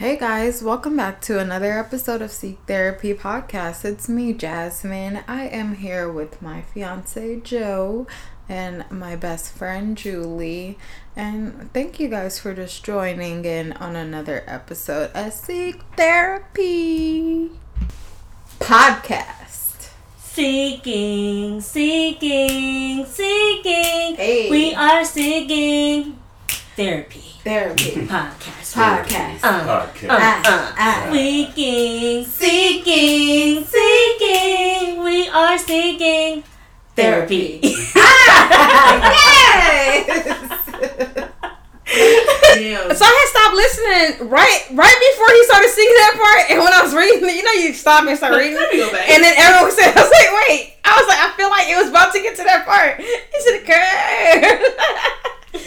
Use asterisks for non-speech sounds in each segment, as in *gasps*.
Hey guys, welcome back to another episode of Seek Therapy Podcast. It's me, Jasmine. I am here with my fiance, Joe, and my best friend, Julie. And thank you guys for just joining in on another episode of Seek Therapy Podcast. Seeking, seeking, seeking. Hey. We are seeking therapy Therapy *laughs* podcast. Podcast. Uh, Podcast. uh, uh. Ah. Seeking, seeking, seeking. We are seeking therapy. *laughs* Yes! *laughs* So I had stopped listening right right before he started singing that part, and when I was reading, it, you know, you stop and start reading, Let me go back. and then everyone said, "I was like, wait," I was like, I feel like it was about to get to that part. He said, "Girl." You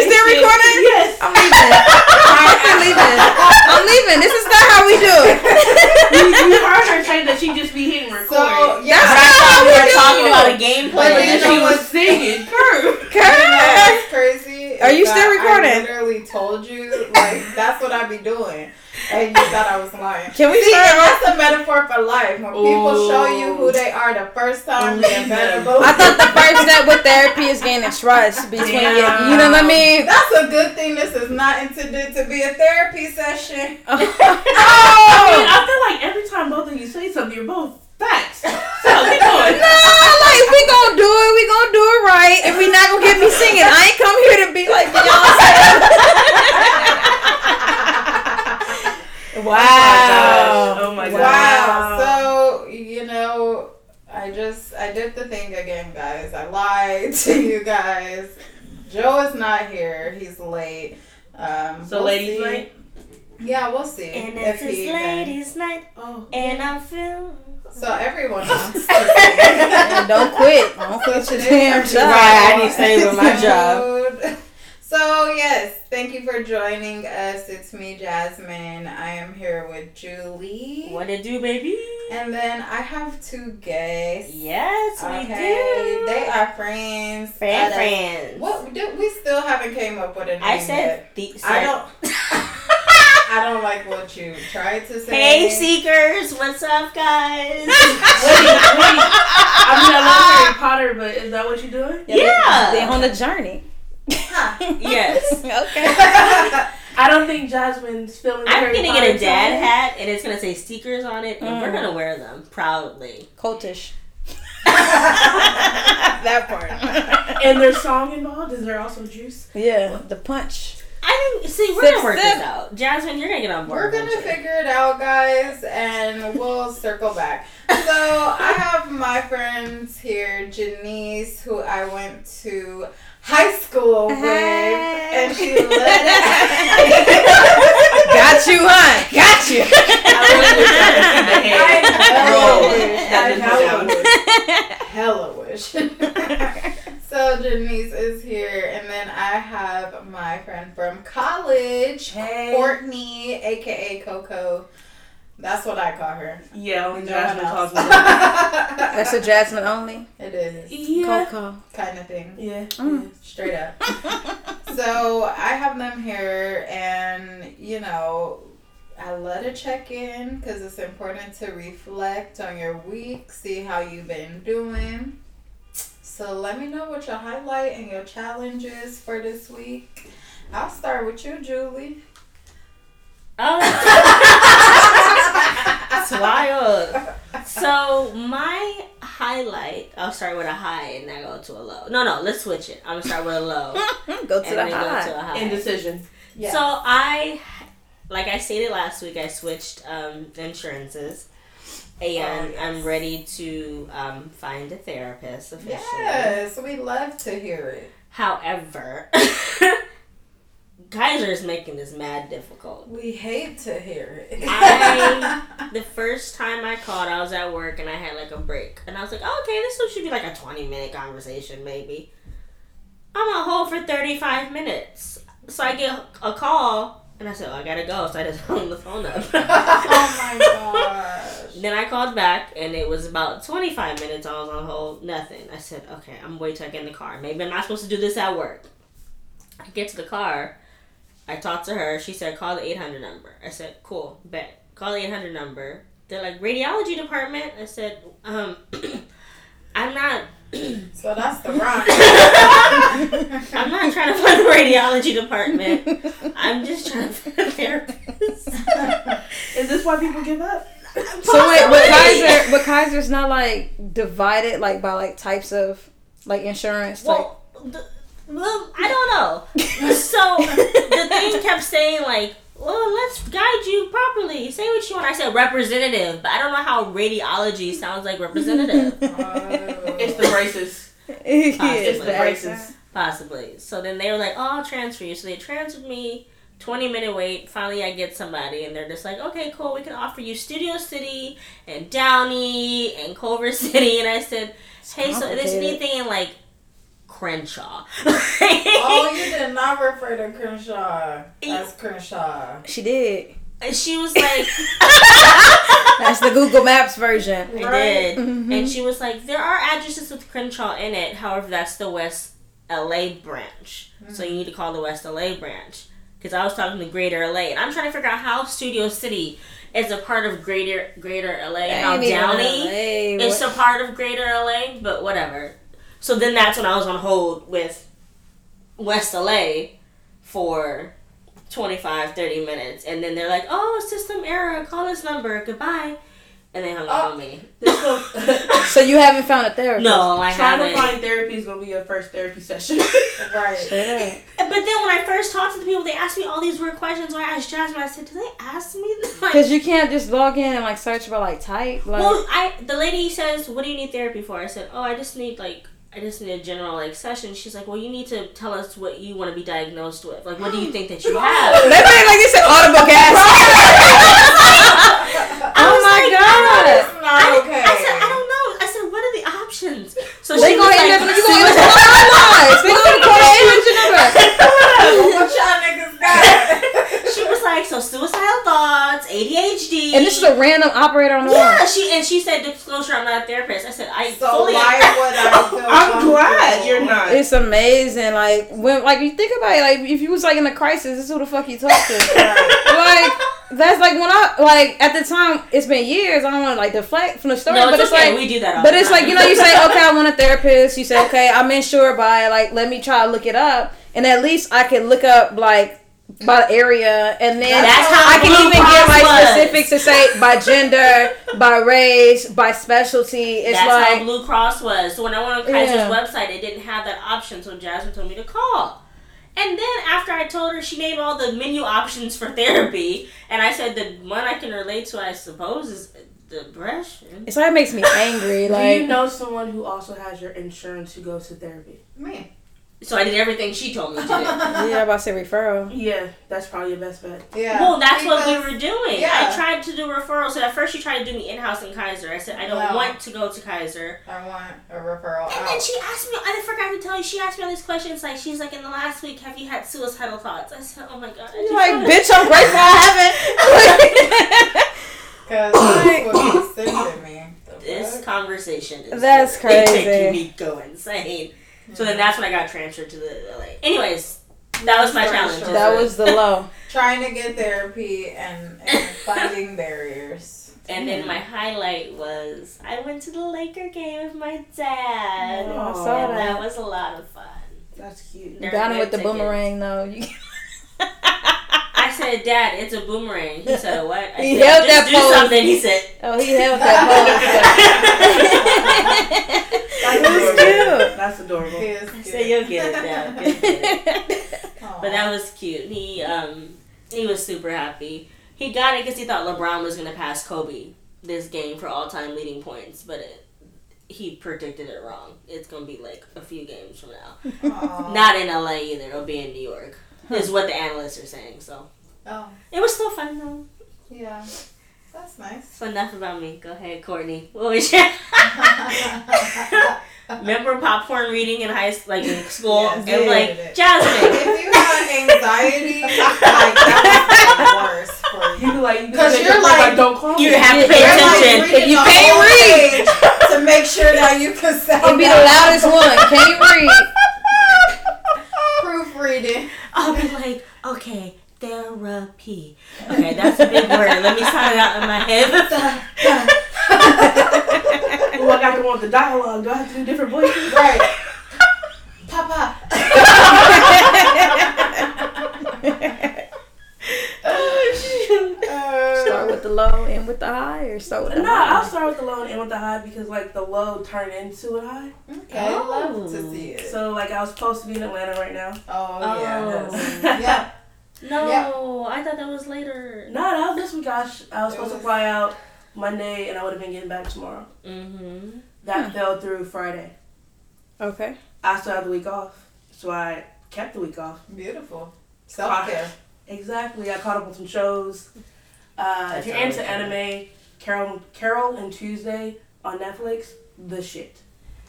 still recording? Yes. I'm leaving. I'm leaving. I'm leaving. This is not how we do it. You, you heard her say that she just be hitting record. So, yeah. That's I not how thought we we were do talking about a gameplay. But and you she was singing. Girl. Girl. That's crazy. Are you is still recording? I literally told you, like, that's what I'd be doing. And you thought I was lying. Can we See, start and that's a metaphor for life. When people show you who they are the first time, you Believe better I thought the first step with *laughs* therapy is gaining trust between you. You know what I mean? That's a good thing. This is not intended to be a therapy session. *laughs* Oh. *laughs* I mean, Oh. I feel like every time both of you say something, you're both facts. So keep going. No, like we gonna do it, we gonna do it right, and we not gonna get me singing. I ain't come here to be like Beyonce. wow. *laughs* Oh my gosh. Wow. So you know, I just I did the thing again, guys. I lied to you guys. Joe is not here. He's late. Um, So we'll ladies see. night? Yeah, we'll see And if it's this even. ladies' night, Oh. and I'm feeling. So everyone *laughs* wants *laughs* don't quit. Don't So quit your today damn our job. Right, I need to stay with my *laughs* job. So yes, thank you for joining us. It's me, Jasmine. I am here with Julie, What it do, baby? and then I have two guests. Yes, we Okay, do. they are friends. Friend, Uh, friends. What do we still haven't came up with a name I yet. said the. I don't. I don't like what you tried to say. Hey, seekers, what's up, guys? Wait, wait. I mean, I love Harry Potter, but is that what you're doing? Yeah. They on the journey. *laughs* yes. Okay. *laughs* I don't think Jasmine's feeling the I'm Harry gonna Potter get a dad tone. hat, and it's gonna say seekers on it, and we're Mm. gonna wear them proudly. Cultish. *laughs* that part. And there's song involved. Is there also juice? Yeah, the punch. I think. See, we're Sip, gonna work sip. this out. Jasmine, you're gonna get on board. We're gonna eventually. figure it out, guys, and we'll *laughs* circle back. So I have my friends here, Janice, who I went to high school with, and she led. *laughs* Got you, huh? Got you. I *laughs* hella wish. I hella wish. So Janice is here, and then I have my friend from college, Hey. Courtney, aka Coco. That's what I call her. Yeah, when No Jasmine one calls me. *laughs* That's a Jasmine only. it is Yeah. Coco. kind of thing. Yeah. Mm. Straight up. *laughs* so I have them here, and you know, I love to check in because it's important to reflect on your week, see how you've been doing. So let me know what your highlight and your challenge is for this week. I'll start with you, Julie. Oh, it's wild. So my highlight, I'll start with a high and then go to a low. No, no, let's switch it. I'm gonna start with a low *laughs* Go to and the then high. go to a high. Indecision. Yeah. So I, like I stated last week, I switched um, insurances, and Oh, yes. I'm ready to um, find a therapist officially. yes, we love to hear it. However, *laughs* Kaiser is making this mad difficult. We hate to hear it. I- *laughs* The first time I called, I was at work and I had like a break, and I was like, oh, "Okay, this should be like a 20 minute conversation, maybe." I'm on hold for 35 minutes, so I get a call, and I said, "Oh, I gotta go," so I just *laughs* hung the phone up. *laughs* oh my gosh. Then I called back and it was about 25 minutes I was on hold. Nothing. I said, okay, I'm waiting till I get in the car. Maybe I'm not supposed to do this at work. I get to the car I talked to her. She said, call the 800 number. I said, cool, bet. Call the 800 number. They're like, radiology department? I said, um, *clears throat* I'm not. So that's the rhyme. *laughs* I'm not trying to find the radiology department. I'm just trying to find a therapist. Is this why people give up? *laughs* So wait, but Kaiser, but Kaiser's not like divided like by like types of like insurance. Like, Well, the, well, I don't know. So the thing kept saying like, "Well, let's guide you properly. Say what you want." I said representative, but I don't know how radiology sounds like representative. *laughs* Uh, it's the braces. *laughs* Possibly. It's the braces. Possibly. So then they were like, "Oh, I'll transfer you." So they transferred me. 20 minute wait. Finally, I get somebody, and they're just like, okay, cool. We can offer you Studio City and Downey and Culver *laughs* City. And I said, hey, so there's complicated. anything in like Crenshaw? oh, *laughs* you did not refer to Crenshaw as Crenshaw. she did. And she was like, *laughs* *laughs* That's the Google Maps version. I Right. did. Mhm. And she was like, there are addresses with Crenshaw in it. However, that's the West LA branch. So you need to call the West LA branch. Because I was talking to Greater LA. And I'm trying to figure out how Studio City is a part of Greater Greater LA and how Ain't even Downey LA, is what- a part of Greater LA. But whatever. So then that's when I was on hold with West LA for 25, 30 minutes. And then they're like, oh, system error. Call this number. Goodbye. And they hung up on uh, me. *laughs* *laughs* So you haven't found a therapist? No, I trying to haven't. find therapy is gonna be your first therapy session. *laughs* Right. Straight But then when I first talked to the people, they asked me all these weird questions. So I asked Jasmine, I said, "Do they ask me?" this?" Like, Because you can't just log in and like search for like type. Like, well, I the lady says, "What do you need therapy for?" I said, "Oh, I just need like." I just need a general like session. She's like, "Well, you need to tell us what you want to be diagnosed with. Like, what do you *gasps* think that you have?" they made like it's an audible *laughs* gas. Oh my like, god! That's I, okay. I said, "I don't know." I said, "What are the options?" So They she gonna was end like, up *laughs* you gonna end up on our lives. They gonna the engine number. what y'all niggas got? She was like, "So suicidal thoughts, ADHD." And this is a random operator on the Yeah, line. she and she said disclosure. I'm not a therapist. I said I So fully. why would I *laughs* feel I'm glad you're not. It's amazing. Like when, like you think about it, like if you was like in a crisis, this is who the fuck you talk to. *laughs* Right. like that's like when I like at the time. It's been years. I don't want to like deflect from the story, no, but it's it's okay. like. we do that. All But the it's time. like you know, you say, *laughs* okay, I want a therapist. You say, okay, I'm insured by like, let me try to look it up, and at least I can look up like by area, and then That's how I can Blue even Cross get like was. specifics to say by gender, by race, by specialty. It's That's like how Blue Cross was. So when I went on Kaiser's Yeah. website, it didn't have that option. So Jasmine told me to call. And then after I told her, she named all the menu options for therapy, and I said the one I can relate to, I suppose, is depression. it's like it makes me angry. Do Like you know someone who also has your insurance who goes to therapy? Me. So I did everything she told me to do. yeah, I'm about to say referral. Yeah, that's probably your best bet. Yeah. Well, that's what we were doing. yeah. I tried to do referrals. So at first, she tried to do me in house in Kaiser. I said I don't No. want to go to Kaiser. I want a referral And then she asked me. I forgot to tell you. She asked me all these questions. Like she's like, in the last week, have you had suicidal thoughts? I said, oh my god. I just You're like, wanna- bitch, I'm grateful I *laughs* haven't. *laughs* Because that's what he said to me. This conversation is That's really crazy. making me go insane. So then that's when I got transferred to the LA. Anyways, that was my Sorry, challenge. sure. that was the low. *laughs* Trying to get therapy and, and *laughs* finding barriers. And then my highlight was I went to the Laker game with my dad. Oh, I saw and that. that was a lot of fun. That's cute. They're Got him good with the tickets. boomerang though. You- I said, Dad, it's a boomerang. He said, what? I He said, held Just that do pose. something. He said, oh, he held that pose. *laughs* That's it adorable. cute. That's adorable. He is I cute. said, you'll get it, Dad. Get it. But that was cute. He um he was super happy. He got it because he thought LeBron was gonna pass Kobe this game for all time leading points, but it, he predicted it wrong. It's gonna be like a few games from now. Aw. Not in LA either. It'll be in New York. *laughs* Is what the analysts are saying. So Oh, it was still fun though. yeah. That's nice. So enough about me. Go ahead, Courtney. What was your *laughs* *laughs* remember popcorn reading in high school, like in school? Yes, and yeah. like Jasmine. if you have anxiety, like that was the worst for You you. be like, you be 'Cause like, you're like- don't call You me. have to pay You're attention. reading If you can't read- to make sure that you can sound It'd be the loudest one. Can you read? Proofreading. *laughs* I'll be like, okay, therapy. Okay, that's a big word. Let me sound it out in my head. *laughs* *laughs* Oh, I got to go with the dialogue. Do I have to do different voices? Right. Papa. Start with the low, end with the high, or start with the No, I'll start with the low and end with the high because like the low turned into a high. Okay, love to see it. So like I was supposed to be in Atlanta right now. oh, Oh. yeah. *laughs* yeah. No, I thought that was later. No, that was this week. I, sh- I was It supposed to fly out Monday and I would have been getting back tomorrow. Mm-hmm. That Hmm. fell through Friday. Okay. I still have the week off, so I kept the week off. Beautiful. Self care. Exactly. I caught up on some shows. Uh, if you're into anime, Carole, Carole and Tuesday on Netflix, the shit.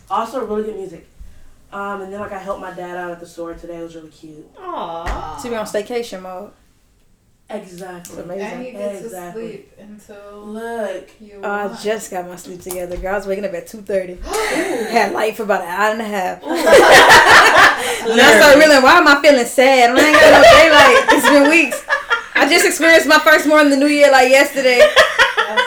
Also, really good music. Um, and then like I helped my dad out at the store today. It was really cute. Aww. So we on staycation mode. Exactly. It's amazing. And you get Exactly. to sleep until Look, you. Oh, I just got my sleep together. Girl, I was waking up at two thirty. *gasps* Had light for about an hour and a half. *laughs* And I started realizing, why am I feeling sad? I ain't got no daylight. It's been weeks. I just experienced my first morning of the new year like yesterday. *laughs*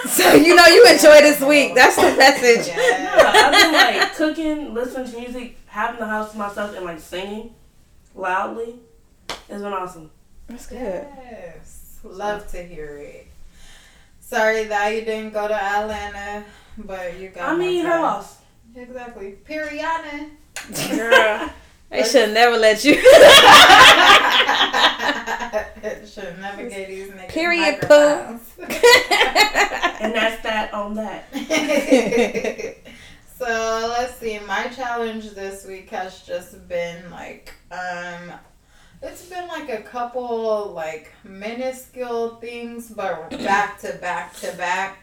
So you know you enjoy this week. That's the message. yeah, Yeah. I've been like cooking, listening to music, having the house to myself, and like singing loudly. It's been awesome. That's good. Yes. Love to hear it. Sorry that you didn't go to Atlanta, but you got. I mean, more her loss. Exactly. Periana. Girl, they should never let you. *laughs* Should navigate these niggas. Period, poo. And that's that on that. *laughs* so let's see. My challenge this week has just been like, um, it's been like a couple like minuscule things, but back to back to back.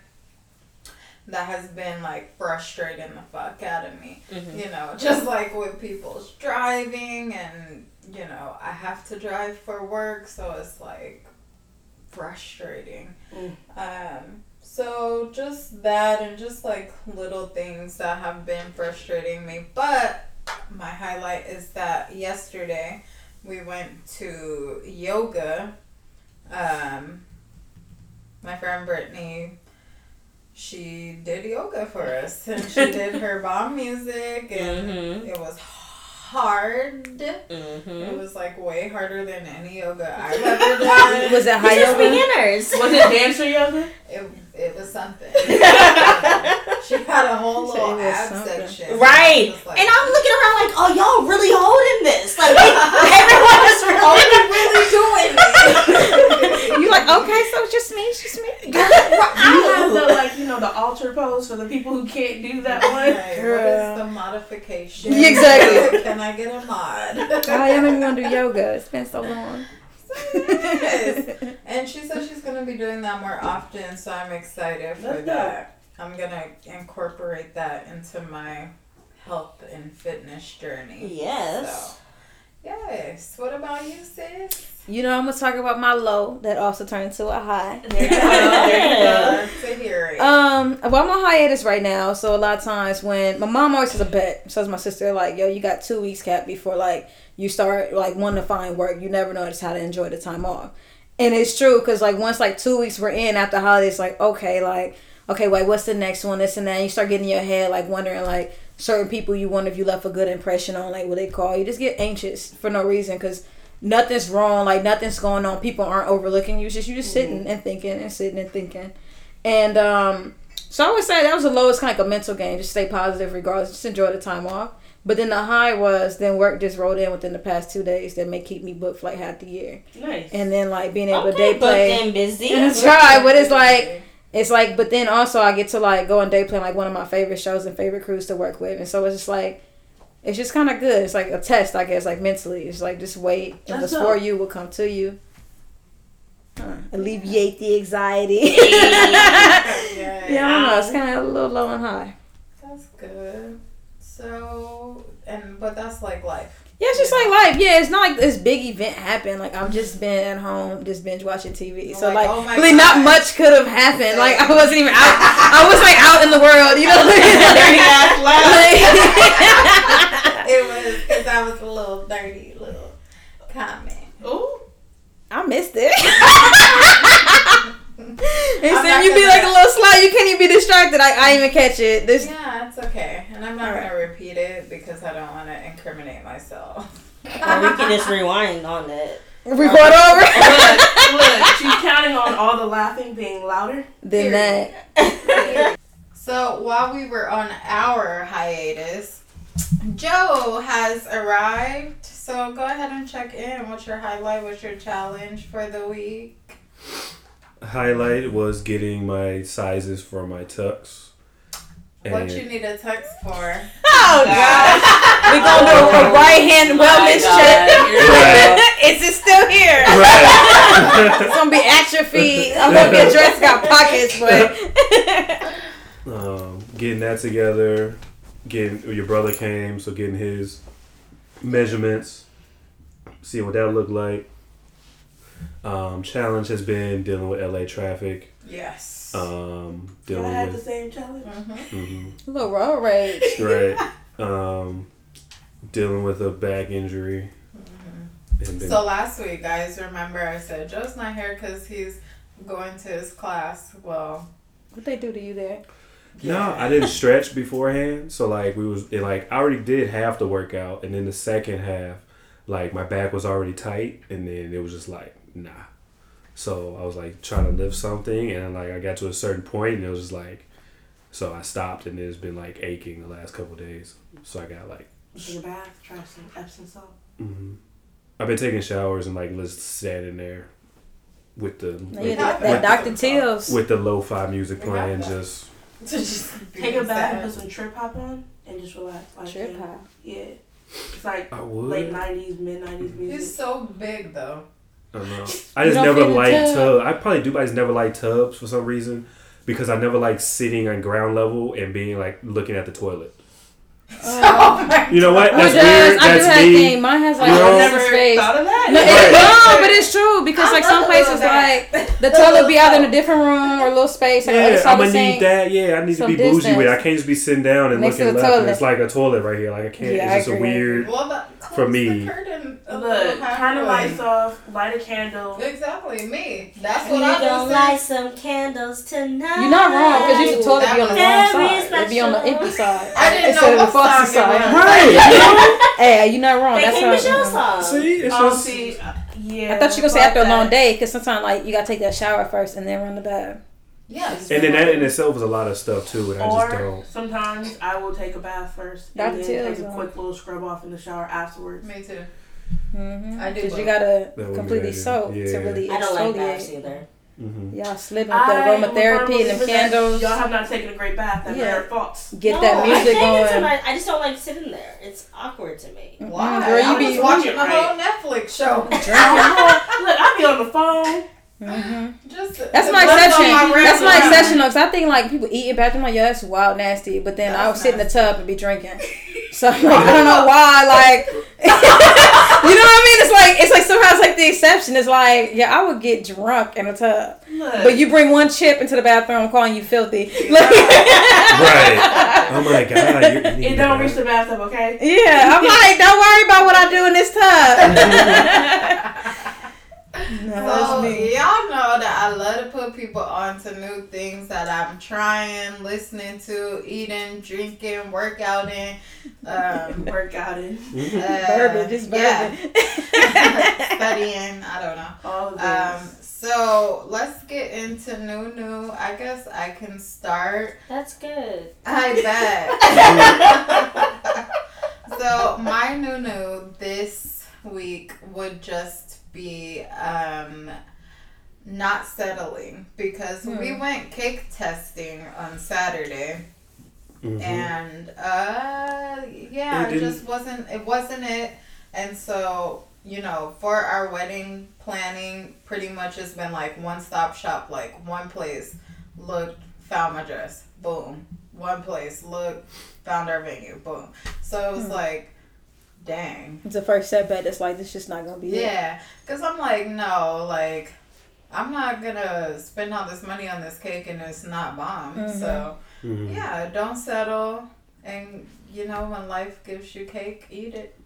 That has been like frustrating the fuck out of me. Mhm. You know, just like with people's driving, and you know, I have to drive for work, so it's like frustrating. Mm. Um, so just that, and just like little things that have been frustrating me. But my highlight is that yesterday we went to yoga. Um, my friend Brittany, she did yoga for *laughs* us, and she did her bomb music, and Mm-hmm. it was hard. It Mm-hmm. was like way harder than any yoga *laughs* I've ever done. Was it high These are yoga? beginners. Was it dancer yoga? It, it was something. *laughs* she had a whole Say little it ab section. Right. I like, And I'm looking around like, oh, y'all really holding this. Like, *laughs* everyone is are really. you really doing this? *laughs* You like okay? So it's just me. It's just me. *laughs* You have the like you know the altar pose for the people who can't do that one. Right, what Girl. is the modification? Yeah, exactly. Can I get a mod? Y'all made me want to do yoga. It's been so long. Yes. And she said she's gonna be doing that more often, so I'm excited for That's that. I'm gonna incorporate that into my health and fitness journey. Yes. So, yes. What about you, sis? You know, I'm gonna talk about my low that also turned into a high. *laughs* There you go. There you go. Love to hear it. Um, well, I'm on hiatus right now, so a lot of times when my mom always has a bet, so does my sister. Like, yo, you got two weeks cap before like you start like wanting to find work. You never know just how to enjoy the time off, and it's true because like once like two weeks we're in after holidays, like okay, like okay, wait, what's the next one? This and that. And you start getting in your head like wondering like certain people you wonder if you left a good impression on, like what they call you. Just get anxious for no reason because nothing's wrong, like nothing's going on. People aren't overlooking you. It's just you just sitting and thinking and sitting and thinking. And um, so I would say that was the lowest kind of like a mental game. Just stay positive regardless. Just enjoy the time off. But then the high was then work just rolled in within the past two days that may keep me booked for like half the year. Nice. And then like being able to Okay, day but play. then busy. *laughs* That's right, but it's like *laughs* it's like but then also I get to like go on day play like one of my favorite shows and favorite crews to work with. And so it's just like it's just kind of good. It's like a test, I guess, like mentally. It's like just wait, and That's what's for you will come to you. Huh. Alleviate the anxiety. yeah, *laughs* Yeah, I don't know. It's kind of a little low and high. That's good. So, and but that's like life. Yeah, it's just like life. Yeah, it's not like this big event happened. Like I've just been at home, just binge watching TV. So Like, like, oh my really, not much could have happened. Like I wasn't even out. I was like out in the world. You know. *laughs* *laughs* It was because I was a little dirty little comment. Ooh. I missed it. *laughs* and *laughs* I'm so not you be like a little slow. You can't even be distracted. I, I even catch it. This Yeah, it's okay. And I'm not Alright. gonna repeat it because I don't want to incriminate myself. *laughs* Or we can just rewind on it. record over. look, look, *laughs* she's counting on all the laughing being louder. then that. So while we were on our hiatus, Joe has arrived. So go ahead and check in. What's your highlight? What's your challenge for the week? Highlight was getting my sizes for my tux. What you need a tux for? Oh *laughs* God. we gonna do a *laughs* right hand wellness check. Is it still here? Right. *laughs* It's gonna be atrophy. I'm gonna be a dress got pockets, but um, getting that together, getting your brother came, so getting his measurements, seeing what that looked like. Um, challenge has been dealing with LA traffic, Yes. um, I dealing had the same challenge. mhm, little road rage. *laughs* right, um, dealing with a back injury. And then, So last week, guys, remember I said Joe's not here because he's going to his class. Well, What they do to you there? no, I didn't stretch beforehand, so like we was it, like I already did half the workout, and then the second half, like my back was already tight, and then it was just like nah. So I was like trying to lift something, and like I got to a certain point, and it was just like, so I stopped, and it's been like aching the last couple days. So I got like, Take a bath, try some Epsom salt. hmm I've been taking showers and like let's just standing there with the Yeah, with, that, with- Dr. Teals. with the lo-fi music playing, just to just *laughs* Take a bath and put some trip hop on and just relax. Like Trip yeah. hop. Yeah. It's like late nineties, mid nineties He's music. so big though. I don't know. *laughs* I just don't never feel the liked tub? tubs. I probably do, but I just never liked tubs for some reason because I never liked sitting on ground level and being like looking at the toilet. Oh *laughs* You know what? That's does. weird. I do That's have me. thing. Mine has like You know? never space. thought of that. No, Right. no, but it's true because like some places like *laughs* the toilet be either in a different room or a little space. Like Yeah, I'm gonna need that. Yeah, I need to some be bougie with it. I can't just be sitting down and Next looking the left. toilet. It's like a toilet right here. Like I can't. Yeah, I it's just a weird. Well, the, For me. the curtain a Look, turn the lights off, light a candle. Exactly, me. That's We what I gonna do. light some candles tonight. You're not wrong because usually the toilet be on the wrong Very side. It'd be on the special. empty side. I didn't instead know of the what faucet song side. Right. *laughs* Hey, you're not wrong. They That's came how. Michelle's song. See, it's Oh, just. see, uh, yeah. I thought you were gonna say fuck after a long day because sometimes like you gotta take that shower first and then run the bath. Yes. And then that in itself is a lot of stuff too, and I just Or don't. sometimes I will take a bath first Dr. and then Teal's take a on. quick little scrub off in the shower afterwards. Me too. Mm-hmm. I do Because you gotta That would be completely better. soak to Yeah. really I don't like baths exfoliate. either. hmm Y'all slipping with the I am a firm aromatherapy and the candles. Y'all have not taken a great bath. That Yeah. yeah. are thoughts. Get no, that music take it to going. my- I just don't like sitting there. It's awkward to me. Why? Girl, you I be- watching the Right. whole Netflix show. *laughs* Look, I be on the phone. hmm Just That's my blood exception. my That's my resume. exception though, 'cause I think like people eat in bathroom like, yo, that's wild nasty. But then I would sit in the tub and be drinking. So I'm *laughs* like, I don't know why. Like, *laughs* you know what I mean? It's like it's like somehow it's like the exception. It's like, yeah, I would get drunk in a tub, Look, but you bring one chip into the bathroom, I'm calling you filthy. *laughs* Like, Right. Oh my god. You're, you it don't reach the bathtub, okay? yeah, I'm like, don't worry about what I do in this tub. No, So me. y'all know that I love to put people onto new things that I'm trying, listening to, eating, drinking, workouting. Um, *laughs* Workout in Mhm. uh, Bourbon, just yeah, *laughs* studying. I don't know. all the Um, so let's get into new new. I guess I can start. That's good. I *laughs* bet. so my new new this week would just be um not settling because we Hmm. went cake testing on Saturday Mhm. and uh yeah It it, just wasn't it wasn't it and so you know for our wedding planning pretty much has been like one stop shop like one place looked found my dress boom one place looked found our venue boom so it was Hmm. like dang It's the first setback. That's like this just not gonna be it. yeah because i'm like no like i'm not gonna spend all this money on this cake and it's not bomb Mhm. so Mhm. yeah, don't settle. And you know, when life gives you cake, eat it.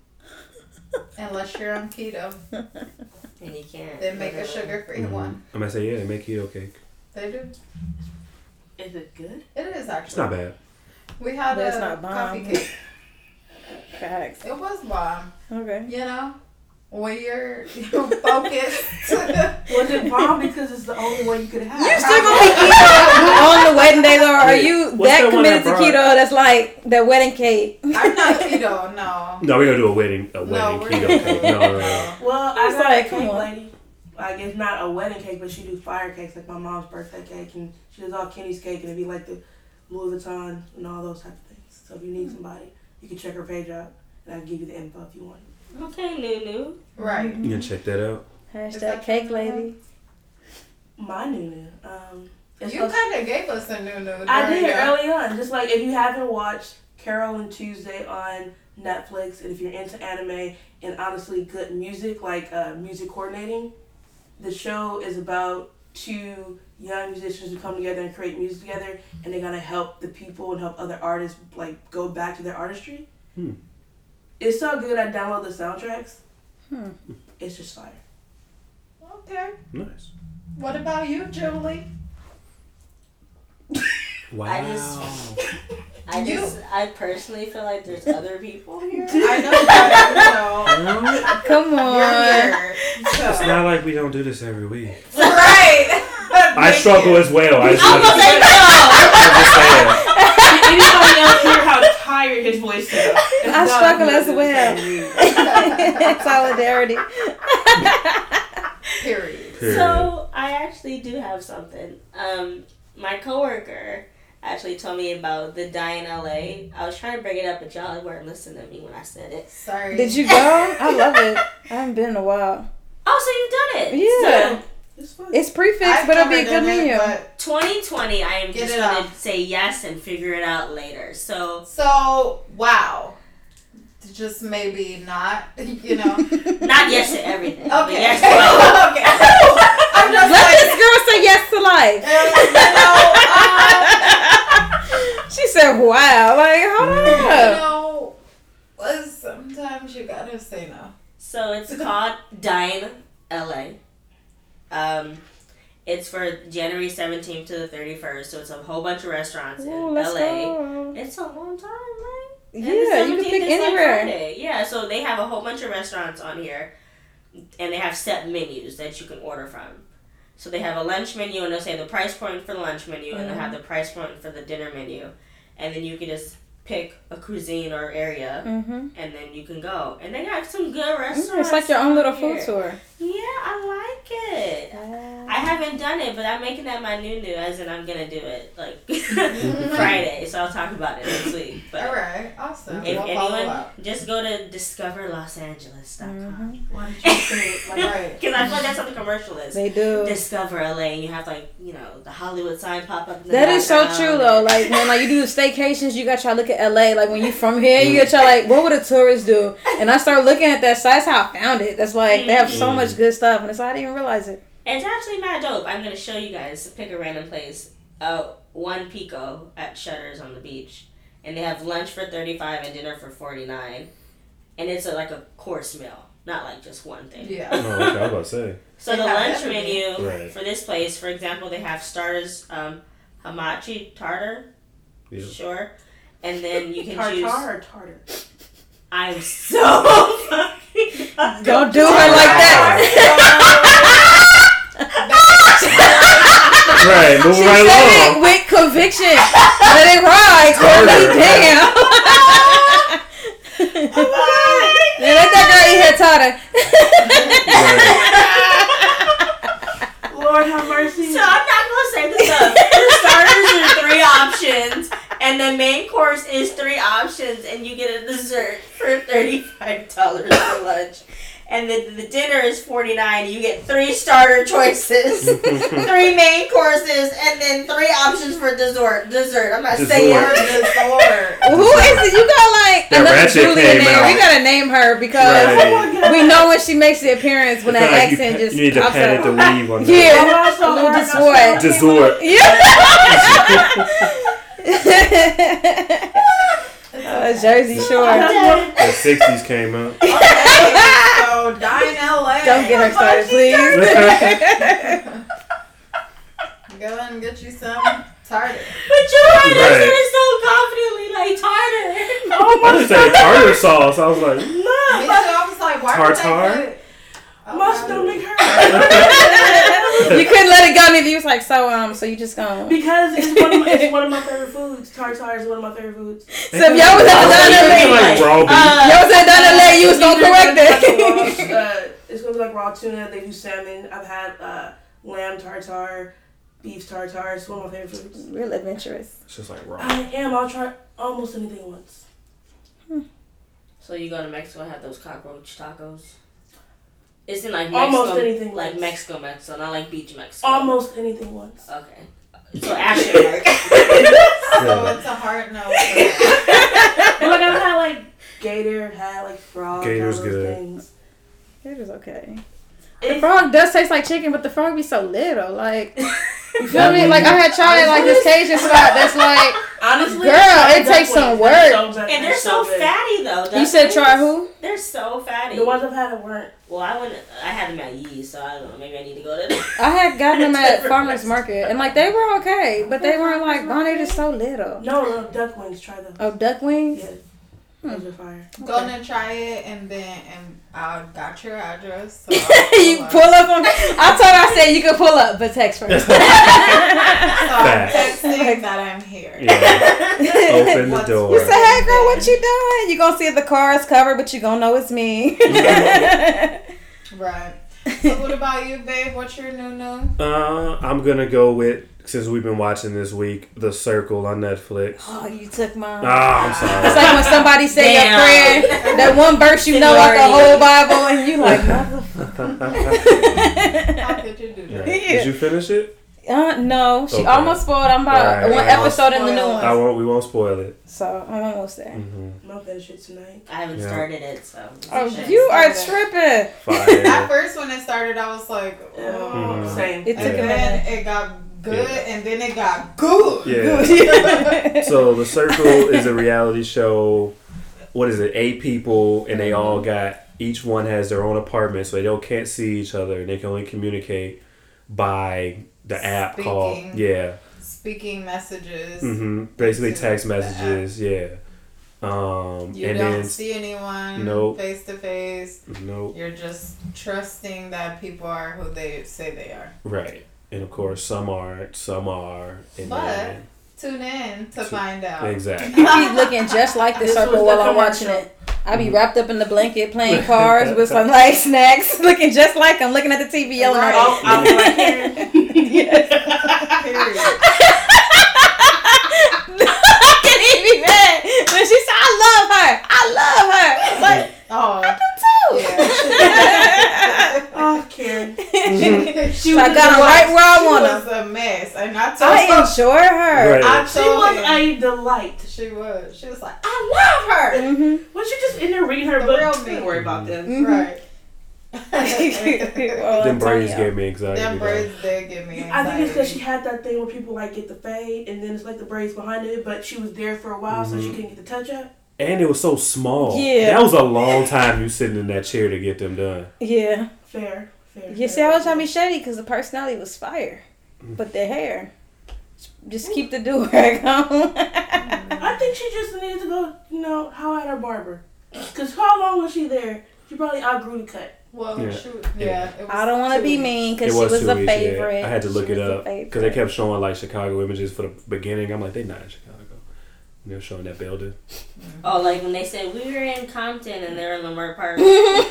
*laughs* Unless you're on keto. And you can't. They make a sugar free Mhm. one. I'm gonna say yeah, they make keto cake. They do. Is it good? It is actually. It's not bad. We had But a it's not coffee cake. *laughs* Facts. It was bomb. Okay. You know, when you're, you're focused. *laughs* Was it bomb because it's the only one you could have? You still gonna be keto *laughs* on the wedding day, though? Are you what's that that committed to brought- keto? That's like the wedding cake. I'm not keto. *laughs* No. No, we're gonna do a wedding a wedding we're keto cake. No, no, no. Well, I I was got like, a come cake lady. Like it's not a wedding cake, but she do fire cakes, like my mom's birthday cake, and she does all Kenny's cake, and it'd be like the Louis Vuitton and all those type of things. So if you need mm. somebody, you can check her page out, and I'll give you the info if you want. Okay, Lulu. Right. You can check that out. Hashtag that cake lady. My Nunu. Um, You kind of gave us a new new. I during did your- early on. Just like if you haven't watched Carole and Tuesday on Netflix, and if you're into anime and honestly good music, like uh, music coordinating, the show is about two young musicians who come together and create music together, and they're gonna help the people and help other artists like go back to their artistry. Hmm. It's so good. I download the soundtracks. Hmm. It's just fire. Okay. Nice. What about you, Julie? *laughs* Wow. I just- I You- just, I personally feel like there's other people *laughs* here. I know that. You know, Come you're on. here. It's not like we don't do this every week. *laughs* Right. *laughs* I struggle as well. I just, I'm gonna say I'm just saying. Anybody else hear how tired his voice sounds? It's I struggle as well. *laughs* Solidarity. Period. Period. So I actually do have something. Um, my coworker actually told me about the Dine LA. I was trying to bring it up, but y'all weren't listening to me when I said it. Sorry. Did you go? I love it. I haven't been in a while. Oh, so you've done it? Yeah. So, It's fun. It's prefixed, I've but it'll be a good done it, menu. 2020, I am just it going off. to say yes and figure it out later. So, So wow. Just maybe not. *laughs* You know. *laughs* not yes to everything. Okay. Yes to life. *laughs* okay. I'm just Let like. this girl say yes to life. You know, um, She said, "Wow!" Like, hold on." you know, sometimes you gotta say no. So it's called Dine LA. Um, it's for January 17th to the 31st. So it's a whole bunch of restaurants Ooh, in LA. go. It's a long time, right? And Yeah, you can 17th pick is, like, Yeah, so they have a whole bunch of restaurants on here, and they have set menus that you can order from. So they have a lunch menu, and they'll say the price point for the lunch menu, and they'll have the price point for the dinner menu, and then you can just pick a cuisine or area, Mm-hmm. and then you can go. And they have some good restaurants. It's like your own little food here. tour. Yeah, I like it. I haven't done it, but I'm making that my new new, as in I'm gonna do it like *laughs* *laughs* Friday. So I'll talk about it next week. But All right. Awesome. if we'll anyone, just go to discoverlosangeles.com. Why did you say it like that? Right. *laughs* Because I feel like that's what the commercial is. They do. Discover LA, and you have like you know the Hollywood sign pop up. In the That is so true though. Like when like you do the staycations, you got to try look at LA. Like when you from here, you got to try like what would a tourist do? And I start looking at that site. That's how I found it. That's like they have so Mm. Much good stuff, and it's I didn't even realize it. It's actually mad dope. I'm gonna show you guys. Pick a random place. Uh, one Pico at Shutters on the beach, and they have lunch for thirty five and dinner for forty nine, and it's a, like a course meal, not like just one thing. Yeah. Oh, okay. I was about to say. So They the lunch everything. menu Right. for this place, for example, they have starters, um, hamachi tartar, Yeah. sure, and then you can Tartar choose. or tartar? I'm so *laughs* fucking. *laughs* Don't do her like that. *laughs* Right. Move She right said it with conviction. Let it ride, Courtney. Tartar. Damn. Yeah, let that girl eat her tartar. Lord have mercy. So I'm not gonna say the stuff. The starters are three options, and the main course is three options, and you get a dessert for thirty five dollars for lunch. And the, the dinner is forty nine. You get three starter choices, *laughs* three main courses, and then three options for dessert. Dessert. I'm not Dessert. saying Word is the. Who is it? You got like That another ratchet Julie in came there. out. We gotta name her because Oh my God. we know when she makes the appearance when that like you, accent just you need to pops pat it up. the weave on *laughs* Yeah. that. I'm also A little dessert. *laughs* I Dessert. Uh, Jersey Shore. The 60s came out. Okay, so Dine LA Don't get her started, please. *laughs* Go ahead and get you some tartar. But you heard Right. right. it so confidently, like tartar. I just said tartar sauce. I was like, Me too. I was like, why would Tartar? They put- Oh, Must God. don't make her. *laughs* you couldn't let it go, and you was like, so um, so you just gonna. because it's one, of my, it's one of my favorite *laughs* foods. Tartar is one of my favorite foods. So if y'all was at the Like, diner, like raw beef. Uh, y'all was at the diner, you was gonna correct It's it. gonna be like raw, *laughs* uh, it's gonna be like raw tuna. They do salmon. I've had uh, lamb tartar, beef tartar. It's one of my favorite foods. Real adventurous. It's just like raw. I am. I'll try almost anything once. So you go to Mexico and have those cockroach tacos? It's in like Mexico, Almost anything like once. Mexico, Mexico, not like beach Mexico. Almost anything once. Okay. So Ashley, *laughs* Mark. So it's a hard no. for. But like I've had like gator, I've had like frog. Gator's all those good. Things. It was okay. The It, frog does taste like chicken, but the frog be so little. Like, *laughs* you feel me? Like I had tried like this Cajun spot that's like. honestly, Girl, it takes some work. so and they're so good. fatty though. You said ducklings. try who? They're so fatty. The ones I've had it weren't. well, I went. I had them at Yee's, so I don't know. Maybe I need to go to. I had *laughs* gotten them at farmers market, and like they were okay, but they weren't like, oh, they just so little. No, no, duck wings. Try those. Oh, duck wings. Yeah. Hmm. Those are fire. Go and try it, and then and I got your address. So *laughs* I'll you pull pull up. up on. I told her I said you could pull up, but text first. *laughs* *laughs* So I'm Facts. texting that I'm here. Yeah. Open the door. You say, hey girl, what you doing? You gonna see if the car is covered, but you gonna know it's me. Right. So what about you, babe? What's your new new? Uh, I'm gonna go with since we've been watching this week, The Circle on Netflix. *gasps* oh, you took mine. Ah, I'm sorry. *laughs* It's like when somebody say Damn. your prayer, that one verse you know out the whole Bible, and you like, *laughs* motherfucker. How could you do Yeah. that? Did you finish it? Uh, no, she Okay. almost spoiled. I'm about Alright. one Yeah. episode in the new one, I won't. We won't spoil it. so I'm almost there. hmm I'm gonna finish it tonight. I haven't Yeah. started it, so. Oh, you are start tripping. At Fire. first, when it started, I was like, oh. Mhm. Same. It took And a then minute. it got good, Yeah. and then it got good. Yeah. *laughs* *laughs* so The Circle is a reality show. What is it? Eight people, and they all got each one has their own apartment, so they don't can't see each other, and they can only communicate by the app called yeah. Speaking messages. Mm-hmm. Basically text messages. Yeah. Um, You and don't then see anyone Nope. face to face. nope. You're just trusting that people are who they say they are. Right. And of course, some aren't, some are. And But- then, Tune in to So- find out. exactly. You be looking just like the This was circle the while I'm watching it. I be mm-hmm. wrapped up in the blanket playing *laughs* cards with some light snacks, *laughs* looking just like I'm looking at the TV yelling Right. at I'll, I'll like, Karen. *laughs* Yes. Period. I can't even be mad. When she said, I love her. I love her. It's like, Oh, too. Yeah. *laughs* Oh, Karen. she So I got her right where I she want was her. a mess, and I told I her. enjoy her. Right. I She was him. a delight. She was. She was like, I love her. Mm-hmm. Was she just in there reading her The book? real me. Don't worry about them. Mhm. Right. *laughs* well, Them braids Antonio. gave me anxiety. Them braids did give me I think it's because she had that thing where people like get the fade and then it's like the braids behind it, but she was there for a while, so she Mhm. couldn't get the touch up. And it was so small. Yeah. That was a long time you sitting in that chair to get them done. Yeah. Fair, fair. You see, fair. I was trying to be shady because the personality was fire. Mm. But the hair, just keep the do rag *laughs* on. I think she just needed to go, you know, how at her barber. Because how long was she there? She probably outgrew the cut. Well, Yeah. she, yeah. it was I don't want to be mean because she was was two a weeks, yeah. favorite. I had to look She it up because they kept showing like Chicago images for the beginning. I'm like, they not in Chicago. And they were showing that building. *laughs* Oh, like when they said we were in Compton and they're in Leimert Park. *laughs* Yeah. *laughs*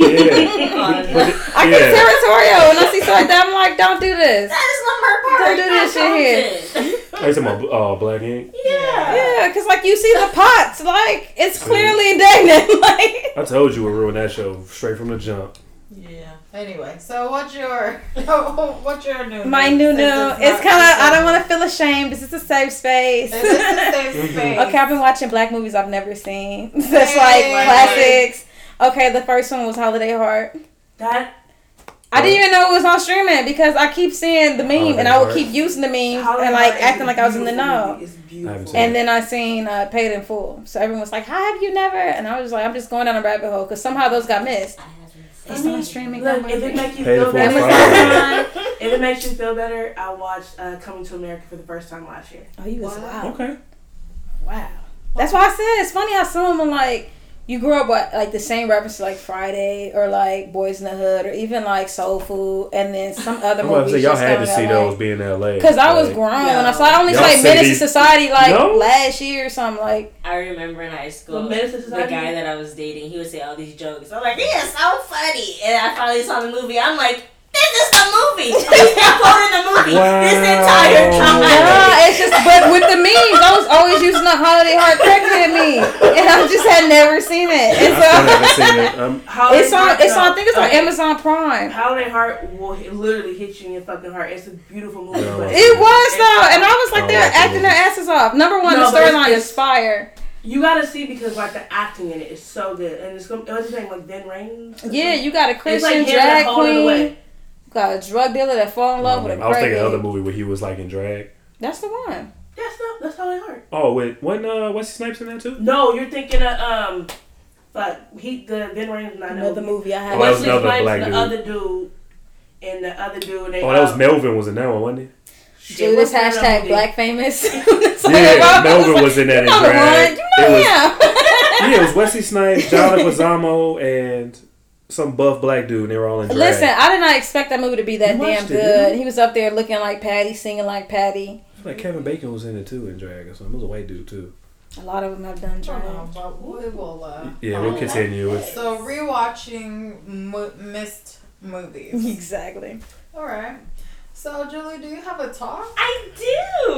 Oh, But it- I get yeah. territorial when I see something like that. I'm like, don't do this. That is Leimert Park. Don't do this shit here. Compton. Are you talking about uh, Black Ink? yeah. Yeah, because like you see the pots, like it's clearly indignant. Like I told you we ruined that show straight from the jump. Yeah. Anyway, so what's your *laughs* what's your new? my new new, it's kind of I don't want to feel ashamed. This is a safe space. It is a safe *laughs* space. Okay, I've been watching black movies I've never seen. *laughs* That's like Hey. classics. Okay, the first one was Holiday Heart. That I didn't even know it was on streaming because I keep seeing the meme Holiday and I would Heart. keep using the meme Holiday and like Heart acting a like I was in the beautiful know. movie. It's beautiful. And then I seen uh, Paid in Full. So everyone was like, "How have you never?" And I was like, "I'm just going down a rabbit hole because somehow those got missed." I haven't on streaming. Look, if it makes you Pay feel better, *laughs* if it makes you feel better, I watched uh, Coming to America for the first time last year. Oh, you was Wow. wow. Okay. Wow. That's why I said it's funny how some of them like you grew up with like the same references like Friday or like Boyz n the Hood or even like Soul Food and then some *laughs* other I'm about to movies. say y'all had to see LA. those being in L.A. Cause I was Like, grown. No. I saw I only Y'all saw like said Menace to Society like No? last year or something. Like I remember in high school, The Menace to the guy that I was dating, he would say all these jokes. I'm like, he is so funny. And I finally saw the movie. I'm like, this is the movie. He's been quoting the movie this entire Wow. time. nah, it's just but with the memes, I was always using the holiday heart crackhead meme, and I just had never seen it. I And still haven't so seen it. Um, it's on. Heart, It's on. I think it's on Amazon Prime. Holiday Heart will literally hit you in your fucking heart. It's a beautiful movie. Yeah, but It was though, and I was like, don't they're like acting their asses off. Number one, No, the storyline is fire. You gotta see because like the acting in it is so good, and it's gonna, what's his name like Ving Rhames. Yeah, you got a it's Christian like drag that holding queen. Away. Got a drug dealer that fall in love with a I was thinking crackhead. another movie where he was like in drag. That's the one. That's not that's Holiday Heart. Oh wait, when uh, Wesley Snipes in that too? No, you're thinking of um, like he the Ving Rhames not Another movie I Oh, have. that was Wesley another Snipes, black the dude. other dude, and the other dude. They, Oh, that was uh, Melvin was in that one, wasn't he? shit, Dude, what's this the name of that hashtag black famous. *laughs* *laughs* Yeah, Melvin was in that in one. drag. You It know was, him. *laughs* yeah, it was Wesley Snipes, John Leguizamo, and some buff black dude. And they were all in drag. Listen, I did not expect that movie to be that You damn watched it, good. He was up there looking like Patty, singing like Patty. I feel like Kevin Bacon was in it too in drag or something. It was a white dude too. A lot of them have done drag. don't but we will. Uh, Yeah, we'll continue. It's, so rewatching mo- missed movies. *laughs* Exactly. All right. So Julie, do you have a talk? I do.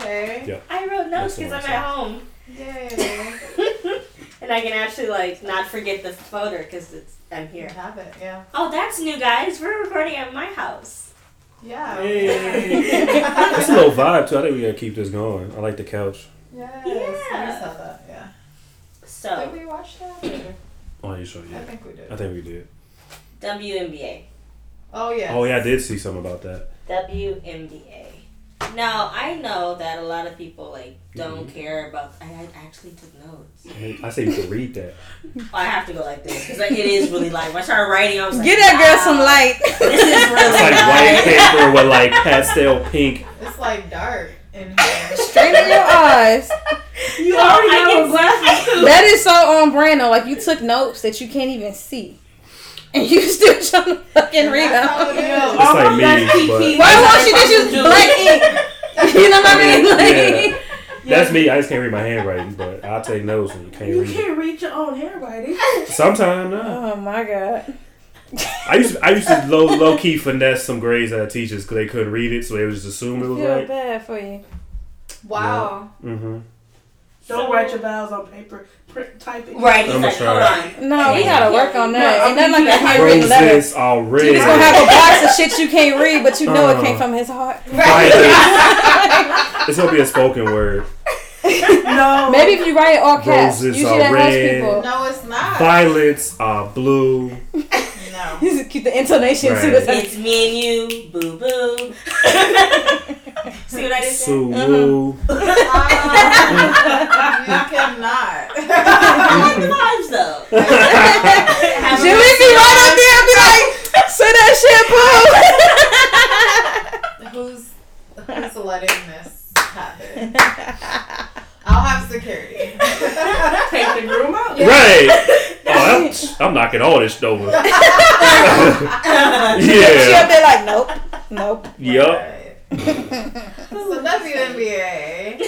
Okay. Yeah. I wrote notes because I'm at home. Yay. *laughs* and I can actually like not forget the photo because it's I'm You here. have it. Yeah. Oh, that's new, guys. We're recording at my house. Yeah. it's a little vibe too. I think we gotta keep this going. I like the couch. Yes. Yeah. We saw that. Yeah. So. Did So we watch that? *clears throat* Or- Oh, you sure? Yeah. I think we did. I think we did. WNBA. Oh yeah. Oh yeah, I did see something about that. WNBA. Now I know that a lot of people like don't Mhm. care about. I, I actually took notes. I say you can read that. *laughs* I have to go like this because like, it is really light. When I started writing, I was like, Get that girl wow, some light. This is really It's like white paper with like pastel pink. It's like dark in here. Straight in your eyes. *laughs* You No, already I know glasses That is so on brand though. Like you took notes that you can't even see. And you still trying to fucking read That's how them. It's like me, but- Why won't you just use black ink? You know what I mean? Like, Yeah. That's me. I just can't read my handwriting, but I'll take notes when you can't You read it. can't read your own handwriting. *laughs* Sometimes, no. Oh my god. I used to, I used to low low key finesse some grades out of teachers because they couldn't read it, so they would just assume it I was feel right. bad for you. Wow. Mm-hmm. Don't write your vows on paper. Print, type it. Right, he's like, hold on. No, we gotta work on No, that. I'm Ain't nothing like a thinking handwritten letter. Roses already. You're gonna have a *laughs* box of shit you can't read, but you know it came uh-huh. from his heart. Right. *laughs* It's gonna be a spoken word. No. *laughs* Maybe if you write it all caps, Roses usually are that red. people. No, it's not. Violets are blue. No. You just keep the intonation Right. to the It's me and you, boo boo. *laughs* See what I did there? Sulu. Ah, you cannot. *laughs* I like the vibes though. *laughs* Have a Julie be right up there and be like, say that shit, boo. who's who's letting this happen? I'll have security. Take the groom out. Yeah. Right. Oh, I'm, I'm knocking all this over. yeah. She up yeah. there like, nope, nope. Yup. Right. *laughs* so WNBA.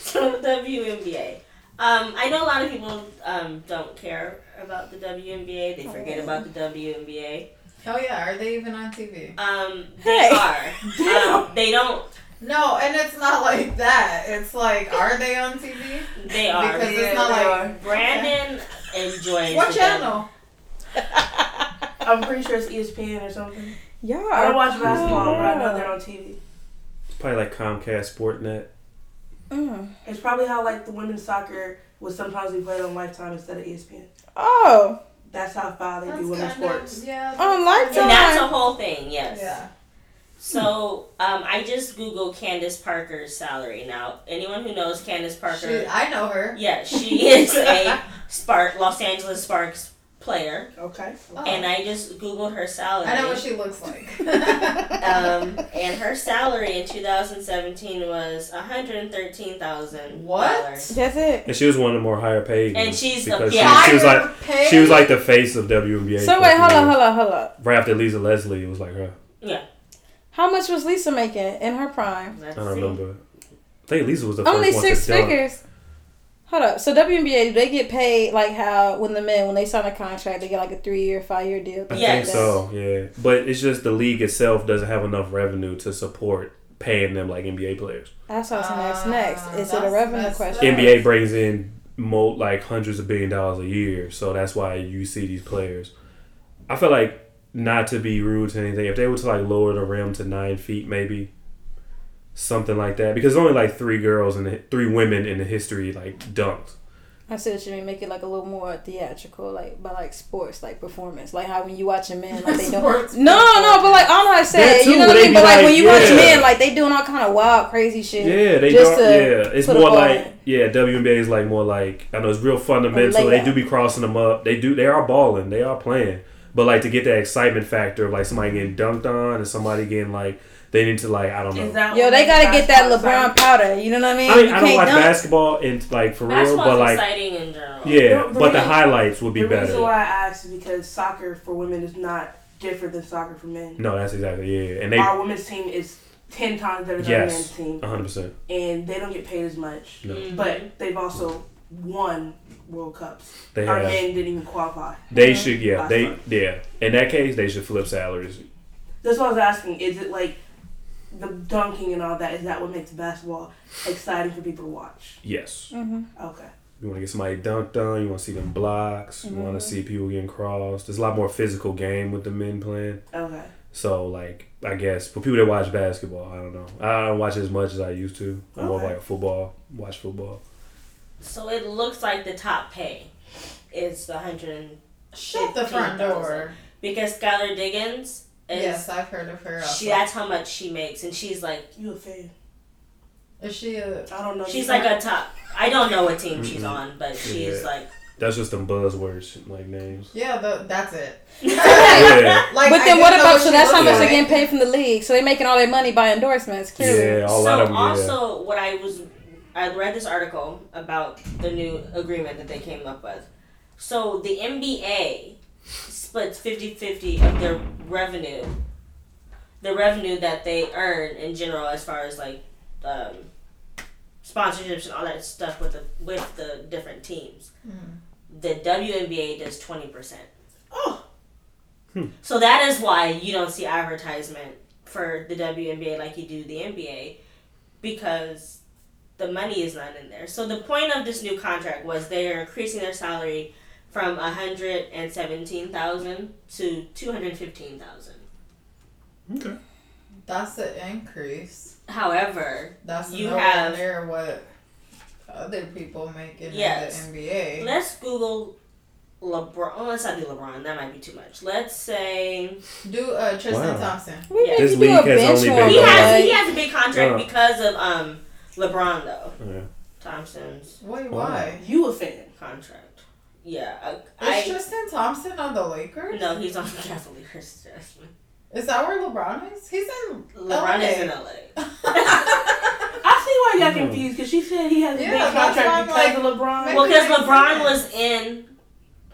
so WNBA. Um, I know a lot of people um, don't care about the WNBA. They forget about the WNBA. Oh yeah, are they even on TV? Um, they Hey. are. *laughs* Um, they don't. No, and it's not like that. It's like, are they on TV? They are. Because Yeah, it's not they like Brandon enjoys. what channel? I'm pretty sure it's ESPN or something. Y'all I don't watch basketball, but I know they're on TV. It's probably like Comcast Sportnet. Mm. It's probably how like the women's soccer would sometimes be played on Lifetime instead of ESPN. Oh, That's how far they That's do women's kind of- sports. yeah. On that's And Lifetime. that's a whole thing, yes. Yeah. So um, I just googled Candace Parker's salary. Now, anyone who knows Candace Parker, She, I know her. yeah, she *laughs* is a Spark Los Angeles Sparks player, Okay. Oh. and I just googled her salary. I know what she looks like. *laughs* um, and her salary in 2017 was 113 thousand. What? That's it. And she was one of the more higher paid. And ones she's the- because yeah. she, she was like Higher pay? she was like the face of WNBA. So for wait, a few hold on, hold on, hold on. Right after Lisa Leslie, it was like her. Yeah. How much was Lisa making in her prime? Let's I don't see. remember. I think Lisa was the first Only one six to dunk. figures. Hold up. So WNBA, do they get paid like how when the men when they sign a contract they get like a three year, five year deal? I things Yes. think like so, yeah. But it's just the league itself doesn't have enough revenue to support paying them like NBA players. That's what I was gonna ask Ah, next. Is it a revenue question? up. NBA brings in mo- like hundreds of billion dollars a year, so that's why you see these players. I feel like not to be rude to anything, if they were to like lower the rim to nine feet, maybe something like that, because only like three girls and three women in the history like dunked. I said should you mean. Make it like a little more theatrical, like by like sports, like performance, like how when you watch a man, like they *laughs* don't. Sports No, no, but like I don't know how to say That it. You know what I mean? But like, like, when you watch men, like they doing all kind of wild, crazy shit. Yeah, they Just don't. to Yeah, it's put more like in. yeah. WNBA is like more like I know it's real fundamental. They do be crossing them up. They do. They are balling. They are playing. But like to get that excitement factor of like somebody getting dunked on and somebody getting like they need to like I don't know. Yo, they gotta get that LeBron exciting? powder. You know what I mean? I mean, you I don't watch dunk. basketball and like for real, but like exciting in general. yeah, The- the but the highlights would be the reason why I asked is because soccer for women is not different than soccer for men. No, that's exactly yeah, and they Our women's team is ten times better than our men's team, hundred percent. and they don't get paid as much. No. Mhm. But they've also won World Cups. They Our have. men didn't even qualify. They should yeah. They time. yeah. In that case, they should flip salaries. That's what I was asking. Is it like the dunking and all that? Is that what makes basketball exciting for people to watch? Yes. Mhm. Okay. You want to get somebody dunked on. You want to see them blocks. You want to see people getting crossed. There's a lot more physical game with the men playing. Okay. So like I guess for people that watch basketball, I don't know. I don't watch as much as I used to. I'm more like football. Watch football. So it looks like the top pay is the hundred Shut the front door. because Skylar Diggins is Yes, I've heard of her. Also. she that's how much she makes and she's like You a fan? Is she a? I don't know. she's like fan? a top I don't know what team she's on, but she's Yeah. like That's just them buzzwords like names. Yeah, the, that's it. *laughs* yeah. *laughs* Like, But then didn't what know about so that's how much they're getting paid from the league. So they're making all their money by endorsements. Clearly. Yeah. A lot so of them. Yeah. also what I was I read this article about the new agreement that they came up with. So the NBA splits 50-50 of their revenue. The revenue that they earn in general as far as like um, sponsorships and all that stuff with the with the different teams. The WNBA does 20%. Oh. Hmm. So that is why you don't see advertisement for the WNBA like you do the NBA because the money is not in there. So the point of this new contract was they are increasing their salary from 117,000 to 215,000. Okay. That's an increase. However, That's You nowhere have- near what other people make in Yes. the NBA. let's Google LeBron. Oh, let's not do LeBron. That might be too much. Let's say Do uh, Tristan Wow. Thompson. We Yeah. This do league a has only one, been he has he has a big contract Uh. because of um LeBron though. Yeah. Thompson's Wait, Wow. why? You a fan? contract. Yeah, Is I, Tristan Thompson on the Lakers? No, he's on the Cavaliers. Is that where LeBron is? He's in LeBron LA. is in LA. *laughs* I see why y'all Mhm. confused because she said he has a Yeah, big that's why I'm contract because like, of LeBron. Well, because LeBron was in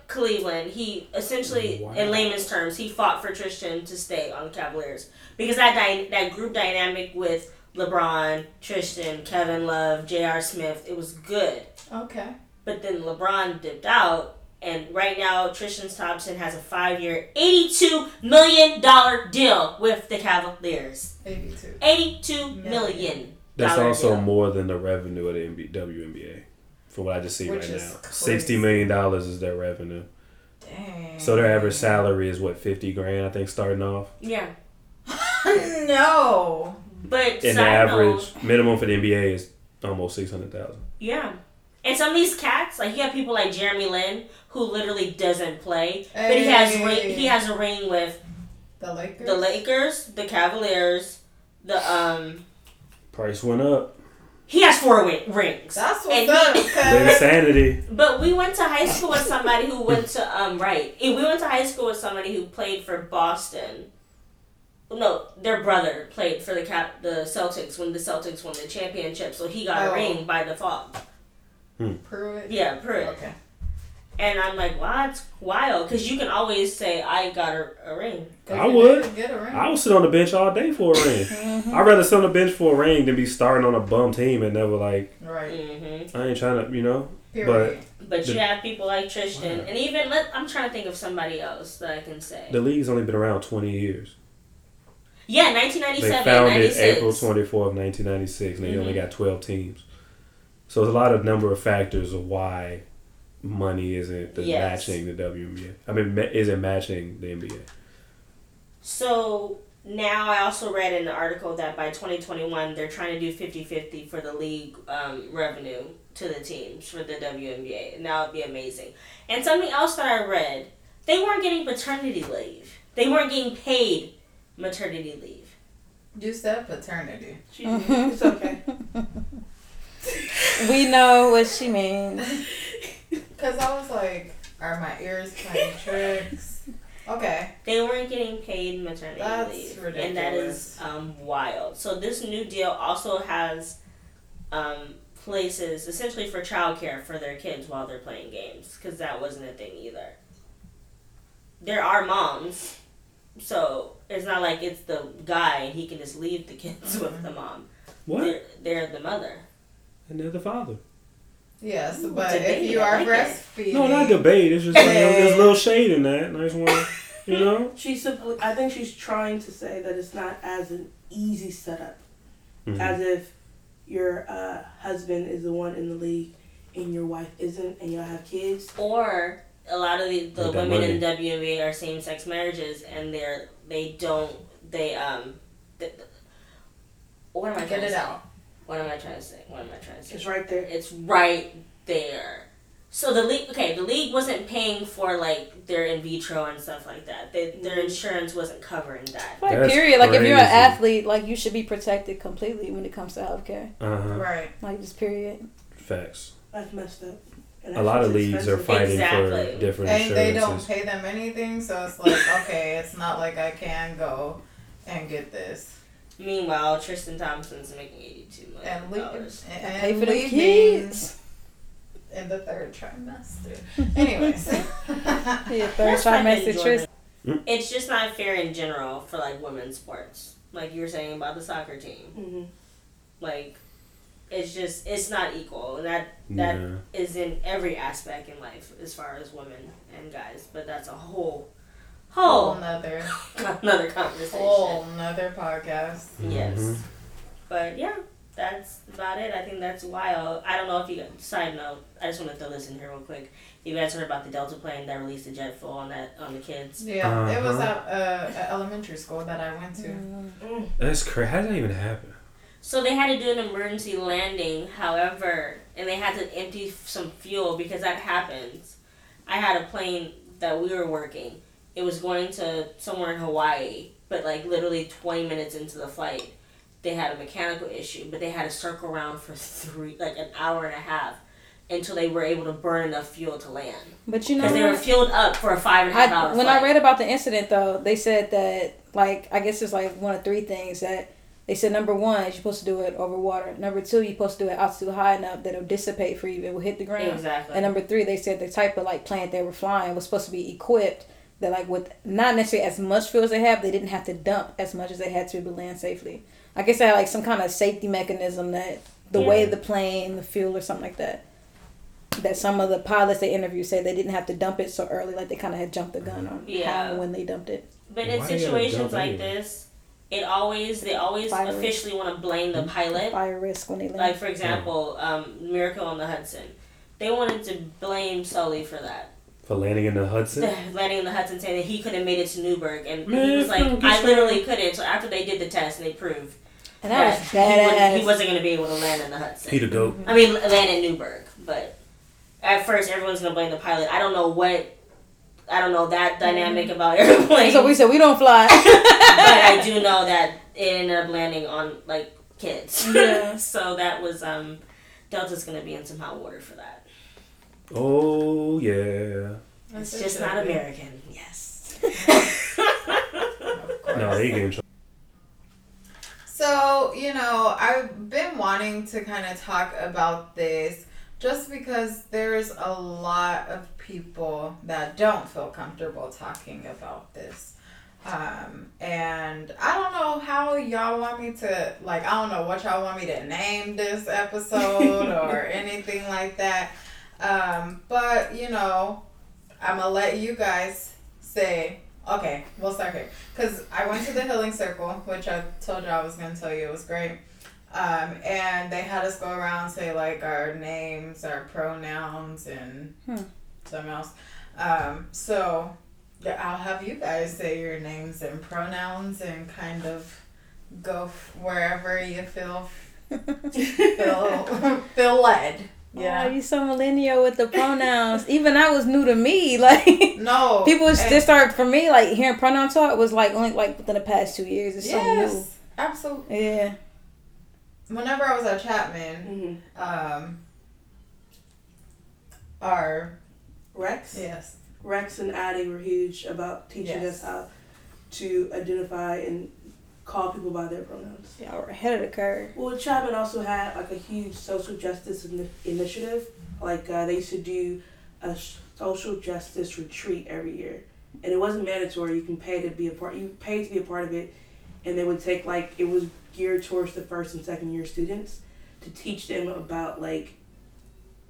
Cleveland, he essentially, Wow. in layman's terms, he fought for Tristan to stay on the Cavaliers because that dy- that group dynamic with LeBron, Tristan, Kevin Love, J.R. Smith, it was good. Okay. But then LeBron dipped out, and right now Tristan Thompson has a five-year, eighty-two million dollar deal with the Cavaliers. 82. Eighty-two Million. million. That's also deal. more than the revenue of the NB- WNBA. From what I just see Which right now, crazy. sixty million dollars is their revenue. Dang. So their average salary is what fifty grand, I think, starting off. Yeah, *laughs* no. but And the side note- average minimum for the NBA is almost six hundred thousand. Yeah. And some of these cats, like you have people like Jeremy Lin, who literally doesn't play, but he has ring, he has a ring with The Lakers. the Lakers, the Cavaliers, the um Price went up. He has four wi- rings. That's And what's up. he- insanity. But we went to high school with somebody who went to um right. We went to high school with somebody who played for Boston. No, their brother played for the cap the Celtics when the Celtics won the championship, so he got Oh. a ring by default. Pruitt. Yeah, Pruitt. Okay. And I'm like, wow, that's wild, because you can always say I got a, a ring. I would. Get a ring. I would sit on the bench all day for a ring. *laughs* I'd rather sit on the bench for a ring than be starting on a bum team and never like right. hmm I ain't trying to, you know. Period. But you The- have people like Tristan, Wow. and even let I'm trying to think of somebody else that I can say. The league's only been around twenty years. yeah, 1997. They founded 96. April twenty fourth, nineteen ninety six, and they only Mhm. got twelve teams. So there's a lot of number of factors of why money isn't the Yes. matching the WNBA. I mean, isn't matching the NBA. So now I also read in the article that by 2021 they're trying to do 50-50 for the league um, revenue to the teams for the WNBA. And that would be amazing. And something else that I read, they weren't getting paternity leave. They weren't getting paid maternity leave. You said paternity. She, it's okay. *laughs* We know what she means. Because I was like, are my ears playing tricks? Okay. They weren't getting paid maternity That's leave, and that is um, wild. So this new deal also has um, places essentially for childcare for their kids while they're playing games, because that wasn't a thing either. There are moms, so it's not like it's the guy and he can just leave the kids *laughs* with the mom. What? They're, they're the mother. And they're the father. Yes, Ooh, but debate, if you are like breastfeeding. No, not debate. It's just like there's a little shade in that. Nice one. You know. *laughs* She's simply, I think she's trying to say that it's not as an easy setup, Mhm. as if your uh, husband is the one in the league and your wife isn't, and y'all have kids. Or a lot of the, the With that women in WNBA are same sex marriages, and they're they don't they um. th- th- what am I Get it out. What am I trying to say? What am I trying to say? It's right there. It's right there. So the league, okay, the league wasn't paying for like their in vitro and stuff like that. They, their Mhm. insurance wasn't covering that. Like That's period. Like if you're an crazy. athlete, like you should be protected completely when it comes to healthcare. Uh huh. Right. Like just period. Facts. That's messed up. And A lot of that's leagues are fighting Exactly. for different And they don't insurances. pay them anything, so it's like, okay, it's not like I can go and get this. Meanwhile, Tristan Thompson's making eighty two million dollars. and Pay for the leaving kids. in the third trimester. *laughs* Anyways. *laughs* Yeah, third That's trimester Jordan. tris. It's just not fair in general for like women's sports. Like you were saying about the soccer team. Mhm. Like it's just it's not equal. And that that Yeah. is in every aspect in life as far as women and guys. But that's a whole whole Whole nother, *laughs* another conversation. whole nother podcast. Yes. Mhm. But yeah, that's about it. I think that's wild. I don't know if you side note, I just want to throw this in here real quick. You guys heard about the Delta plane that released a jet fuel on that on the kids? Yeah, it was Uh-huh. at uh, a elementary school that I went to. Mm. That's crazy. How did that even happen? So they had to do an emergency landing, however, and they had to empty some fuel because that happens. I had a plane that we were working. It was going to somewhere in Hawaii, but like literally 20 minutes into the flight, they had a mechanical issue, but they had to circle around for three, like an hour and a half until they were able to burn enough fuel to land. But you know, they were fueled up for a five and a half I, hour when flight. I read about the incident, though, they said that like I guess it's like one of three things that they said. Number one, you're supposed to do it over water. Number two, you're supposed to do it altitude high enough that it'll dissipate for you. It will hit the ground. Exactly. And number three, they said the type of like plant they were flying was supposed to be equipped that like with not necessarily as much fuel as they have, they didn't have to dump as much as they had to to land safely. I guess they had like some kind of safety mechanism that the Yeah. way the plane, the fuel, or something like that. That some of the pilots they interviewed say they didn't have to dump it so early, like they kind of had jumped the gun on Yeah. how when they dumped it. But in they gotta situations like anyway? this, it always they always Fire risk. officially want to blame the pilot. Fire risk when they land. Like for example, um, Miracle on the Hudson, they wanted to blame Sully for that. For landing in the Hudson? *laughs* Landing in the Hudson saying that he couldn't have made it to Newburgh, and Man, he was like, I get literally couldn't. So after they did the test and they proved and that was he, wouldn't- badass. he wasn't going to be able to land in the Hudson. He the goat. I mean, land in Newburgh, but at first everyone's gonna blame the pilot. I don't know what. I don't know that dynamic about *laughs* airplanes. so we said we don't fly. *laughs* but I do know that it ended up landing on like kids. Yeah. so that was um, Delta's gonna be in some hot water for that. Oh yeah. It's just not American. Yes. *laughs* No, they get in trouble. So, you know, I've been wanting to kind of talk about this just because there's a lot of people that don't feel comfortable talking about this. Um, and I don't know how y'all want me to, like, I don't know what y'all want me to name this episode *laughs* or anything like that. Um, but, you know, I'm to let you guys say Okay, we'll start here. Because I went to the *laughs* Healing Circle, which I told you I was to tell you it was great. Um, and they had us go around say like our names, our pronouns, and Hmm. something else. Um, so yeah, I'll have you guys say your names and pronouns and kind of go f- wherever you feel *laughs* feel feel led. Yeah, Yeah. you so millennial with the pronouns. *laughs* Even that was new to me. *laughs* Like No. people and- just started for me. Like hearing pronoun talk was like only like within the past two years. It's Yes. Absolutely. so new. Yeah. Whenever I was at Chapman, hmm um, our Rex. yes, Rex and Addie were huge about teaching Yes. us how to identify and call people by their pronouns. Yeah, we're ahead of the curve. Well, Chapman also had like a huge social justice ini- initiative. Like uh, they used to do a sh- social justice retreat every year, and it wasn't mandatory. You can pay to be a part. You paid to be a part of it, and they would take like it was geared towards the first and second year students to teach them about like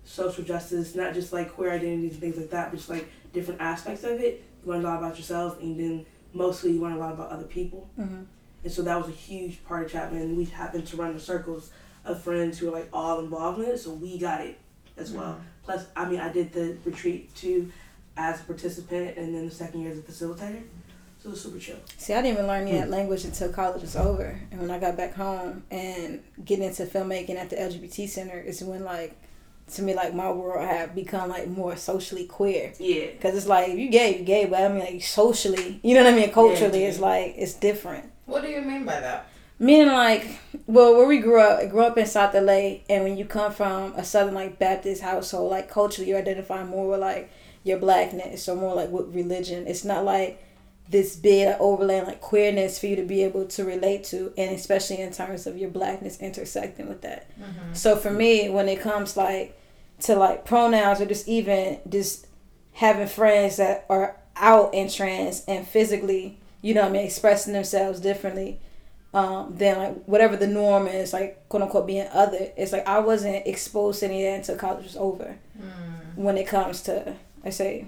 social justice, not just like queer identities and things like that, but just like different aspects of it. You learn a lot about yourself, and then mostly you learn a lot about other people. Mm-hmm. And so that was a huge part of Chapman. We happened to run the circles of friends who were like all involved in it, so we got it as well. Mm-hmm. Plus, I mean, I did the retreat too as a participant, and then the second year as a facilitator. So it was super chill. See, I didn't even learn that hmm. language until college was over, and when I got back home and getting into filmmaking at the LGBT center is when like, to me, like my world had become like more socially queer. Yeah. Cause it's like you gay, you gay, but I mean like socially, you know what I mean? Culturally, Yeah. it's like it's different. What do you mean by that? Meaning like, well, where we grew up, I grew up in South LA, and when you come from a Southern like Baptist household, like culturally, you identify more with like your blackness or more like with religion. It's not like this big overlaying like queerness for you to be able to relate to, and especially in terms of your blackness intersecting with that. Mm-hmm. So for me, when it comes like to like pronouns or just even just having friends that are out and trans and physically, you know what I mean, expressing themselves differently um, than like whatever the norm is, like quote unquote being other. It's like I wasn't exposed to any of that until college was over. When it comes to, I say,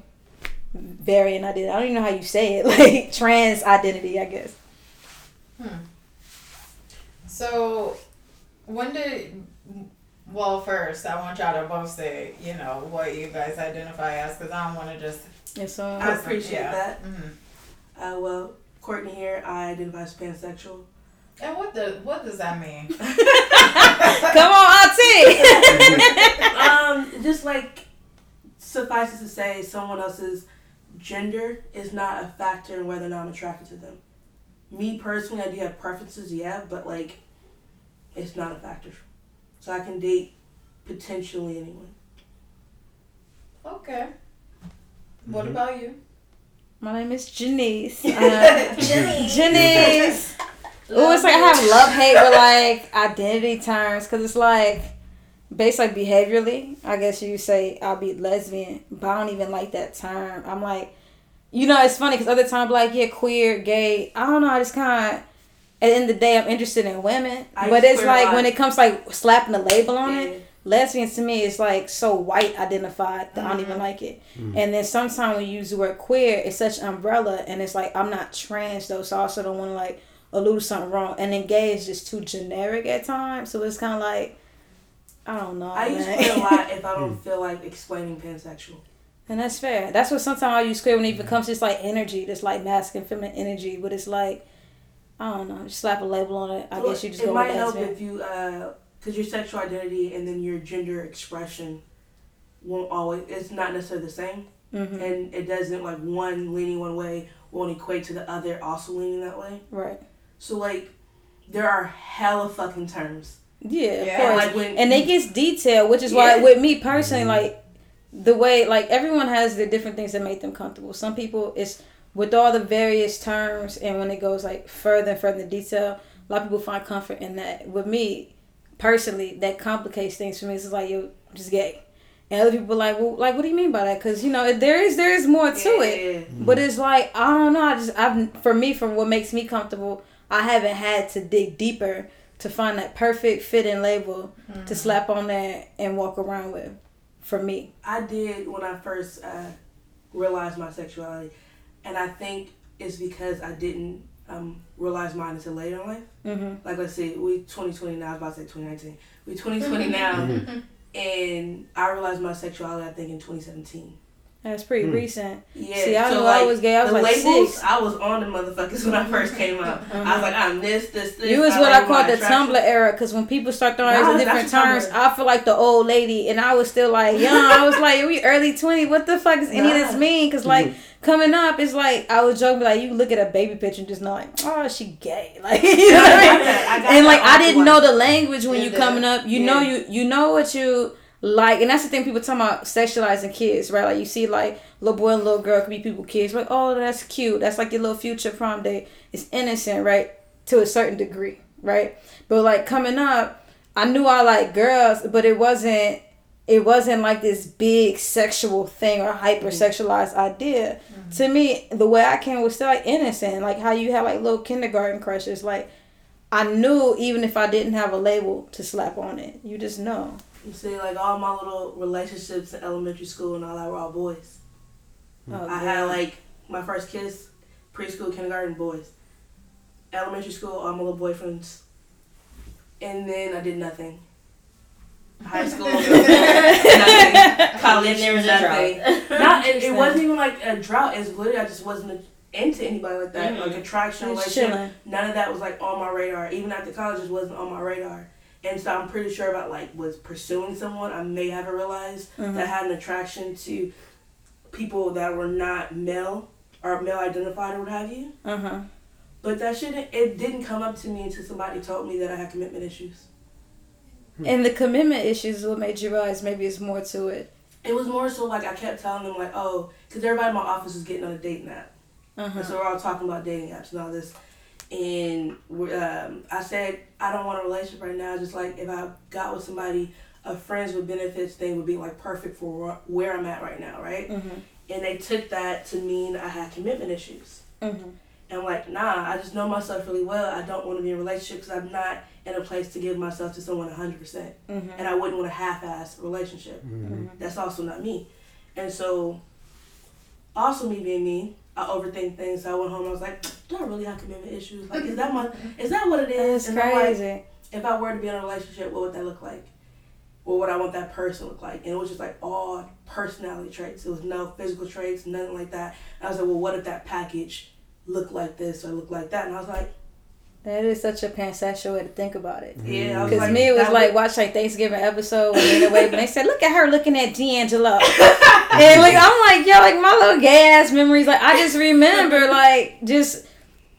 variant identity. I don't even know how you say it, *laughs* like trans identity, I guess. Hmm. So, when did? Well, first, I want y'all to both say, you know, what you guys identify as, because I don't want to just. And so, I appreciate yeah. that. Mhm. Uh, well, Courtney here, I identify as pansexual. And what the what does that mean? *laughs* come on, Auntie. *laughs* um, just like suffices to say, someone else's gender is not a factor in whether or not I'm attracted to them. Me personally, I do have preferences, yeah, but like, it's not a factor. So I can date potentially anyone. Okay. What Mhm. about you? My name is Janice. *laughs* Uh, Janice. Ooh, it's like I have love hate with like identity terms because it's like based like behaviorally. I guess you say I'll be lesbian, but I don't even like that term. I'm like, you know, it's funny because other times like yeah, queer, gay. I don't know. I just kind of at the end of the day, I'm interested in women, I but it's like when it comes like slapping a label on it Yeah. lesbian to me is like so white identified that I don't even mm-hmm. like it. Mm. And then sometimes when you use the word queer, it's such an umbrella, and it's like I'm not trans though, so I also don't want to like allude to something wrong. And then gay is just too generic at times, so it's kind of like I don't know. I use man. queer a lot if I don't mm. feel like explaining pansexual. and that's fair. That's what sometimes I use queer when it mm-hmm. becomes just like energy, just like masculine, feminine energy. But it's like I don't know, just slap a label on it. I Well, guess you just it go might with help if you, uh, because your sexual identity and then your gender expression won't always. It's not necessarily the same, hmm and it doesn't like one leaning one way won't equate to the other also leaning that way. Right. So like, there are hella fucking terms. Yeah, Yeah. of course. Like when- and it gets detailed, which is why with me personally, like the way like everyone has the different things that make them comfortable. Some people it's with all the various terms and when it goes like further and further in detail, a lot of people find comfort in that. With me, personally, that complicates things for me. It's like yo, I'm just gay. And other people like, well, like, what do you mean by that? Because you know, there is there is more to it. Yeah. But it's like I don't know. I just I've for me from what makes me comfortable, I haven't had to dig deeper to find that perfect fitting label to slap on that and walk around with. For me, I did when I first uh, realized my sexuality, and I think it's because I didn't um, realize mine until later in life. mm-hmm. Like let's see, we 2020 now. I was about to say 2019. We 2020 now, and I realized my sexuality. I think in 2017. that's pretty Hmm. recent. Yeah. See, I knew I was gay. I was the like labels, six. I was on the motherfuckers *laughs* when I first came out. I was like, I'm this, this, this. You was what I call the attraction. Tumblr era, because when people start throwing Nah, out different that's terms, Tumblr. I feel like the old lady, and I was still like young. I was like, we early twenty. What the fuck does any of this mean? Because like coming up, it's like I was joking, like you look at a baby picture and just know like, oh, she gay, *laughs* like you know what I mean? I got and like I didn't know the language when Yeah, you coming up. You know you you know what you like, and that's the thing people talking about sexualizing kids, right? Like you see like little boy and little girl could be people kids, like oh that's cute. That's like your little future prom date. It's innocent, right? To a certain degree, right? But like coming up, I knew I like girls, but it wasn't. It wasn't like this big sexual thing or mm-hmm. hypersexualized idea. Mm-hmm. To me, the way I came was still like innocent, like how you have like little kindergarten crushes. Like I knew even if I didn't have a label to slap on it, you just know. You see, like all my little relationships in elementary school and all that were all boys. Hmm. Oh, I had like my first kiss, preschool, kindergarten, boys. Elementary school, all my little boyfriends. And then I did nothing. High *laughs* school, nothing. College, And then there was a nothing. drought. *laughs* Not, it, it wasn't even like a drought. It's literally I just wasn't into anybody like that. Mhm. Like attraction, Just relationship. chilling. None of that was like on my radar. Even after college, it wasn't on my radar. And so I'm pretty sure about like was pursuing someone. I may have realized Mhm. that had an attraction to people that were not male or male identified or what have you. Uh huh. But that shouldn't. It didn't come up to me until somebody told me that I had commitment issues. And the commitment issues is what made you realize maybe it's more to it. It was more so like I kept telling them like, oh, because everybody in my office was getting on a dating app. Uh And so we're all talking about dating apps and all this. And um, I said, I don't want a relationship right now. Just like if I got with somebody, a friends with benefits thing would be like perfect for where I'm at right now, right? Mhm. And they took that to mean I had commitment issues. Mhm. And I'm like, nah, I just know myself really well. I don't want to be in a relationship because I'm not in a place to give myself to someone 100%. Mhm. And I wouldn't want a half ass relationship. Mhm. That's also not me. And so, also me being me, I overthink things. So I went home. I was like, do I really have commitment issues? Like, is that my, *laughs* is that what it is? That's and I'm like, crazy. if I were to be in a relationship, what would that look like? What would I want that person to look like? And it was just like all personality traits. It was no physical traits, nothing like that. And I was like, well, what if that package looked like this or look like that? And I was like, That is such a pansexual way to think about it. yeah. Because like, me, it was like would- watch like Thanksgiving episode when they but they said, "Look at her looking at D'Angelo," *laughs* and like I'm like, yo, like my little gay ass memories. Like I just remember like just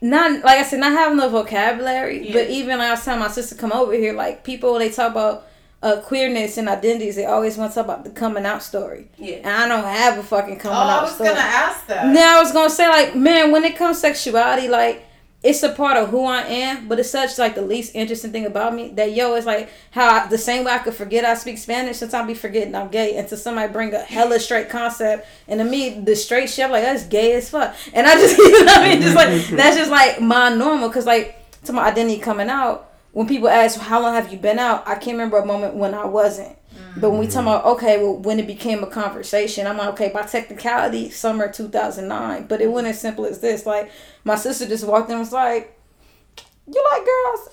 not like I said, not having the vocabulary, Yeah. but even was telling my sister come over here, like people they talk about uh, queerness and identities, they always want to talk about the coming out story, yeah. and I don't have a fucking coming Oh, coming I out was story. gonna ask that. Now I was gonna say like, man, when it comes to sexuality, like it's a part of who I am, but it's such like the least interesting thing about me that yo, it's like how I, the same way I could forget I speak Spanish, sometimes I'll be forgetting I'm gay, and to somebody bring a hella straight concept, and to me the straight shit, I'm like that's gay as fuck, and I just *laughs* you know what I mean, just like *laughs* that's just like my normal, cause like to my identity coming out. When people ask how long have you been out, I can't remember a moment when I wasn't. But when we talk about okay, well, when it became a conversation, I'm like, okay, by technicality, summer 2009. But it wasn't as simple as this. Like my sister just walked in and was like, "You like girls?"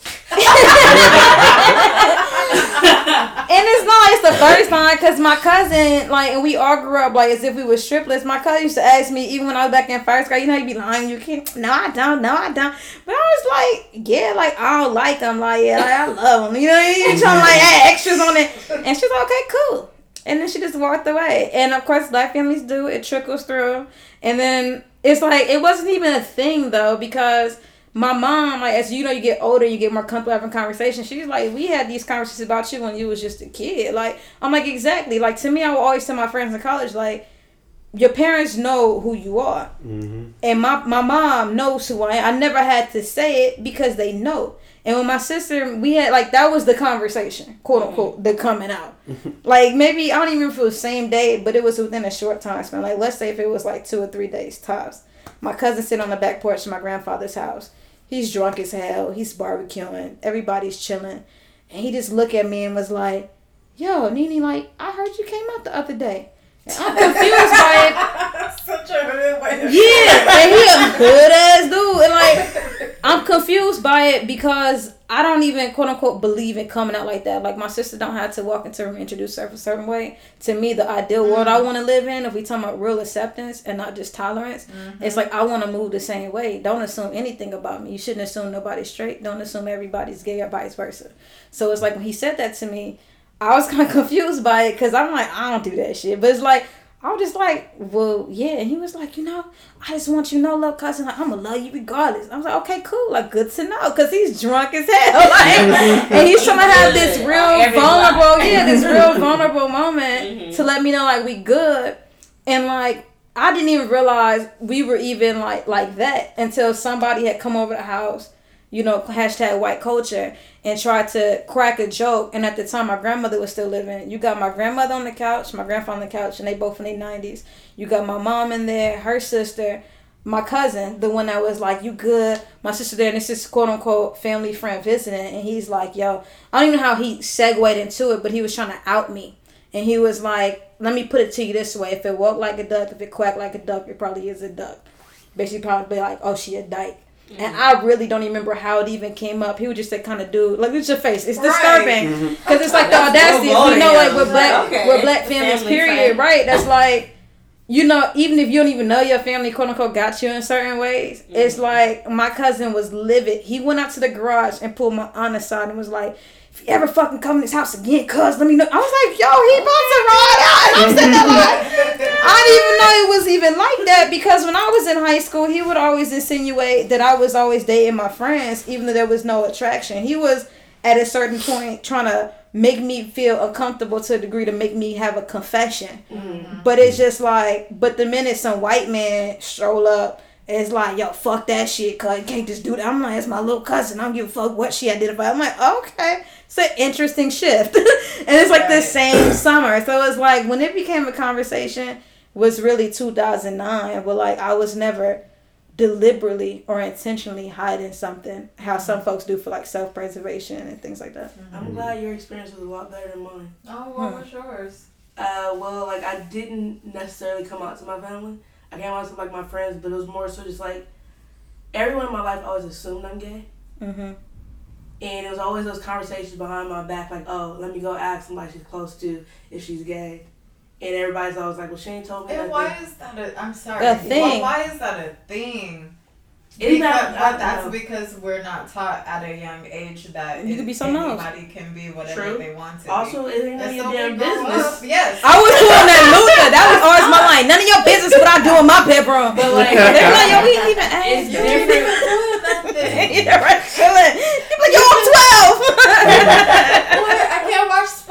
and it's not it's the first time because my cousin like and we all grew up like as if we were stripless. My cousin used to ask me even when I was back in first grade, you know, you be lying, you can't. No, I don't. No, I don't. But I was like, yeah, like I don't like them. Like yeah, like I love them. You know, you trying to like add extras on it. And she's like, okay, cool. And then she just walked away. And of course, black families do. It trickles through. And then it's like, it wasn't even a thing though, because my mom, like as you know, you get older, you get more comfortable having conversations. She's like, we had these conversations about you when you was just a kid. Like I'm like exactly. Like to me, I would always tell my friends in college, like your parents know who you are, Mm-hmm. and my my mom knows who I am. I never had to say it because they know. And with my sister, we had like that was the conversation, quote unquote, the coming out. *laughs* like maybe I don't even remember if it was the same day, but it was within a short time span. Like let's say if it was like two or three days tops. My cousin sitting on the back porch of my grandfather's house. He's drunk as hell. He's barbecuing. Everybody's chilling, and he just looked at me and was like, "Yo, Nene, like I heard you came out the other day." And I'm confused by it. *laughs* Such a good way to Yeah, and he a good ass dude, and like I'm confused by it because I don't even quote unquote believe in coming out like that. Like my sister don't have to walk into a room introduce herself a certain way. To me, the ideal world I want to live in, if we talking about real acceptance and not just tolerance, it's like I want to move the same way. Don't assume anything about me. You shouldn't assume nobody's straight. Don't assume everybody's gay or vice versa. So it's like when he said that to me, I was kind of *laughs* confused by it because I'm like I don't do that shit. But it's like I was just like, well, yeah. And he was like, you know, I just want you to know, love cousin, like, I'm gonna love you regardless. I was like, okay, cool, like, good to know, cause he's drunk as hell, *laughs* like, mm-hmm. and he's trying to have this real Every vulnerable, yeah, this *laughs* real vulnerable moment to mm-hmm. let me know, like, we good, and like, I didn't even realize we were even like like that until somebody had come over the house, you know, hashtag white culture, and tried to crack a joke. And at the time, my grandmother was still living. You got my grandmother on the couch, my grandfather on the couch, and they both in their nineties. You got my mom in there, her sister, my cousin, the one that was like, "You good?" My sister there, and this is quote unquote family friend visiting, and he's like, "Yo, I don't even know how he segued into it, but he was trying to out me." And he was like, let me put it to you this way. If it walked like a duck, if it quacked like a duck, it probably is a duck. Basically, probably like, oh, she a dyke. And I really don't even remember how it even came up. He would just say, kind of dude, like, look at your face. It's Right. disturbing. Because it's like the audacity. so We know, like, boring. with black, Okay. with black families, Family period, friend. right? That's like, you know, even if you don't even know your family, quote unquote, got you in certain ways, Mm-hmm. it's like my cousin was livid. He went out to the garage and pulled my aunt aside and was like, if you ever fucking come in this house again, cuz, let me know. I was like, yo, he about to ride out. I'm sitting there like, I didn't even know it was even like that because when I was in high school, he would always insinuate that I was always dating my friends, even though there was no attraction. He was at a certain point trying to make me feel uncomfortable to a degree to make me have a confession. Mm-hmm. But it's just like, but the minute some white man stroll up, it's like, yo, fuck that shit, cuz you can't just do that. I'm like, it's my little cousin. I don't give a fuck what she identified. I'm like, okay. It's an interesting shift. *laughs* and it's like the same *coughs* summer. So it's like when it became a conversation was really 2009, but like I was never deliberately or intentionally hiding something, how some mm-hmm. folks do for like self preservation and things like that. Mm-hmm. I'm glad your experience was a lot better than mine. Oh, what hmm. was yours? Uh, well, like I didn't necessarily come out to my family. I came out to like my friends, but it was more so just like everyone in my life always assumed I'm gay, Mm-hmm. and it was always those conversations behind my back, like, "Oh, let me go ask somebody she's close to if she's gay," and everybody's always like, "Well, she ain't told me And nothing." why is that a? I'm sorry. A thing. Why, why is that a thing? It's Because, not- I but that's know. because we're not taught at a young age that You could be something else. anybody can be whatever True. they want to Also, it ain't be. none of And your damn business. Yes. I was doing that Luther. That was always my line. None of your business what I do in my bedroom. But, like, *laughs* they're like, yo, we ain't even ask. It's You you. ain't different. even *laughs* doing nothing. yeah, right. Chilling. You like, yo, I'm What? *laughs* I can't watch SpongeBob.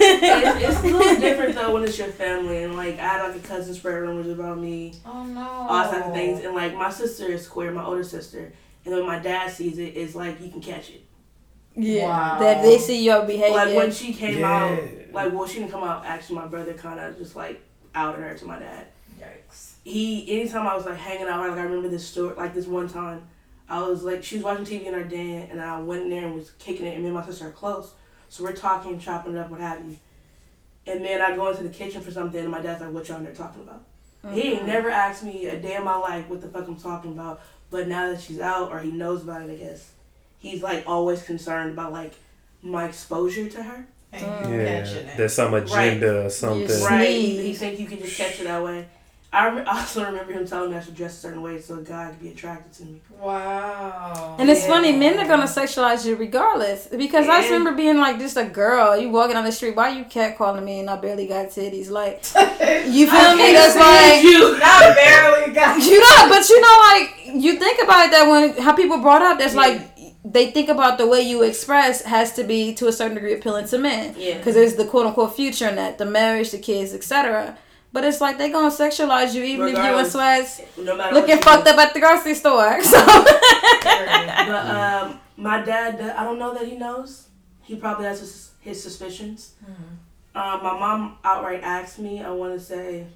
It's, it's a little *laughs* different though when it's your family, and like I had like a cousin spread rumors about me, Oh no. all types of things, and like my sister is queer, my older sister, and when my dad sees it, it's like you can catch it. Yeah. Wow. That they see your behavior. Like when she came Yeah. out, like well she didn't come out. Actually, my brother kind of just like outed her to my dad. Yikes. He anytime I was like hanging out, like I remember this story, like this one time, I was like she was watching TV in her den, and I went in there and was kicking it, and me and my sister are close, so we're talking, chopping it up, what have you. And then I go into the kitchen for something, and my dad's like, "What y'all in there talking about?" He ain't never asked me a day in my life what the fuck I'm talking about. But now that she's out, or he knows about it, I guess, he's like always concerned about like my exposure to her. And Mm. Yeah, there's some agenda or something. Right. He, Sneeze. he think you can just catch it that way. I rem- also remember him telling me I should dress a certain way so a guy could be attracted to me. Wow. And it's Yeah. funny, men are gonna sexualize you regardless. Because I just remember being like just a girl, you walking on the street, why you catcalling me and I barely got titties? Like *laughs* you feel me? That's like you. *laughs* Not barely got. you know, but you know, like you think about it that when how people brought up, that's like they think about the way you express has to be to a certain degree appealing to men. Yeah. Because there's the quote unquote future in that, the marriage, the kids, etc. But it's like they gonna sexualize you even if you in Regardless. sweats, No looking you fucked do. up at the grocery store. *laughs* So But um, my dad, I don't know that he knows. He probably has his, his suspicions. Um, my mom outright asked me. I want to say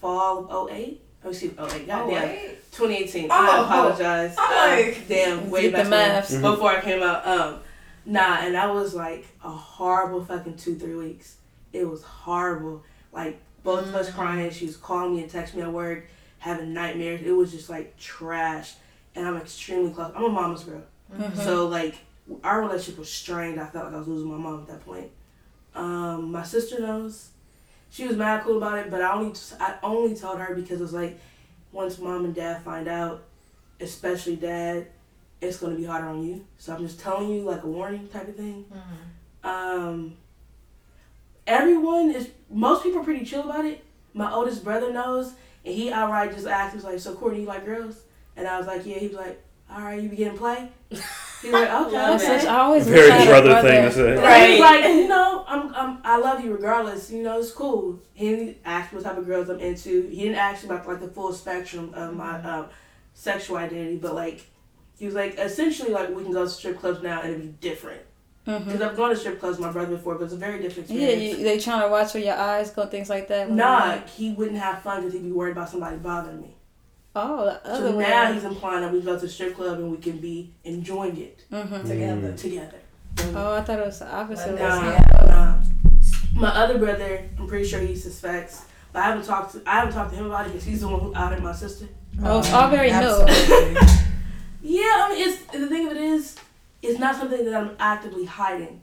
fall of 08. Oh, excuse me, 08. Oh, Goddamn. wait. 2018. Oh, I apologize. I'm Um, like- damn, way Get back maths. when, before I came out. Um, nah, and that was like a horrible fucking two, three weeks. It was horrible. Like both of us crying. She was calling me and texting me at work, having nightmares. It was just like trash. And I'm extremely close. I'm a mama's girl. So like our relationship was strained. I felt like I was losing my mom at that point. Um, my sister knows. She was mad cool about it, but I only I only told her because it was like once mom and dad find out, especially dad, it's gonna be harder on you. So I'm just telling you like a warning type of thing. Um, everyone is most people are pretty chill about it. My oldest brother knows, and he outright just asked, he was like, "So Courtney, you like girls?" And I was like, "Yeah." He was like, "All right, you begin to play." He was like, *laughs* "Okay." that's okay. such I always Very wish I had a brother thing to say. Right. He's like, you know, I'm, I'm, I love you regardless. You know, it's cool. He didn't ask what type of girls I'm into. He didn't ask about like the full spectrum of my um, sexual identity, but like, he was like, essentially, like we can go to strip clubs now and it'd be different. Because I've gone to strip clubs with my brother before, but it's a very different Yeah, experience. you, they trying to watch where your eyes go, things like that. when Nah, you're- he wouldn't have fun because he'd be worried about somebody bothering me. Oh, the other So way. now he's implying that we go to strip club and we can be enjoying it hmm Together. together. Oh, I thought it was the opposite. Nah, Yeah. nah. My other brother, I'm pretty sure he suspects, but I haven't talked to I haven't talked to him about it because he's the one who outed my sister. Oh, it's all very new. Yeah, I mean, it's the thing of it is, it's not something that I'm actively hiding.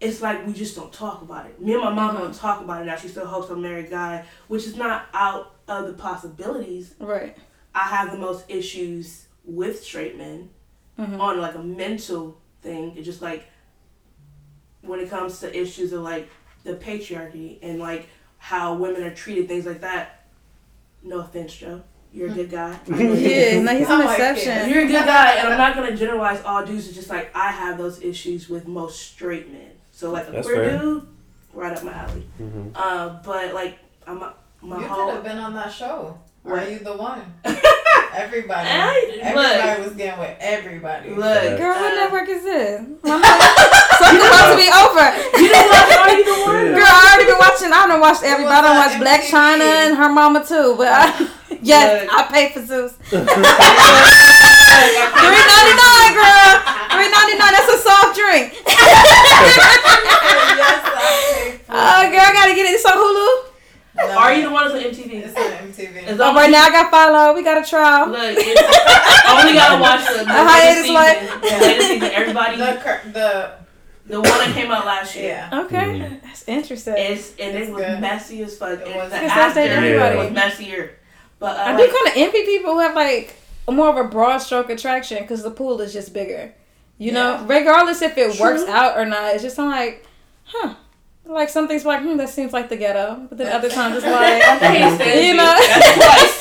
It's like we just don't talk about it. Me and my mom don't talk about it now. She still hopes I'm a married guy, which is not out of the possibilities. Right. I have the most issues with straight men Mhm. on like a mental thing. It's just like when it comes to issues of like the patriarchy and like how women are treated, things like that. No offense, Joe. You're a good guy. *laughs* I know you. Yeah, no, he's I an like it. exception. You're a good guy, and I'm not gonna generalize all dudes. It's just like I have those issues with most straight men. So like a That's queer fair. dude, right up my alley. Mhm. Uh, but like I'm a, my You could whole. have been on that show. Are you the one? *laughs* Everybody. Hey, Everybody look, was getting with everybody. look. Girl, what uh, network is this? Mama, *laughs* something about to be over. You didn't watch Are You the One? Yeah. Girl, I already been watching. I don't watch everybody. I don't watch Blac Chyna and her mama too. But I, *laughs* yes, Look. I pay for Zeus. *laughs* Three ninety nine, girl. Three ninety nine. That's a soft drink. *laughs* Oh, yes, I paid for Oh, girl, I gotta get it. It's on Hulu. No, Are You the One is on MTV? It's on MTV. It's Oh, on right now I got follow. We got a trial. Look, it's, I only gotta watch the, the hiatus latest like- season. The latest season. Everybody, the, the the one that came out last year. yeah. Okay, mm-hmm. that's interesting. It's and It's it was good. messy as fuck. It was. the It's the actor same was messier. But uh, I do kind of envy people who have like more of a broad stroke attraction because the pool is just bigger. You know, regardless if it works out or not, it's just I'm like, huh. Like some things like, hmm, that seems like the ghetto, but then other times it's like, *laughs* I can't you you. know, That's twice.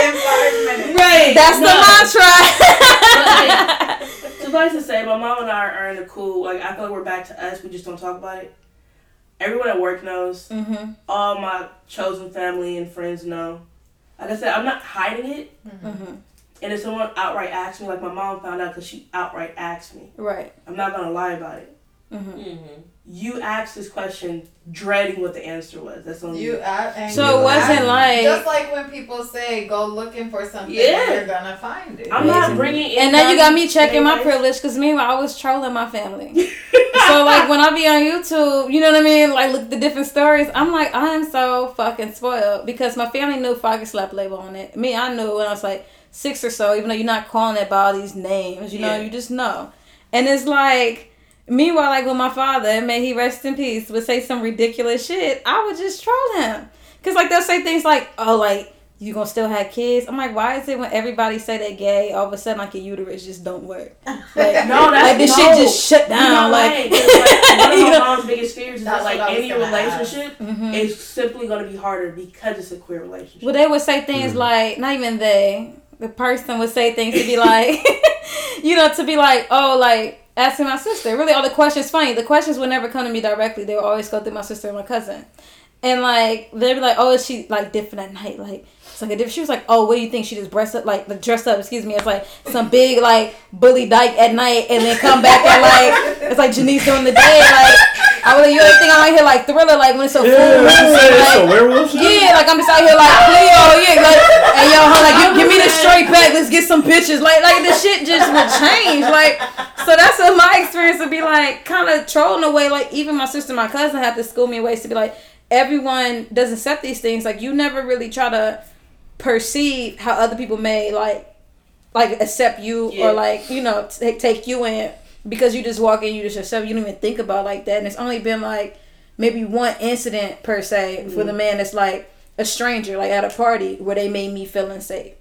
In five minutes. Right. that's no. the mantra. *laughs* Suffice to say, my mom and I are in a cool. Like I feel like we're back to us. We just don't talk about it. Everyone at work knows. mm-hmm. All my chosen family and friends know. Like I said, I'm not hiding it. Mm-hmm. And if someone outright asks me, like my mom found out because she outright asked me, Right. I'm not gonna lie about it. Mm-hmm. You asked this question dreading what the answer was. That's on You you. add, and So it wasn't add- like- just like when people say go looking for something, Yeah. you're gonna find it. I'm not bringing in. And now you got me checking my privilege because meanwhile I was trolling my family. *laughs* so like when I be on YouTube, you know what I mean? Like look the different stories. I'm like I am so fucking spoiled because my family knew Foggy Slap label on it. Me, I knew when I was like six or so. Even though you're not calling it by all these names, you know, Yeah. you just know. And it's like. Meanwhile, like when my father, may he rest in peace, would say some ridiculous shit, I would just troll him. Cause like they'll say things like, "Oh, like you gonna still have kids? I'm like, why is it when everybody say they gay, all of a sudden like your uterus just don't work? *laughs* Like, No, that's like this no. shit just shut You down. know, like, like, 'cause, like, *laughs* one of my know? mom's biggest fears is that like what I was any gonna ask. relationship Mhm. is simply going to be harder because it's a queer relationship. Well, they would say things Mhm. like, not even they, the person would say things to be like, *laughs* you know, to be like, oh, like asking my sister. Really, all the questions, funny, the questions would never come to me directly. They would always go through my sister and my cousin. And like, they'd be like, oh, is she like different at night? Like, it's like a different. She was like, oh, what do you think? She just dressed up, like, dressed up, excuse me, it's like some big, like, bully dyke at night and then come back at like, it's like Janice during the day. Like, I was like, you don't think I'm out here like thriller, like when it's a full Yeah, moon? what? It's a like, werewolf shit? yeah, like I'm just out here like Cleo, yeah, like, and yo, huh, like, give, give me the straight back, let's get some pictures, like, like the shit just would change, like, so that's what my experience would be like, kind of trolling away, like, even my sister, my cousin had to school me in ways to be like, everyone doesn't accept these things, like, you never really try to perceive how other people may like, like accept you Yeah. or like, you know, take take you in because you just walk in, you just yourself, you don't even think about like that, and it's only been like maybe one incident per se for the mm. man that's like a stranger, like at a party where they made me feel unsafe.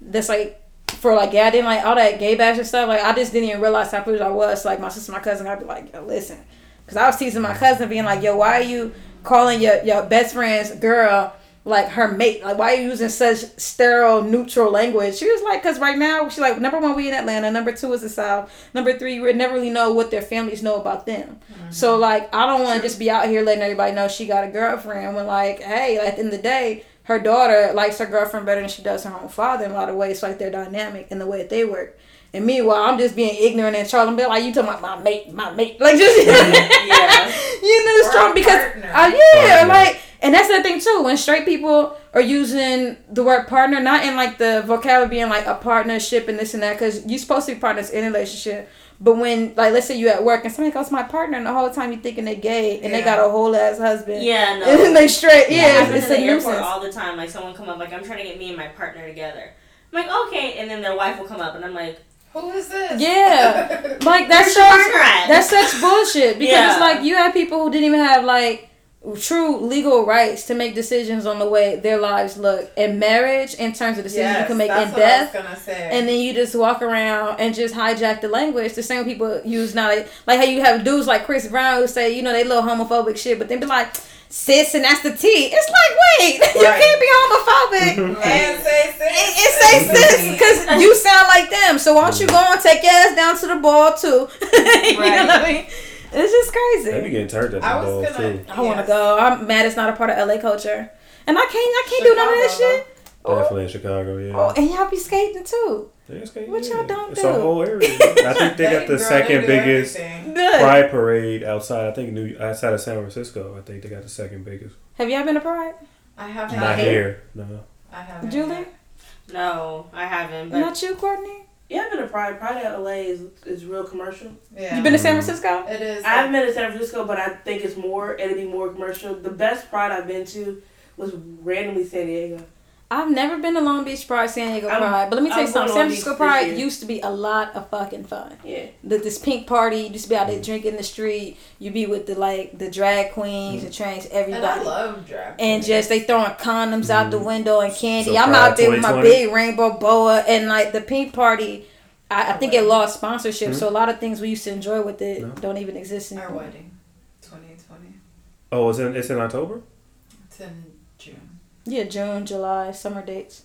That's like for like yeah, I didn't like all that gay bash and stuff. Like I just didn't even realize how privileged I was. Like my sister, my cousin, I'd be like, yo, listen, because I was teasing my cousin, being like, yo, why are you calling your your best friend's girl? Like her mate, like why are you using such sterile, neutral language? She was like, cause right now she's like, number one, we in Atlanta. Number two is the South. Number three, you would never really know what their families know about them. So like, I don't want to just be out here letting everybody know she got a girlfriend. When like, hey, at the end of the day, her daughter likes her girlfriend better than she does her own father in a lot of ways. Like they're dynamic and the way that they work. And meanwhile, I'm just being ignorant and Charlie be like, you talking about my mate, my mate, like just Yeah. *laughs* you know, Or strong because partner. uh, yeah, Partner. like, and that's the thing too. When straight people are using the word partner, not in like the vocabulary being like a partnership and this and that, because you're supposed to be partners in a relationship. But when, like, let's say you're at work and somebody goes, "My partner," and the whole time you're thinking they're gay and they got a whole ass husband, Yeah, *laughs* no. and they straight, yeah, happens it's, it's a the airport nuisance. all the time. Like someone come up, like I'm trying to get me and my partner together. I'm like, okay, and then their wife will come up, and I'm like, Who is this? Yeah. Like *laughs* that where's your shows partner that's such bullshit because Yeah. it's like you have people who didn't even have like true legal rights to make decisions on the way their lives look in marriage in terms of decisions you can make that's in what I was death gonna say. and then you just walk around and just hijack the language the same people use now like, like how you have dudes like chris brown who say you know they little homophobic shit but then be like sis and that's the T. It's like wait *laughs* you can't be homophobic *laughs* and say sis. it, it say sis because you sound like them. So why don't you go and take your ass down to the ball too? *laughs* you know what I mean? It's just They be crazy. getting turned at the I was balls gonna. too. I want to yes. go. I'm mad it's not a part of LA culture, and I can't. I can't do none of that Chicago. shit. Oh, Definitely in Chicago, yeah. oh, and y'all be skating too. Yeah, it's okay, What yeah. y'all don't it's do? It's a whole area. *laughs* I think they got the girl, second biggest Pride parade outside. I think New outside of San Francisco. I think they got the second biggest. Have y'all been to Pride, I haven't. Not here, no. I haven't. Julie? no, I haven't. But Not you, Courtney. Yeah, I've been to Pride. Pride at LA is, is real commercial. Yeah. You been to San Mhm. Francisco? It is. I haven't been to San Francisco, but I think it's more, it'll be more commercial. The best Pride I've been to was randomly San Diego. I've never been to Long Beach Pride, San Diego I'm- Pride, but let me tell you something. San to Long Beach Francisco Pride used to be a lot of fucking fun. Yeah. the, this pink party. You just be out there drinking in the street. You be with the like the drag queens the trans everybody. And I everybody. love drag. And just they throwing condoms out the Mhm. window and candy. So I'm out there with my big rainbow boa and like the pink party. I, I think it lost sponsorship, Mhm. so a lot of things we used to enjoy with it No. don't even exist Our anymore. wedding, 2020. Oh, it's in it's in October. It's in June. Yeah, June, July, summer dates.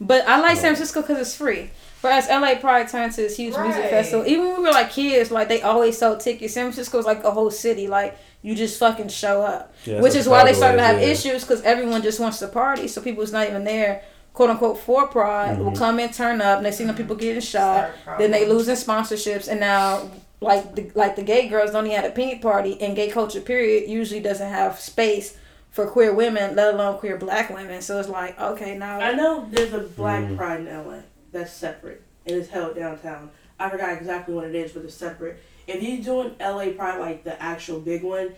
But I like San Francisco because it's free. Whereas LA Pride turned to this huge music festival. Even when we were like kids, like they always sold tickets. San Francisco is like a whole city. Like you just fucking show up. Yeah, Which is why they started to have yeah. issues because everyone just wants to party. So people who's not even there, quote unquote, for Pride will Mhm. come and turn up. And they see the people getting shot. Then they losing sponsorships, and now like the like the gay girls don't even have a pink party, and gay culture period usually doesn't have space for queer women, let alone queer black women. So it's like okay now. I know there's a Black Mm. Pride in LA that's separate and it's held downtown. I forgot exactly what it is, but it's separate. If you're doing LA Pride like the actual big one,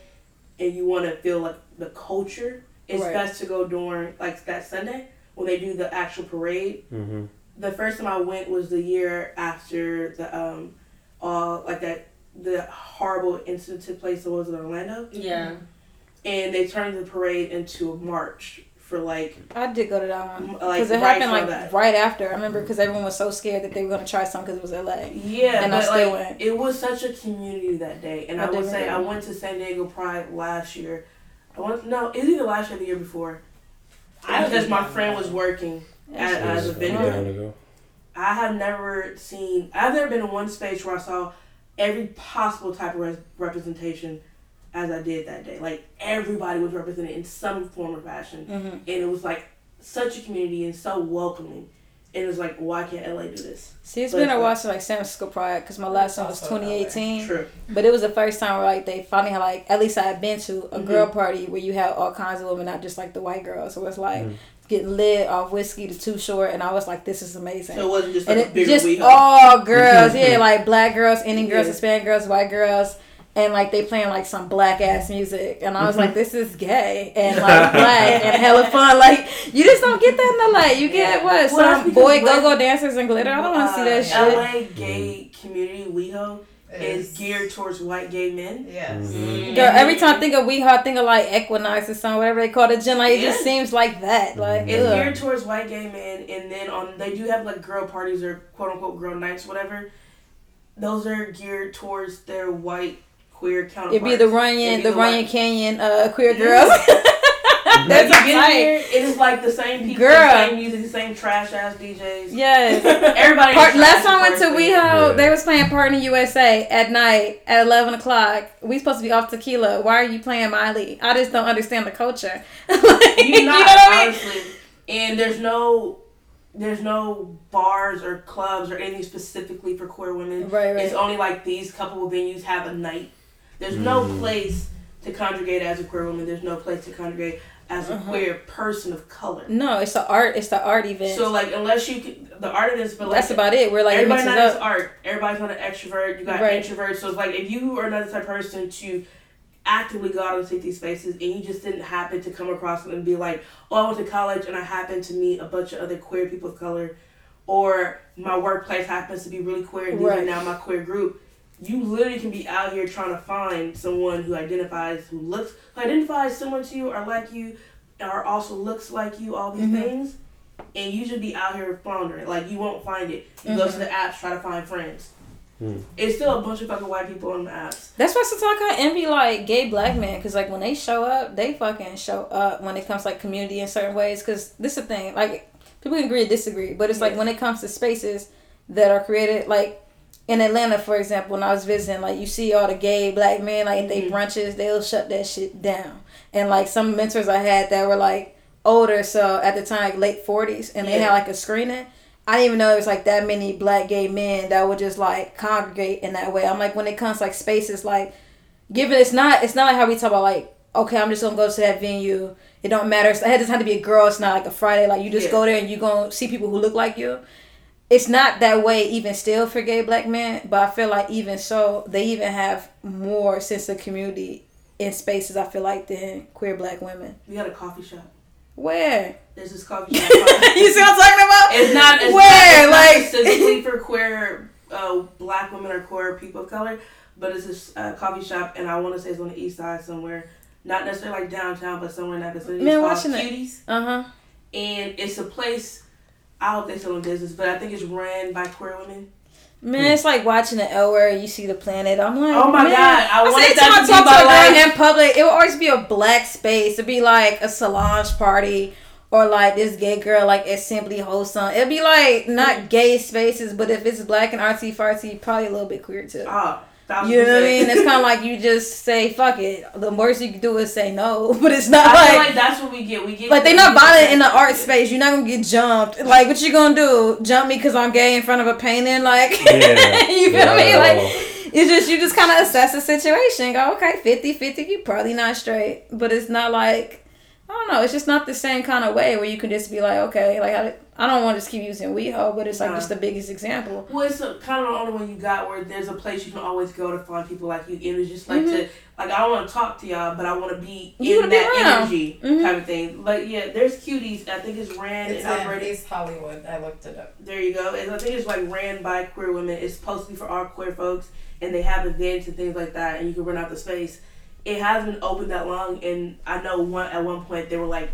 and you want to feel like the culture, it's Right. best to go during like that Sunday when they do the actual parade. Mm-hmm. The first time I went was the year after the um, all like that the horrible incident took place. It was in Orlando yeah, and they turned the parade into a march for like I did go to that one M- like, because it right happened for like that. right after. I remember because everyone was so scared that they were gonna try something because it was LA. Yeah, And I but still like went. it was such a community that day, and I I, would say go. I went to San Diego Pride last year. I went no, it was either last year or the year before. I because my friend was working as, It as a way vendor. down to go. I have never seen. I've never been in one space where I saw every possible type of res- representation as I did that day. Like everybody was represented in some form or fashion, Mm-hmm. and it was like such a community and so welcoming. And it was like, why can't LA do this? See, it's But been it's a like- while since like San Francisco Pride because my last one was 2018. True. But it was the first time where like they finally had like at least I had been to a Mhm. girl party where you had all kinds of women, not just like the white girls. So it's like Mhm. getting lit off whiskey to too short, and I was like, this is amazing. So it wasn't just and like a it just all girls, *laughs* yeah, like black girls, Indian girls, Yeah. Hispanic girls, white girls, and like they playing like some black ass music, and I was like, this is gay and like *laughs* black and hella fun. Like you just don't get that in LA. You get what Well, some boy go go dancers and glitter. I don't want to see that Uh, shit. LA gay community WeHo is geared towards white gay men. Yes. Mhm. Girl, every time I think of WeHo, I think of like Equinox or something, whatever they call it, Jen. Like it just seems like that. Like It's ugh. geared towards white gay men, and then on they do have like girl parties or quote unquote girl nights, whatever. Those are geared towards their white queer counterparts. It'd be the Runyon, It'd the Runyon white- Canyon uh, queer Yeah. girls. *laughs* That's you get right. here, it is like the same people, Girl. the same music, the same trash ass DJs. Yes. *laughs* Everybody. Part, last time I went to. WeHo, Yeah. they was playing Part in the USA at night at eleven o'clock. We supposed to be off tequila. Why are you playing Miley? I just don't understand the culture. *laughs* Like, You not know what I mean? honestly, and there's no, there's no bars or clubs or anything specifically for queer women. Right, right. It's only like these couple of venues have a night. There's no Mm. place to congregate as a queer woman. There's no place to congregate as a Uh-huh. queer person of color. No, it's the art. It's the art event. So like, unless you can, the art events, but like That's about it. We're like it everybody's not into up. art. Everybody's not an extrovert. You got Right. introverts. So it's like if you are not the type of person to actively go out and seek these spaces and you just didn't happen to come across them and be like, oh, I went to college and I happened to meet a bunch of other queer people of color, or my workplace happens to be really queer and these Right. are now my queer group. You literally can be out here trying to find someone who identifies, who looks, who identifies similar to you or like you, or also looks like you. All these Mhm. things, and you should be out here floundering. Like you won't find it. You go to Mhm. the apps, try to find friends. Hmm. It's still a bunch of fucking white people on the apps. That's why sometimes I envy like gay black men because like when they show up, they fucking show up when it comes like community in certain ways. Because this is the thing, like people can agree or disagree, but it's like when it comes to spaces that are created, like in Atlanta, for example, when I was visiting, like you see all the gay black men, like they Mhm. brunches, they'll shut that shit down. And like some mentors I had that were like older, so at the time like late forties, and they Yeah. had like a screening. I didn't even know there was like that many black gay men that would just like congregate in that way. I'm like when it comes to, like spaces like given it's not it's not like how we talk about like okay I'm just gonna go to that venue. It don't matter. It doesn't have to be a girl. It's not like a Friday. Like you just Yeah. go there and you gonna see people who look like you. It's not that way even still for gay black men, but I feel like even so they even have more sense of community in spaces. I feel like than queer black women. We got a coffee shop. Where There's this coffee *laughs* shop. you see what I'm talking about? It's not. It's Where not, like it's not specifically *laughs* for queer uh, black women or queer people of color, but it's this uh, coffee shop, and I want to say it's on the east side somewhere. Not necessarily like downtown, but somewhere in that vicinity. Man, it's called. Cuties, uh huh. and it's a place. I hope they still in business, but I think it's ran by queer women. Man, it's like watching the L Word you see the planet. I'm like, Oh my man. God, I I wanted that to talk to a girl life. in public, it will always be a black space. It'd be like a Solange party or like this gay girl like it's simply wholesome. It'd be like not mm. gay spaces, but if it's black and artsy fartsy, probably a little bit queer too. Oh, thousand You know what I mean? It's kind of like you just say fuck it. The worst you can do is say no, *laughs* but it's not I like feel like that's what we get. We get like they're not we get violent in the that. art space. You're not gonna get jumped. Like what you gonna do? Jump me because I'm gay in front of a painting? Like *laughs* Yeah. you feel Not me? at Like all. it's just you just kind of assess the situation. Go okay, 50-50, You probably not straight, but it's not like I don't know. It's just not the same kind of way where you can just be like okay, like I, I don't want to just keep using WeHo, but it's like Nah. just the biggest example. Well, it's a, kind of the only one you got where there's a place you can always go to find people like you. It was just like Mhm. to like I don't want to talk to y'all, but I want to be You in wanna be that around. energy Mhm. type of thing. Like yeah, there's cuties. I think it's ran It's and in. East Hollywood. I looked it up. There you go. And I think it's like ran by queer women. It's supposed to be for all queer folks, and they have events and things like that, and you can rent out the space. It hasn't been open that long, and I know one at one point they were like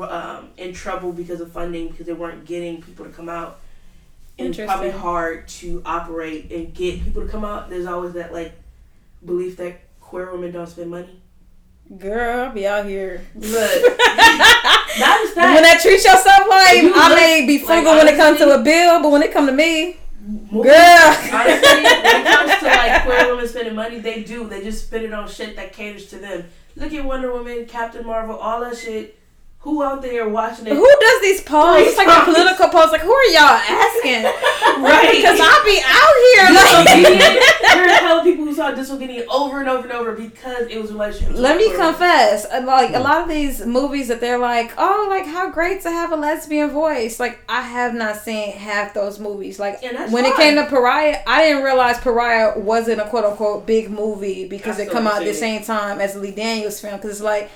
um, in trouble because of funding because they weren't getting people to come out. And it's probably hard to operate and get people to come out. There's always that like belief that queer women don't spend money. Girl, I'll be out here. Look, *laughs* not just that. When I treat yourself like You I may be like, frugal when it comes to a bill, but when it come to me, Movies- girl. Honestly, when it comes to like queer women spending money, they do. They just spend it on shit that caters to them. Look at Wonder Woman, Captain Marvel, all that shit. Who out there watching it? Who does these polls? Three It's like a political polls. Like, who are y'all asking? *laughs* Right. Because I'll be out here Disobedient. like. There are hella people who saw disobedient over and over and over because it was relationships. Let me with queer women. confess, uh, like a lot of these movies that they're like, oh, like how great to have a lesbian voice. Like I have not seen half those movies. Like And that's when it came to Pariah, I didn't realize Pariah wasn't a quote unquote big movie because I it still come out at the same time as Lee Daniels film. Because it's like.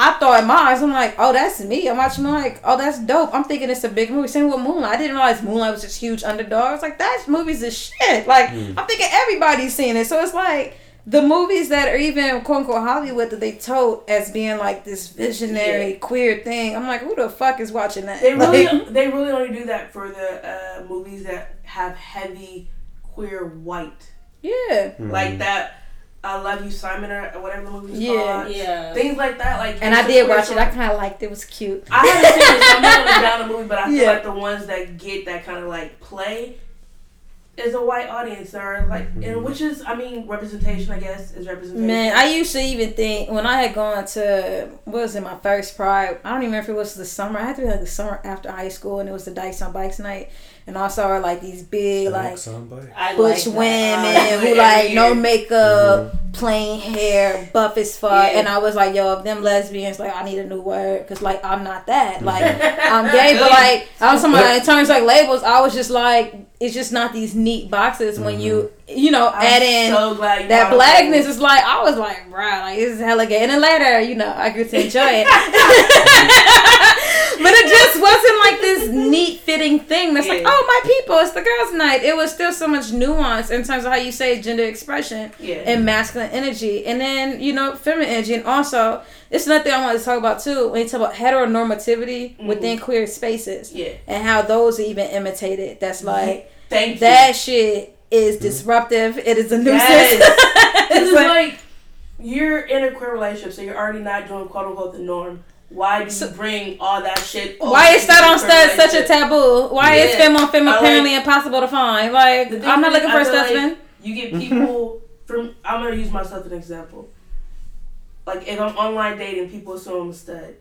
I thought in my eyes, I'm like, oh, that's me. I'm watching, I'm like, oh, that's dope. I'm thinking it's a big movie. Same with Moonlight. I didn't realize Moonlight was this huge underdog. I was like, that movie's a shit. Like, Mm. I'm thinking everybody's seeing it. So it's like, the movies that are even quote unquote Hollywood that they tote as being like this visionary queer thing. I'm like, who the fuck is watching that? They really, Like, they really only do that for the uh, movies that have heavy queer white, yeah. Mm. like that. I love you, Simon, or whatever the movie's Yeah. called. Yeah. Things like that, like And I did queer watch it. I kind of liked it. It was cute. I haven't seen it, so I'm not gonna down the movie, but I feel Yeah. like the ones that get that kind of like play is a white audience, or like, and which is, I mean, representation. I guess is representation. Man, I used to even think when I had gone to what was it my first pride. I don't even remember if it was the summer. I had to be like the summer after high school, and it was the Dykes on Bikes night. And also saw like these big like somebody. I butch like women that. who like no year. makeup, plain hair, buff as fuck. Yeah. And I was like, yo, if them lesbians, like, I need a new word because like I'm not that. Like I'm gay, but like I was talking about in terms of, like labels. I was just like, it's just not these neat boxes when you you know I'm add in. so that blackness is like I was like, bro, like this is hella gay. And then later, you know, I grew to enjoy it. *laughs* but it just wasn't like this neat fitting thing that's like, oh my people, it's the girls' night. It was still so much nuance in terms of how you say gender expression Yeah. and masculine energy. And then, you know, feminine energy. And also, it's another thing I wanted to talk about too, when you talk about heteronormativity mm-hmm. within queer spaces yeah. and how those are even imitated. That's mm-hmm. like Thank you. that shit is mm-hmm. disruptive. It is a nuisance. Yes. *laughs* It's It's like- like you're in a queer relationship, so you're already not doing quote unquote the norm. Why do you bring all that shit? Why is that on into stud such a taboo? Why is Yeah. femme on femme I like- apparently impossible to find? Like, I'm not looking for a feel stud like. You get mm-hmm. people from. I'm gonna use myself as an example. Like if I'm online dating, people assume I'm a stud.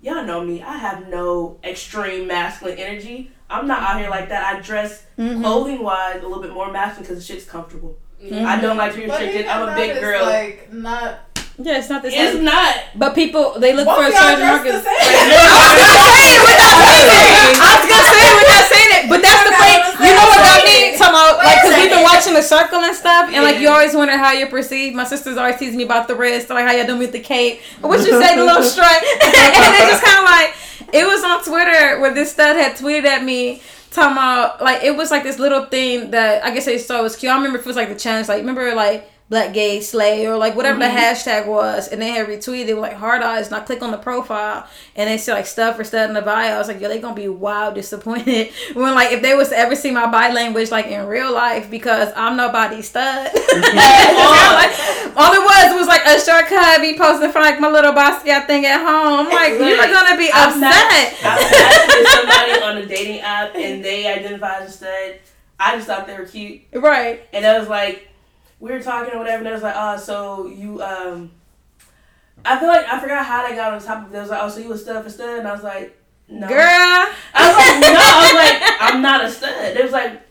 Y'all know me. I have no extreme masculine energy. I'm not out here like that. I dress Mm-hmm. clothing wise a little bit more masculine because the shit's comfortable. Yeah. I don't like to be But restricted. I'm a big is, girl. Like not. Yeah, it's not the same. it's not. But people, they look Both for a y'all certain dress market. I same. was gonna say it without saying it. I was gonna say it without saying it. But that's the Okay, thing. You know what got say me? it. Talking about, Wait like, because we've been watching the circle and stuff, and like, you always wonder how you're perceived. My sister's always teasing me about the wrist, like, how y'all doing with the cape. What you say, the little *laughs* strut? *laughs* and it just kind of like, it was on Twitter where this stud had tweeted at me. Talking about like it was like this little thing that I guess they saw was cute. I remember if it was like the challenge, like remember like black gay slay or like whatever the mm-hmm. hashtag was, and they had retweeted like hard eyes. And I click on the profile and they said like stuff for stud in the bio. I was like, yo, they gonna be wild disappointed *laughs* when like if they was to ever see my body language like in real life because I'm nobody's stud. *laughs* *laughs* like, all it was was like a short cut me posting for like my little Basquiat thing at home. I'm like, you're gonna be I'm not- upset. I was matching somebody on a dating app and they identified as a stud. I just thought they were cute. right. And I was like, we were talking or whatever, and I was like, oh, so you, um, I feel like I forgot how they got on top of it. They was like, oh, so you a stud for stud? And I was like, no. Girl. I was like, no. I was like, I'm not a stud. It was like,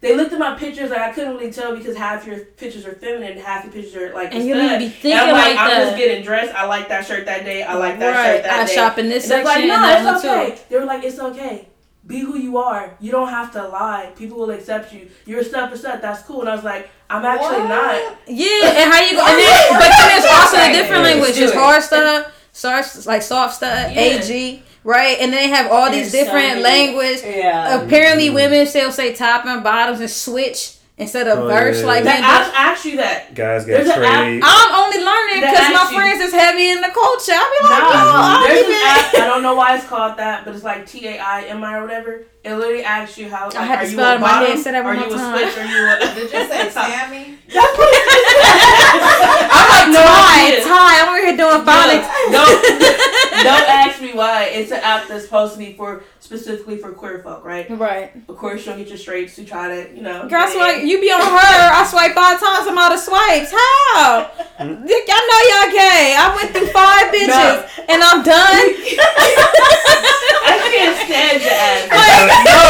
they looked at my pictures, like, I couldn't really tell because half your pictures are feminine, half your pictures are like, And you stud. be thinking and I'm like, like I'm that. just getting dressed. I like that shirt that day. I like that right. shirt that I day. I shop in this And section like, no, it's too. okay. They were like, it's okay. Be who you are. You don't have to lie. People will accept you. You're a stud for stud. That's cool. And I was like, I'm actually What? not. Yeah, and how you go? *laughs* And then, but then there's also a different Yeah, language. let's There's it. hard stuff, soft, like soft stuff, Yeah. AG, right? And they have all these There's so different many- language. Yeah. Apparently, mm-hmm. women still say top and bottoms and switch instead of Oh, verse yeah. like That, that. I asked you that. Guys got There's trade. I'm only learning because my actually- friends is heavy in the culture. I'll be like, Nah, oh, I'll there's an app. I *laughs* don't know why it's called that, but it's like T A I M I or whatever. It literally asks you how. Like, I had to are you spell it a in my head, bottom? say that one Are you a switch? Are you a? *laughs* Did you say *laughs* Sammy? That's what it is. I'm like, No Ty. Ty. I'm over here doing phonics. Don't, don't ask me why. It's an app that's supposed to be for specifically for queer folk, right? Right. Of course, you don't get your straights to try to, you know. Girl, I swipe, you be on her. I swipe five times. I'm out of swipes. How? Hmm? Dick, I know y'all gay. I went through five bitches and I'm done. *laughs* I can't stand your ass. Like- no.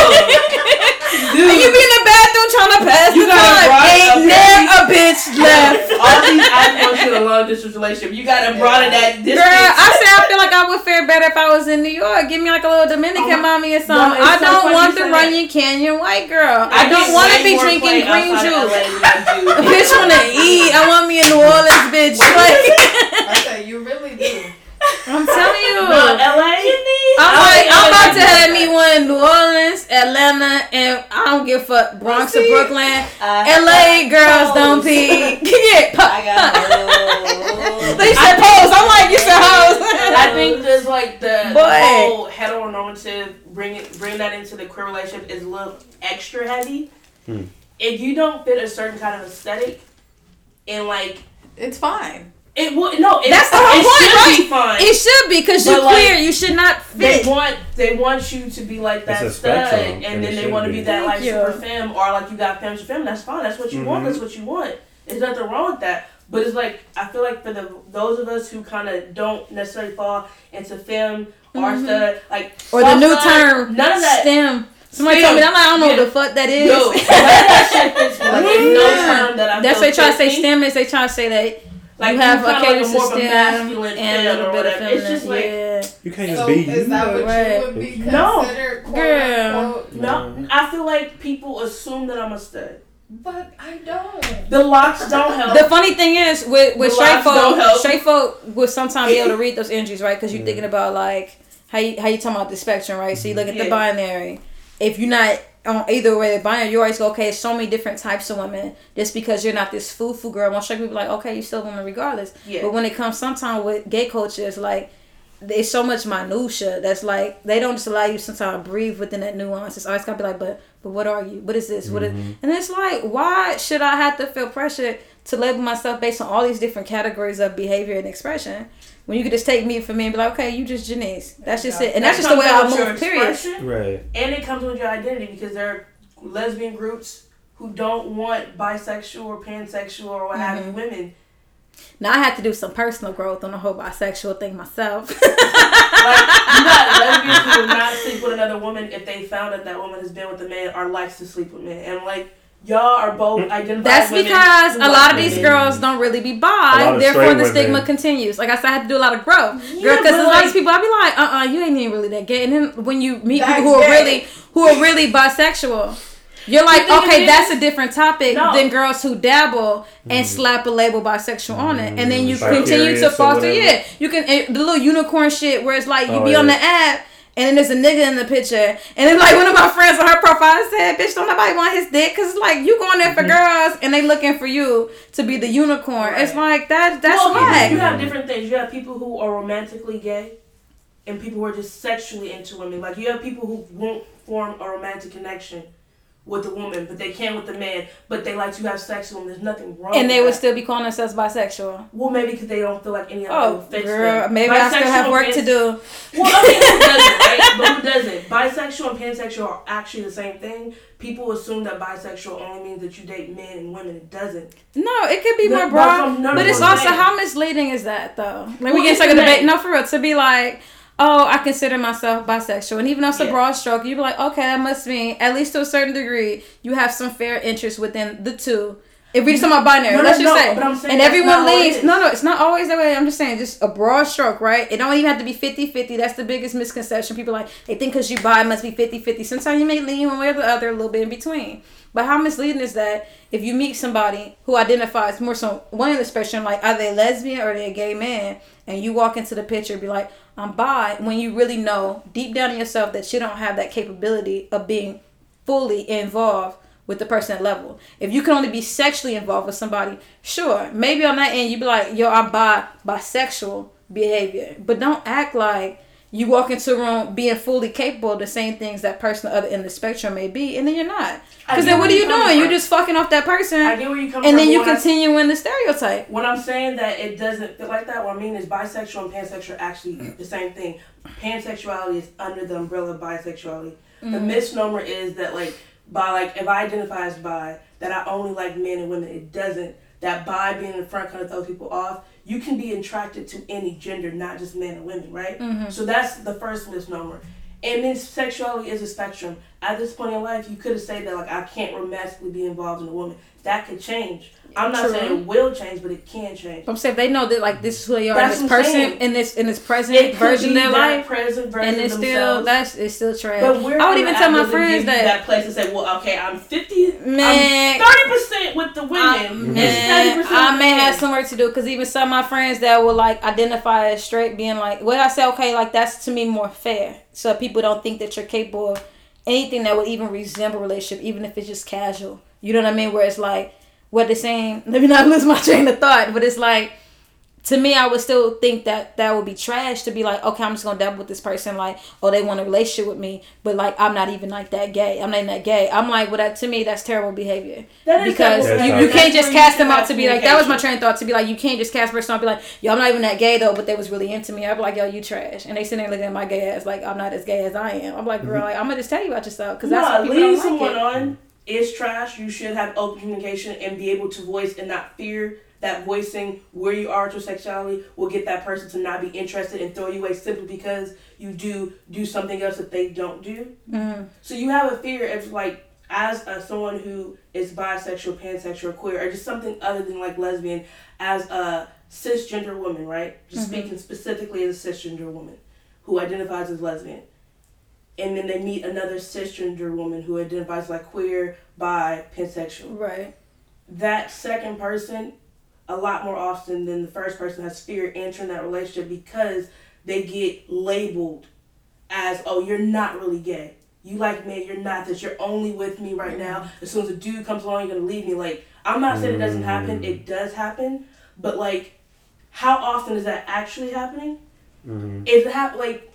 *laughs* And you be in the bathroom trying to pass You the gotta time. broaden Ain't up never a bitch left. All these apps want you in a long distance relationship. You gotta broaden that distance. Girl, I say I feel like I would fare better if I was in New York. Give me like a little Dominican Oh my- mommy or No, something. it's I don't funny want you the say that. Runyon Canyon white girl. I, get don't want to be drinking green juice. LA I *laughs* bitch wanna eat. I want me a New Orleans bitch. *laughs* Like, I say you really do. I'm telling you. No, LA. I'm like, like I'm about to better. have me one in New Orleans, Atlanta, and I don't give a fuck. Bronx or Brooklyn. I LA girls got don't hoes. pee. *laughs* *laughs* yeah, pop, I got hoes. They said pose. I'm like, you said hoes. I think there's like the, the Boy. whole heteronormative bring it bring that into the queer relationship is a little extra heavy. Hmm. If you don't fit a certain kind of aesthetic, and like It's fine. It would no, it, That's the whole it point, should right? be fine. It should be because you're But, like, queer. You should not fit. they fit. want they want you to be like that stud, and, and then they want to be. be that like Thank you. super femme or like you got femmes femme. That's fine. That's what you want. Mhm. That's what you want. There's nothing wrong with that. But it's like I feel like for the those of us who kind of don't necessarily fall into femme or Mhm. stud, like Or the new stud, term, none of that. STEM. Somebody STEM. told me that. I'm like, I don't know Yeah. what the fuck that is. No, that shit fits me. Like, there's no *laughs* term that I That's what they try to say. STEM is they try to say that Like you have kinda a cater like a more of a system masculine and a little or bit of whatever. It's just like yeah. You can't just So be is you. that what Right. you would be No. considered? Quote Girl. unquote? no. I feel like people assume that I'm a stud. But I don't. The locks don't *laughs* help. The funny thing is, with with The straight locks folk, straight folk will sometimes be able to read those energies, right? Because you're thinking about like how you how you talking about the spectrum, right? So you look at the binary. If you're not on either way, the binary, you always go, okay, there's so many different types of women. Just because you're not this foo foo girl, most straight people be like, okay, you still a woman regardless. yeah. But when it comes sometimes with gay culture, it's like there's so much minutia that's like they don't just allow you sometimes breathe within that nuance. It's always gotta be like, but but what are you? What is this? What is Mhm. and it's like, why should I have to feel pressure to label myself based on all these different categories of behavior and expression? When you could just take me for me and be like, okay, you just Janice. That's just it. And that's That just the way I comes with your move, period. expression, Right. And it comes with your identity because there are lesbian groups who don't want bisexual or pansexual or what have you Mhm. women. Now I had to do some personal growth on the whole bisexual thing myself. *laughs* Like you got lesbians who will not sleep with another woman if they found that that woman has been with a man or likes to sleep with men. And like y'all are both identified. That's women because a lot of these women. girls don't really be bi, therefore the stigma women. continues. Like I said, I had to do a lot of growth, Yeah, girl. Because but, a lot of these people, I be like, uh, uh you ain't even really that gay. And then when you meet people who are gay. really, who are really bisexual, you're like, The thing okay, is- that's a different topic No. than girls who dabble and Mhm. slap a label bisexual on it, and then you Mhm. continue to foster. Yeah, you can eh, the little unicorn shit where it's like you Oh, be on the app. And then there's a nigga in the picture, and then like one of my friends on her profile said, "Bitch, don't nobody want his dick, cause it's like you going there for Mhm. girls, and they looking for you to be the unicorn. Right. It's like that. That's well, whack. You have different things. You have people who are romantically gay, and people who are just sexually into women. Like you have people who won't form a romantic connection with the woman, but they can with the man. But they like to have sex with them. There's nothing wrong. and they would that. still be calling themselves bisexual. Well, maybe because they don't feel like any of Oh, girl, them. maybe I still have work and to do. Well, I mean, who doesn't, *laughs* right? But who doesn't? Bisexual and pansexual are actually the same thing. People assume that bisexual only means that you date men and women. It doesn't. No, it could be but broad, but it's also how misleading is that though? Like we get like a the debate. No, for real, to be like. Oh, I consider myself bisexual, and even though it's a broad stroke, you'd be like, okay, that must mean at least to a certain degree you have some fair interest within the two. If we're just talking about binary, No, no, let's just no, say, but I'm saying and everyone leaves. No, no, it's not always that way. I'm just saying, just a broad stroke, right? It don't even have to be 50-50. That's the biggest misconception. People like they think because you buy it must be 50-50. Sometimes you may lean one way or the other, a little bit in between. But how misleading is that if you meet somebody who identifies more so one in the spectrum, like are they lesbian or are they a gay man, and you walk into the picture and be like, I'm bi, when you really know deep down in yourself that you don't have that capability of being fully involved with the person level. If you can only be sexually involved with somebody, sure, maybe on that end you'd be like, yo, I'm bi bisexual behavior, but don't act like you walk into a room being fully capable of the same things that person other end of the spectrum may be, and then you're not. Because then what are you doing? You're just fucking off that person. I get where you come and from. then you When I- continue in the stereotype. When I'm saying that it doesn't feel like that, what I mean is bisexual and pansexual are actually the same thing. Pansexuality is under the umbrella of bisexuality. The Mm-hmm. misnomer is that like by like if I identify as bi, that I only like men and women. It doesn't. That bi being in the front kind of throws people off. You can be attracted to any gender, not just men and women, right? Mm-hmm. So that's the first misnomer. And then sexuality is a spectrum. At this point in life, you could have said that like I can't romantically be involved in a woman. That could change. I'm not True. saying it will change, but it can change. I'm saying they know that like this is who they are That's this person saying. in this in this present It version of their life, present version and it's still that's it's still trash. But we're I would even tell my friends that, that, place and say, well, okay, I'm fifty, Man. Thirty percent with the women, man, 70% I may have some work to do because even some of my friends that will like identify as straight, being like, "What I say, okay, like that's to me more fair." So people don't think that you're capable of anything that would even resemble relationship, even if it's just casual. You know what I mean? Where it's like what they're saying. *laughs* Let me not lose my train of thought, but it's like to me, I would still think that that would be trash to be like, okay, I'm just gonna dabble with this person, like, oh, they want a relationship with me, but like, I'm not even like that gay. I'm not even that gay. I'm like, well, that to me, that's terrible behavior That is because terrible you, you can't just cast them out to be like that was my train of thought to be like you can't just cast person out and be like yo I'm not even that gay though but they was really into me I'd be like yo you trash and they sitting there looking at my gay ass like I'm not as gay as I am I'm like girl mm-hmm. like, I'm gonna just tell you about yourself because that's no, what people leading don't like someone it. on is trash. You should have open communication and be able to voice and not fear that voicing where you are with your sexuality will get that person to not be interested and throw you away simply because you do do something else that they don't do. Mhm. So you have a fear of like as a, someone who is bisexual, pansexual, queer, or just something other than like lesbian, as a cisgender woman, right? Just Mhm. speaking specifically as a cisgender woman who identifies as lesbian. And then they meet another cisgender woman who identifies like queer, bi, pansexual. right That second person, a lot more often than the first person, has fear entering that relationship because they get labeled as, oh, you're not really gay. You like me, you're not this. You're only with me right now. As soon as a dude comes along, you're gonna leave me. Like, I'm not saying it doesn't happen. Mm. It does happen, but like, how often is that actually happening? Mhm. If it happen, like,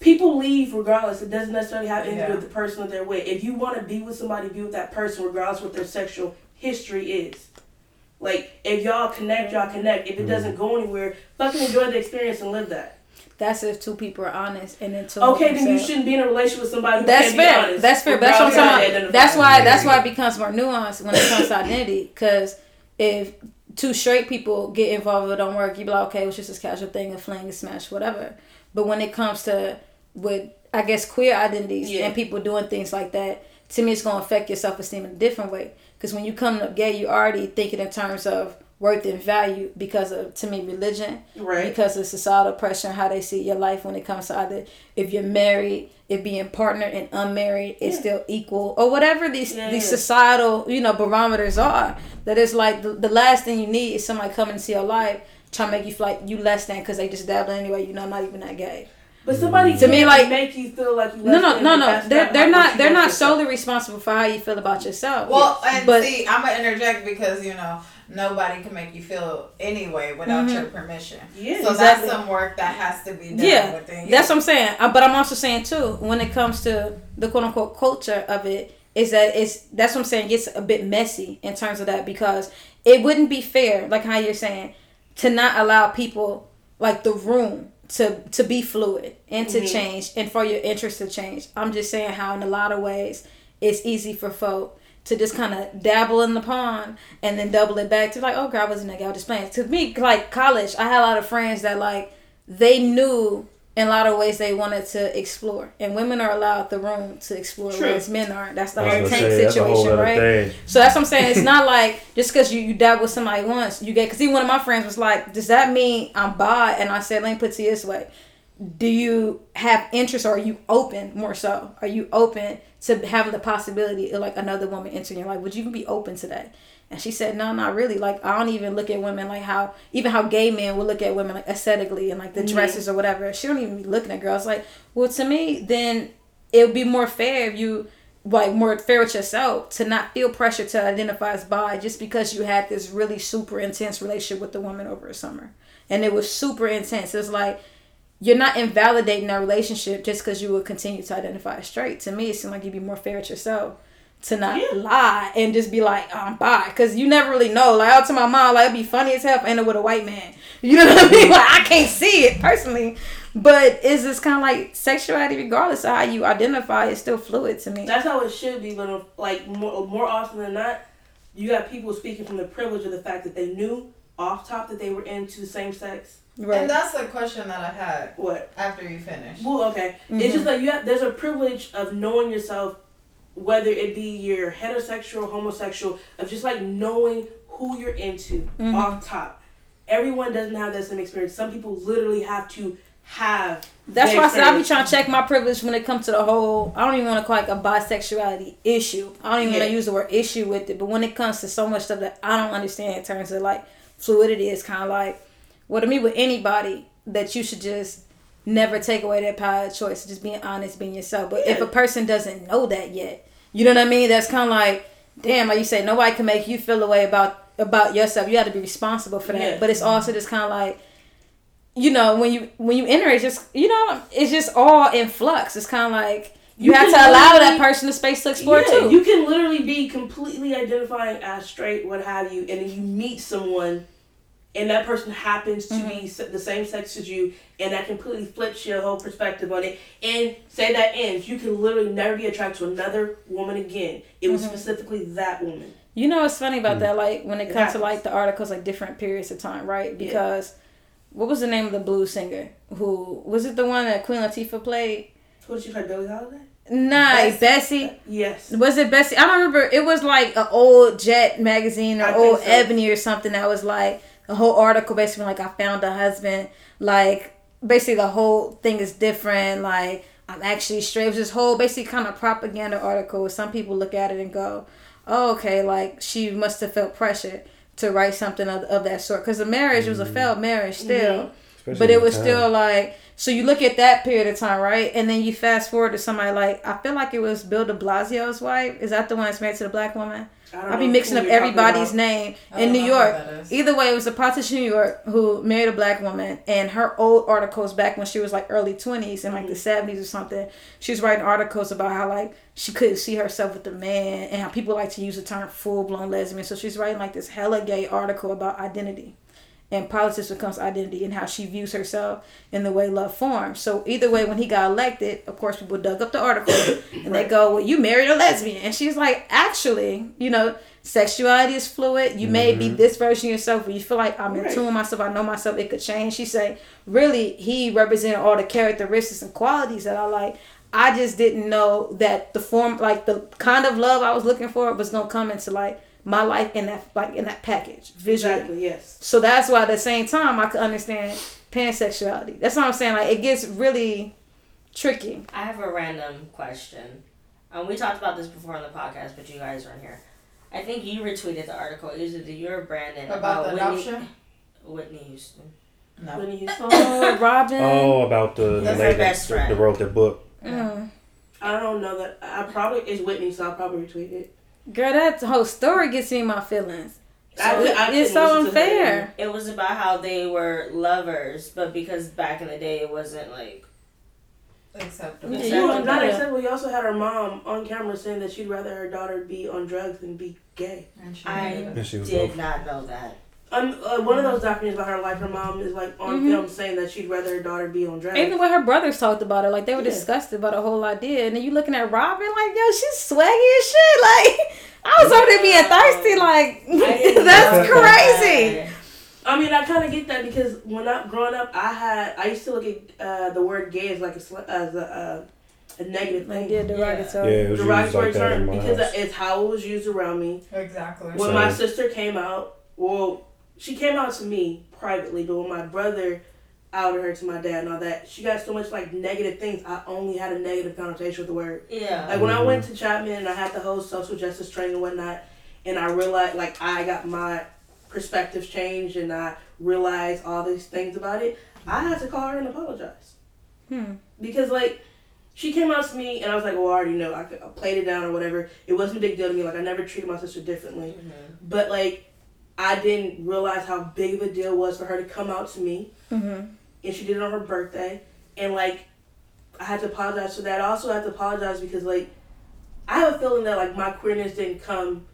people leave regardless. It doesn't necessarily have anything to do Yeah. with the person that they're with. If you want to be with somebody, be with that person, regardless what their sexual history is. Like, if y'all connect, y'all connect. If it mm-hmm. doesn't go anywhere, fucking enjoy the experience and live that. that's if two people are honest and then two Okay, then you shouldn't be in a relationship with somebody who That's can't fair. be honest. That's fair. That's what I'm regardless of how talking about. That's why. That's why it becomes more nuanced when it comes to identity. Because if two straight people get involved, it don't work. You be like, okay, it was just this casual thing, a fling, a smash, whatever. But when it comes to with, I guess, queer identities Yeah. and people doing things like that, to me, it's gonna affect your self esteem in a different way. Because when you come up gay, you already thinking in terms of worth and value because of to me religion Right. because of societal pressure how they see your life when it comes to either if you're married, if being partnered and unmarried is Yeah. still equal or whatever these Yeah, these yeah. societal you know barometers are. That it's like the, the last thing you need is somebody coming into your life trying to make you feel like you less than because they just dabble anyway. You know, I'm not even that gay. But somebody To me, like- make you feel like you. No, no, no, no. They're not they're not they're want not yourself. solely responsible for how you feel about yourself. Well, and But- see, I'm gonna interject because you know nobody can make you feel any way without Mhm. your permission. Yeah, so exactly. that's some work that has to be done Yeah, within you. That's what I'm saying. Uh, But I'm also saying too, when it comes to the quote unquote culture of it, is that it's that's what I'm saying. It gets a bit messy in terms of that because it wouldn't be fair, like how you're saying, to not allow people like the room to to be fluid and to Mhm. change and for your interest to change. I'm just saying how in a lot of ways it's easy for folk to just kind of dabble in the pond and then double it back to like, oh, girl, I wasn't that guy. I was just playing. To me, like college, I had a lot of friends that like they knew in a lot of ways they wanted to explore, and women are allowed the room to explore, True. whereas men aren't. That's the whole gonna tank say, that's whole situation, right? thing. So that's what I'm saying. It's not *laughs* like just because you, you dabble with somebody once, you get. Because even one of my friends was like, "Does that mean I'm bi?" And I said, "Let me put it this way: Do you have interest, or are you open more so? Are you open to having the possibility of like another woman entering your life? Would you even be open to that?" And she said, "No, not really. Like I don't even look at women like how even how gay men would look at women like aesthetically and like the dresses or whatever. She don't even be looking at girls like. Well, to me, then it would be more fair if you like more fair with yourself to not feel pressure to identify as bi just because you had this really super intense relationship with the woman over a summer and it was super intense it's like you're not invalidating that relationship just because you will continue to identify as straight. To me it seems like you'd be more fair with yourself to not Yeah. lie and just be like oh, I'm bi because you never really know. Like out to my mom like it'd be funny as hell if I ended with a white man. *laughs* You know what I mean? Like I can't see it personally. But it's just kind of like sexuality regardless of how you identify it's still fluid to me. That's how it should be, but uh, like more more often than not, you got people speaking from the privilege of the fact that they knew off top that they were into same sex. Right And that's the question that I had What? after you finish. Well, okay. It's mm-hmm. just like you have. There's a privilege of knowing yourself, whether it be you're heterosexual, homosexual, of just like knowing who you're into mm-hmm. off top. Everyone doesn't have that same experience. Some people literally have to have. That's why I said I'll be trying to check my privilege when it comes to the whole. I don't even want to call it a bisexuality issue. I don't even want to use the word issue with it. But when it comes to so much stuff that I don't understand in terms of like fluidity, it's kind of like, well, to me, with anybody, that you should just never take away their power of choice. Just being honest, being yourself. But if a person doesn't know that yet, you know what I mean? That's kind of like, damn, like you say, nobody can make you feel a way about about yourself. You got to be responsible for that. Yeah. But it's also just kind of like you know, when you when you enter, it's just you know, it's just all in flux. It's kind of like you, You have to allow that person the space to explore yeah, too. You can literally be completely identifying as straight, what have you, and then you meet someone, and that person happens to Mm-hmm. be the same sex as you, and that completely flips your whole perspective on it. And say that ends, you can literally never be attracted to another woman again. It Mm-hmm. was specifically that woman. You know what's funny about that? Like when it It comes to like the articles, like different periods of time, right? Yeah. Because what was the name of the blues singer? Who was it? The one that Queen Latifah played? Who did she play? Billie Holiday. Nah, Bessie. Bessie. Yes. Was it Bessie? I don't remember. It was like an old Jet magazine or I old so. Ebony or something that was like a whole article basically like I found a husband. Like basically the whole thing is different. Like I'm actually straight. It was this whole basically kind of propaganda article. Some people look at it and go, "Oh, okay, like she must have felt pressure to write something of, of that sort." Because the marriage was a mm. failed marriage still Especially but it was the still like so you look at that period of time right? And then you fast forward to somebody like i feel like it was bill de blasio's wife. Is that the one that's married to the black woman? I don't i'll be mixing up everybody's name in new york. either way it was a politician in new york who married a black woman and her old articles back when she was like early 20s in like the 70s or something she was writing articles about how like she couldn't see herself with the man and how people like to use the term full-blown lesbian. So she's writing like this hella gay article about identity and politics becomes identity and how she views herself in the way love forms. So either way, when he got elected, of course, people dug up the article and they go, "Well, you married a lesbian," and she's like, "Actually, you know, sexuality is fluid. You may be mm-hmm. this version of yourself, where you feel like I'm in tune with myself. I know myself. It could change." She say, "Really, he represented all the characteristics and qualities that I like." I just didn't know that the form, like the kind of love I was looking for, was gonna come into like my life in that like in that package visually. Exactly. Yes. So that's why at the same time I could understand pansexuality. That's what I'm saying. Like it gets really tricky. I have a random question. Um, we talked about this before on the podcast, but you guys weren't here. I think you retweeted the article. It was either you or Brandon About the Whitney, adoption? Whitney Houston. No. Whitney Houston. Oh, *laughs* Robin. Oh, about the That's lady her best that, friend. that wrote that book. Mm. I don't know that. I probably it's Whitney, so I'll probably retweet it. Girl, that whole story gets me in my feelings. I So could- it- I it's couldn't so listen to her unfair. It was about how they were lovers, but because back in the day it wasn't like Acceptable. Yeah, you You want not acceptable. You also had her mom on camera saying that she'd rather her daughter be on drugs than be gay. And she I knew it. And she was did both. not know that. Um, uh, one of those documentaries about her life, her mom is like on Mhm. film saying that she'd rather her daughter be on drugs. Even when her brothers talked about it, like they were Yeah. disgusted about the whole idea. And then you looking at Robin, like, yo, she's swaggy as shit. *laughs* Like, I was over there being thirsty. Like, *laughs* that's crazy. that. I mean, I kind of get that because when I growing up, I had I used to look at uh, the word gay as like a sl- as a, uh, a negative thing, yeah, Yeah, derogatory. it was used derogatory like term because house. it's how it was used around me. Exactly. When my sister came out, well, she came out to me privately, but when my brother outed her to my dad and all that, she got so much like negative things. I only had a negative connotation with the word. Yeah. Like when I Mhm. went to Chapman and I had the whole social justice training and whatnot, and I realized like I got my perspectives changed and I realized all these things about it, I had to call her and apologize Hmm. because like she came out to me and I was like, well, I already know. I, I played it down or whatever. It wasn't a big deal to me. Like I never treated my sister differently, Mm-hmm. but like I didn't realize how big of a deal it was for her to come out to me, Mm-hmm. and she did it on her birthday, and like I had to apologize for that. I also had to apologize because like I have a feeling that like my queerness didn't come.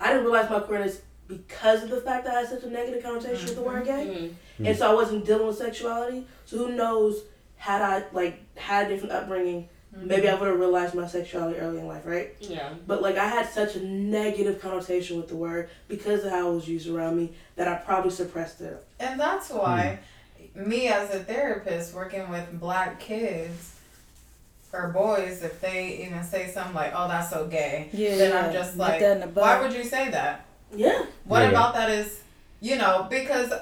I didn't realize my queerness because of the fact that I had such a negative connotation with the word gay. Mhm. and so I wasn't dealing with sexuality. So who knows? Had I like had a different upbringing, Mm-hmm. maybe I would have realized my sexuality early in life, right? Yeah. But like I had such a negative connotation with the word because of how it was used around me that I probably suppressed it. And that's why hmm. me as a therapist working with black kids or boys, if they even say something like, "Oh, that's so gay," Yeah. then I'm just like, that in the bud. why would you say that? Yeah. What Yeah. about that is, you know, because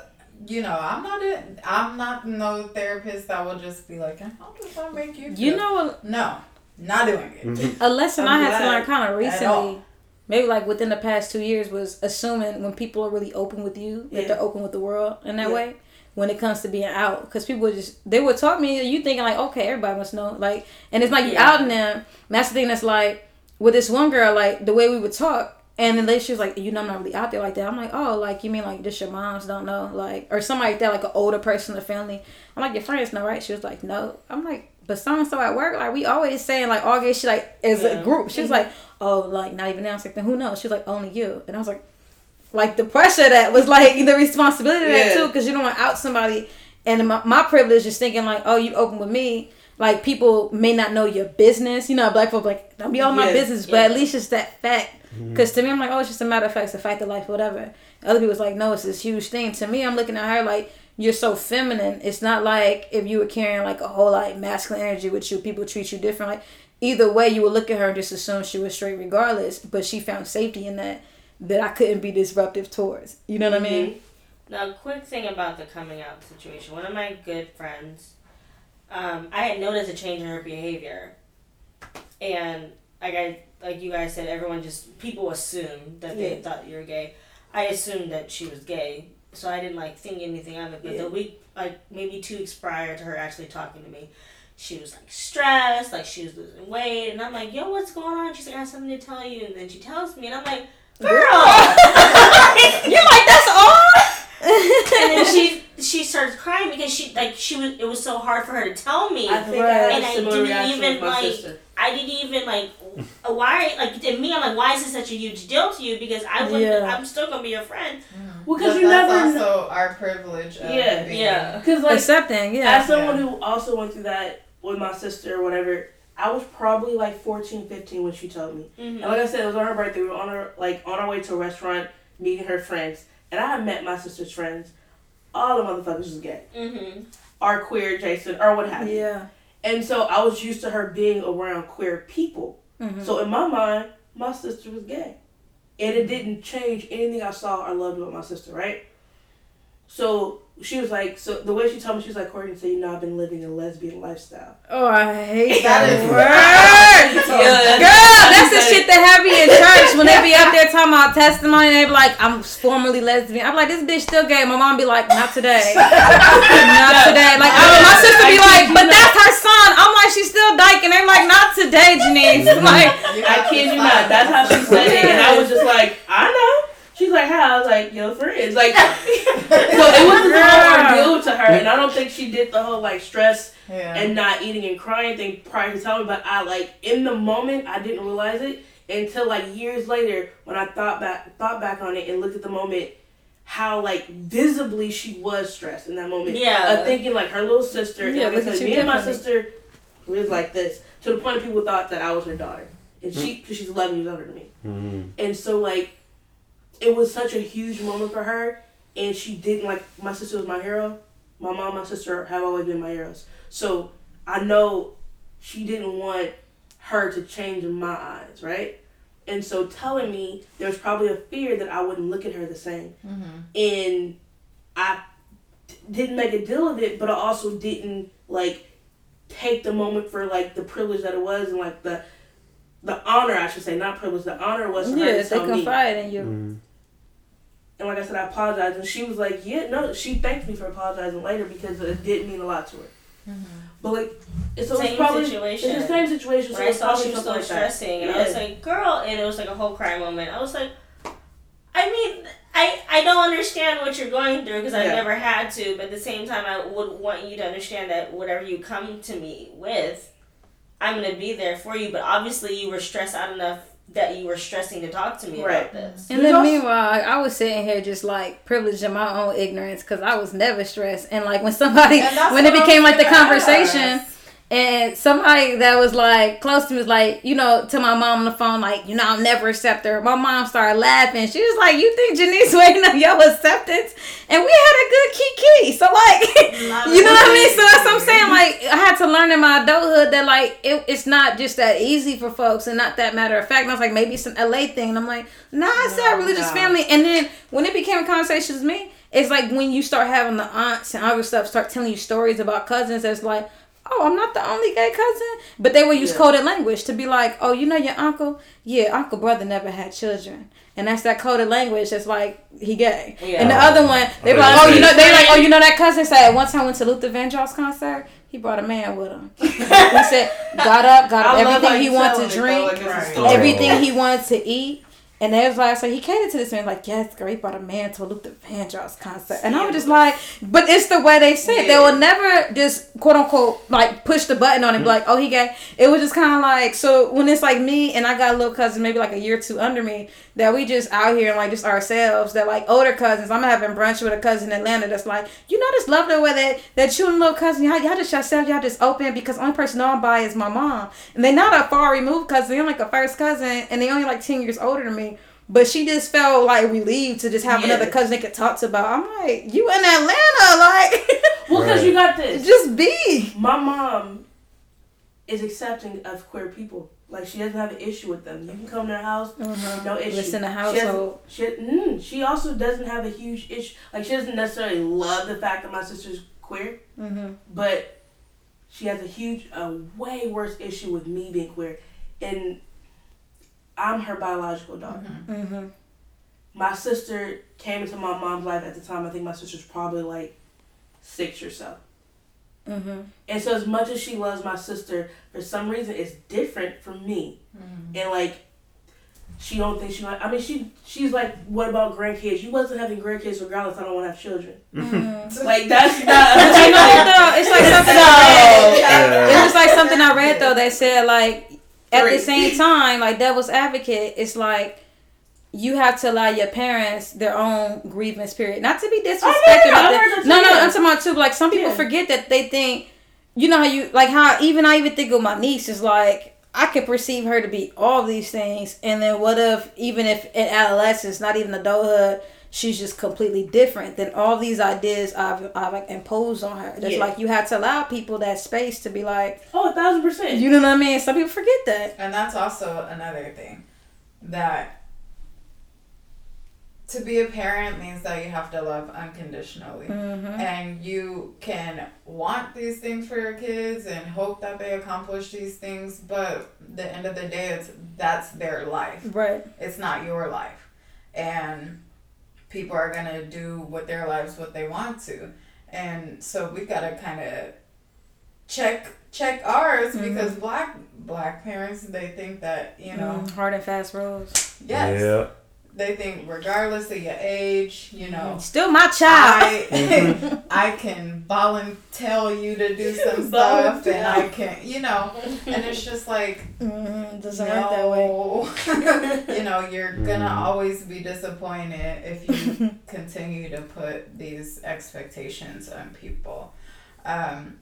you know, I'm not a, I'm not no therapist that will just be like, how does that make you? Feel? You know, a, no, not doing it. Mhm. a lesson I'm I had to learn kind of recently, maybe like within the past two years, was assuming when people are really open with you, that Yeah. they're open with the world in that Yeah. way. When it comes to being out, because people just they would talk me, you thinking like, okay, everybody must know, like, and it's like you Yeah. outing them. And that's the thing that's like with this one girl, like the way we would talk, and then later she was like, you know, I'm not really out there like that. I'm like, oh, like you mean like just your moms don't know, like, or somebody like that, like an older person in the family. I'm like, your friends know, right? She was like, no. I'm like, but so and so at work, like we always saying like all gay shit like as Yeah. a group. She was mm-hmm. like, oh, like not even now. I was like, then who knows? She was like, only you. And I was like, like the pressure that was like *laughs* the responsibility of that too, because you don't want to out somebody. And my, my privilege is thinking like, oh, you open with me. Like people may not know your business. You know, black folk like don't be all my Yeah. business, but Yeah. at least it's that fact. Because to me, I'm like, oh, it's just a matter of fact, it's a fact of life, whatever. Other people's like, no, it's this huge thing. To me, I'm looking at her like, you're so feminine. It's not like if you were carrying like a whole like masculine energy with you, people treat you different. Like either way, you would look at her and just assume she was straight regardless. But she found safety in that that I couldn't be disruptive towards. You know what I mean? Now, quick thing about the coming out situation. One of my good friends, um, I had noticed a change in her behavior, and like I, like you guys said, everyone just people assume that they Yeah. thought you were gay. I assumed that she was gay, so I didn't like think anything of it. But Yeah. the week, like maybe two weeks prior to her actually talking to me, she was like stressed, like she was losing weight, and I'm like, "Yo, what's going on?" She's like, "I have something to tell you," and then she tells me, and I'm like, "Girl." *laughs* *laughs* You're like that's all. and then she *laughs* she starts crying because she like she was it was so hard for her to tell me. I think Right. I I didn't even, like, sister. I didn't even like why like to me I'm like why is this such a huge deal to you because I wouldn't Yeah. I'm still gonna be your friend. Well, because you that's never know. also our privilege. Of Yeah, being- yeah. Because like Accepting, yeah. as someone who also went through that with my sister or whatever, I was probably like 14, 15 when she told me. Mm-hmm. And like I said, it was on her birthday. We were on our like on our way to a restaurant, meeting her friends, and I had met my sister's friends. All the motherfuckers was gay, Mm-hmm. or queer, Jason, or what have you. Yeah. And so I was used to her being around queer people. Mhm. So in my mind, my sister was gay, and it didn't change anything I saw or loved about my sister, right? So she was like, so the way she told me, she was like, Courtney so you know, I've been living a lesbian lifestyle. Oh, I hate That that, is- word. Yeah, Girl, that's the shit that have me in church when they be up there talking about testimony. They be like, "I'm formerly lesbian." I'm like, "This bitch still gay." My mom be like, "Not today, *laughs* not today." Like, I, my sister be like, "But that's her son." I'm like, "She's still dyking." They're like, "Not today, Janice." *laughs* Like, I kid you not. That's how she said it, and I was just like, I know. She's like, how? I was like, your friends. Like, *laughs* so it was a hard ordeal to her, and I don't think she did the whole like stress Yeah. and not eating and crying thing prior to telling me. But I like in the moment, I didn't realize it until like years later when I thought back, thought back on it and looked at the moment. How like visibly she was stressed in that moment. Yeah. Of thinking like her little sister. Yeah, and look because at me and my sister lived like this to the point of people thought that I was her daughter, and she because she's eleven years older than me. Mhm. And so like it was such a huge moment for her and she didn't like my sister was my hero. My mom, my sister have always been my heroes. So I know she didn't want her to change in my eyes, right? And so telling me there was probably a fear that I wouldn't look at her the same. And I d- didn't make a deal of it, but I also didn't like take the moment for like the privilege that it was and like the the honor I should say, not privilege, the honor was for her yeah, to they tell me. confide in you. Mhm. And like I said, I apologized, and she was like, "Yeah, no." She thanked me for apologizing later because it did mean a lot to her. Mm-hmm. But like, it's, so Same probably situation. it's the same situation. When so I saw she was still like stressing, and I was like, "Girl," and it was like a whole cry moment. I was like, I mean, I I don't understand what you're going through because I've Yeah. never had to, but at the same time, I would want you to understand that whatever you come to me with, I'm gonna be there for you. But obviously, you were stressed out enough that you were stressing to talk to me Right. about this. And There's then also- meanwhile, I was sitting here just like privileged in my own ignorance because I was never stressed. And like when somebody, when it became like the conversation, ask. And somebody that was like close to me was like, you know, to my mom on the phone, like, you know, I'll never accept her. My mom started laughing. She was like, you think Janice *laughs* waiting on your acceptance? And we had a good kiki. So like, you know what I mean? So that's what I'm saying. Like I had to learn in my adulthood that like it, it's not just that easy for folks and not that matter of fact. And I was like, maybe it's an LA thing. And I'm like, nah, it's that religious no. family. And then when it became a conversation with me, it's like when you start having the aunts and other stuff start telling you stories about cousins. That's like. Oh, I'm not the only gay cousin, but they will use Yeah. coded language to be like, "Oh, you know your uncle? Yeah, uncle brother never had children, and that's that coded language. That's like he gay." Yeah. And the other one, they be Oh, like, "Oh, you know, they like, oh, you know that cousin said one time went to Luther Vandross concert. He brought a man with him. he said, got up, got up, *laughs* I love how everything he wanted to drink, like it's a Right. story. everything he wanted to eat. And they was like, so he catered to this man, like, yes, girl, he brought a man to a Luther Vandross concert. And I was just like, but it's the way they say it. They will never just, quote unquote, like, push the button on it, be like, oh, he gay. It was just kind of like, so when it's like me and I got a little cousin, maybe like a year or two under me, that we just out here and like just ourselves, that like older cousins. I'm having brunch with a cousin in Atlanta that's like, you know, just love the way that, that you and little cousin, y'all, y'all just yourself, y'all just open because the only person I'm by is my mom. And they're not a far removed cousin, they're like a first cousin and they only like 10 years older than me. But she just felt like relieved to just have Yeah. another cousin they could talk to about. I'm like, you in Atlanta, *laughs* like, Well, because Right. you got this. just be. My mom is accepting of queer people. Like she doesn't have an issue with them. You can come to her house, no issue. Listen to She, has, household. she, mm, she also doesn't have a huge issue. Like she doesn't necessarily love the fact that my sister's queer, Mm-hmm. but she has a huge, a way worse issue with me being queer, and I'm her biological daughter. Mm-hmm. My sister came into my mom's life at the time. I think my sister's probably like six or so. Mm-hmm. And so, as much as she loves my sister, for some reason, it's different from me. Mm-hmm. And like, she don't think she. want- I mean, she she's like, what about grandkids? You wasn't having grandkids regardless. I don't want to have children. Mm-hmm. *laughs* Like that's *laughs* But not. you know what though? It's like *laughs* something No. I read. Yeah. It was like something I read though that said like at the same time, like devil's advocate, it's like you have to allow your parents their own grievance period. Not to be disrespectful. Oh, no, no, but I the- heard no, no. I'm talking about too. Like some people Yeah. forget that they think, you know how you like how even I even think of my niece is like I could perceive her to be all these things, and then what if even if in adolescence, not even adulthood, she's just completely different than all these ideas I've I've like imposed on her. That's Yeah. like you have to allow people that space to be like, oh, a thousand percent. you know what I mean? Some people forget that. And that's also another thing that to be a parent means that you have to love unconditionally. Mm-hmm. And you can want these things for your kids and hope that they accomplish these things, but the end of the day, it's that's their life. Right. It's not your life. And people are going to do with their lives what they want to. And so we got to kind of check check ours Mhm. because black black parents they think that, you know, Mm, hard and fast rules. yes. Yeah. They think regardless of your age, you know, Still my child. I *laughs* *laughs* I can volunteer you to do *laughs* some stuff and I can you know and it's just like mm, doesn't work that way. no. you know, you're gonna Mhm. always be disappointed if you continue to put these expectations on people. Um,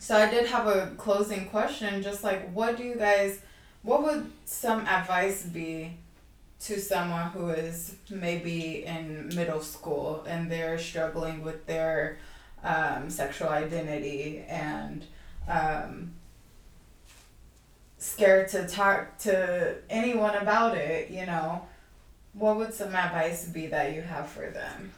so I did have a closing question, just like what do you guys, what would some advice be to someone who is maybe in middle school and they're struggling with their um, sexual identity and um, scared to talk to anyone about it, you know, what would some advice be that you have for them?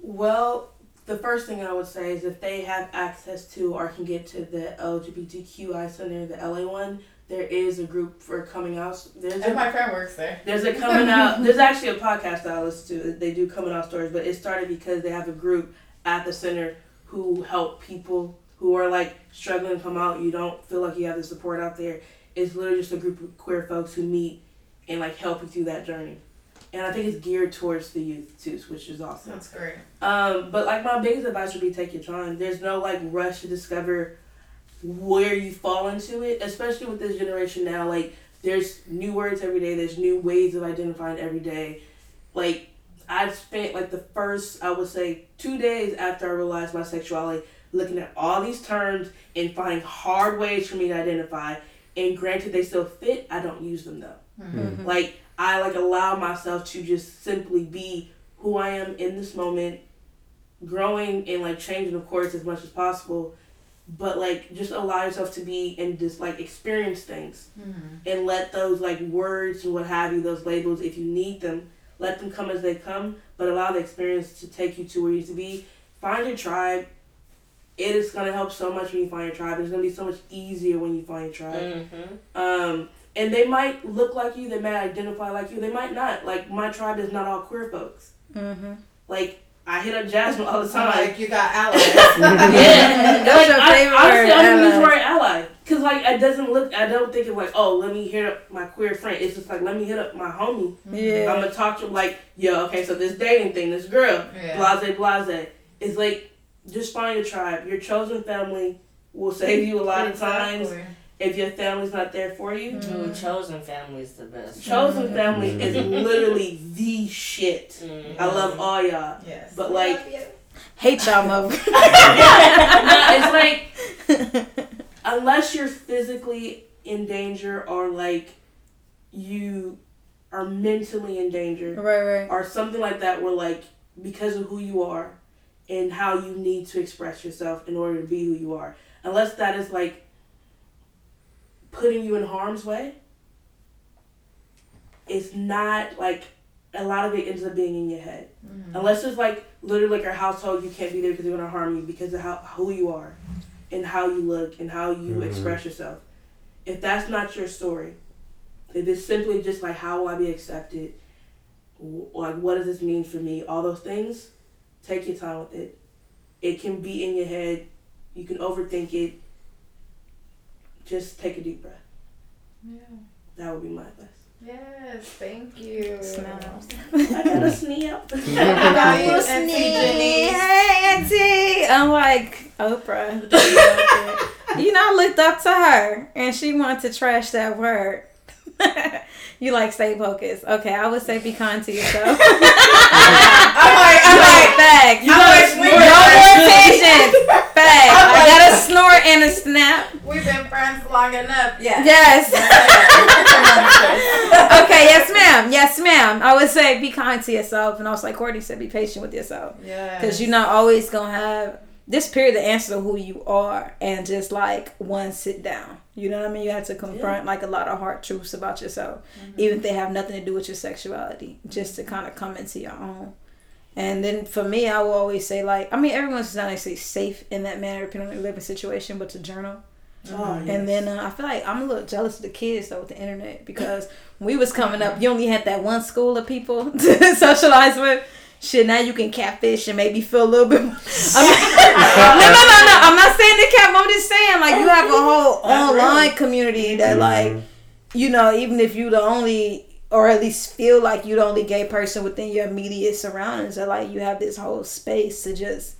Well, the first thing I would say is if they have access to or can get to the LGBTQI center, the LA one, there is a group for coming out. There's And a, my friend works there. there's a coming out. There's actually a podcast that I listen to. They do coming out stories, but it started because they have a group at the center who help people who are like struggling to come out. You don't feel like you have the support out there. It's literally just a group of queer folks who meet and like help you through that journey. And I think it's geared towards the youth too, which is awesome. That's great. Um, but like my biggest advice would be take your time. There's no like rush to discover where you fall into it, especially with this generation now. Like there's new words every day. There's new ways of identifying every day. Like I've spent like the first I would say two days after I realized my sexuality looking at all these terms and finding hard ways for me to identify. And granted, they still fit. I don't use them though. Mm-hmm. Like I like allow myself to just simply be who I am in this moment, growing and like changing of course as much as possible, but like just allow yourself to be and just like experience things Mm-hmm. and let those like words and what have you, those labels, if you need them, let them come as they come, but allow the experience to take you to where you need to be. Find your tribe. It is gonna help so much when you find your tribe. It's gonna be so much easier when you find your tribe. Mm-hmm. Um, and they might look like you, they might identify like you, they might not. Like my tribe is not all queer folks. Mm-hmm. Like I hit up Jasmine all the So time. like you got *laughs* allies. *laughs* yeah, That's like, your I, favorite honestly, word, I'm gonna use the ally. word ally because like it doesn't look. I don't think of like oh let me hit up my queer friend. It's just like let me hit up my homie. Yeah. I'm gonna talk to him like yo okay so this dating thing this girl Yeah. blase blase is like just find your tribe. Your chosen family will save you a lot of times Exactly. If your family's not there for you. Mm-hmm. Ooh, chosen family is the best. Mm-hmm. Chosen mm-hmm. family is literally the shit. Mhm. I love all y'all. Yes. But, like- Hate y'all, mother. *laughs* no, it's like *laughs* unless you're physically in danger or like you are mentally in danger right, right. or something like that where like because of who you are and how you need to express yourself in order to be who you are unless that is like putting you in harm's way it's not like a lot of it ends up being in your head. Mhm. unless it's like literally like your household you can't be there because they're gonna harm you because of how who you are and how you look and how you Mhm. express yourself. If that's not your story if it's simply just like how will i be accepted? Like what does this mean for me? All those things take your time with it. It can be in your head. You can overthink it just take a deep breath Yeah. that would be my advice Yes. Thank you. Snaps. i got a sneeze. How about you, Auntie Janice? Hey, Auntie. I'm like Oprah. *laughs* you know, I looked up to her and she wanted to trash that word. *laughs* you like stay focused. Okay, I would say be kind to yourself. *laughs* *laughs* I'm like, I'm like, facts. I'm like, we no more tangents. Facts. I'm I like- got a snort and a snap. we've been friends long enough. Yeah. Yes. okay, yes, ma'am. Yes, ma'am. I would say be kind to yourself. And also, like Courtney said, be patient with yourself. Yeah. Because you're not always going to have this period to answer who you are and just like one sit down. You know what I mean? You have to confront like a lot of hard truths about yourself, even if they have nothing to do with your sexuality, just to kind of come into your own. And then for me, I will always say, like, I mean, everyone's not necessarily safe in that manner, depending on their living situation, but to journal. oh, And then uh, I feel like I'm a little jealous of the kids though with the internet because when we was coming up, you only had that one school of people *laughs* to socialize with. Shit, now you can catfish and maybe feel a little bit. More. *laughs* I mean, *laughs* no, no, no, no. I'm not saying the cap. I'm just saying like you have a whole *laughs* online community that like you know even if you the only or at least feel like you the only gay person within your immediate surroundings, that like you have this whole space to just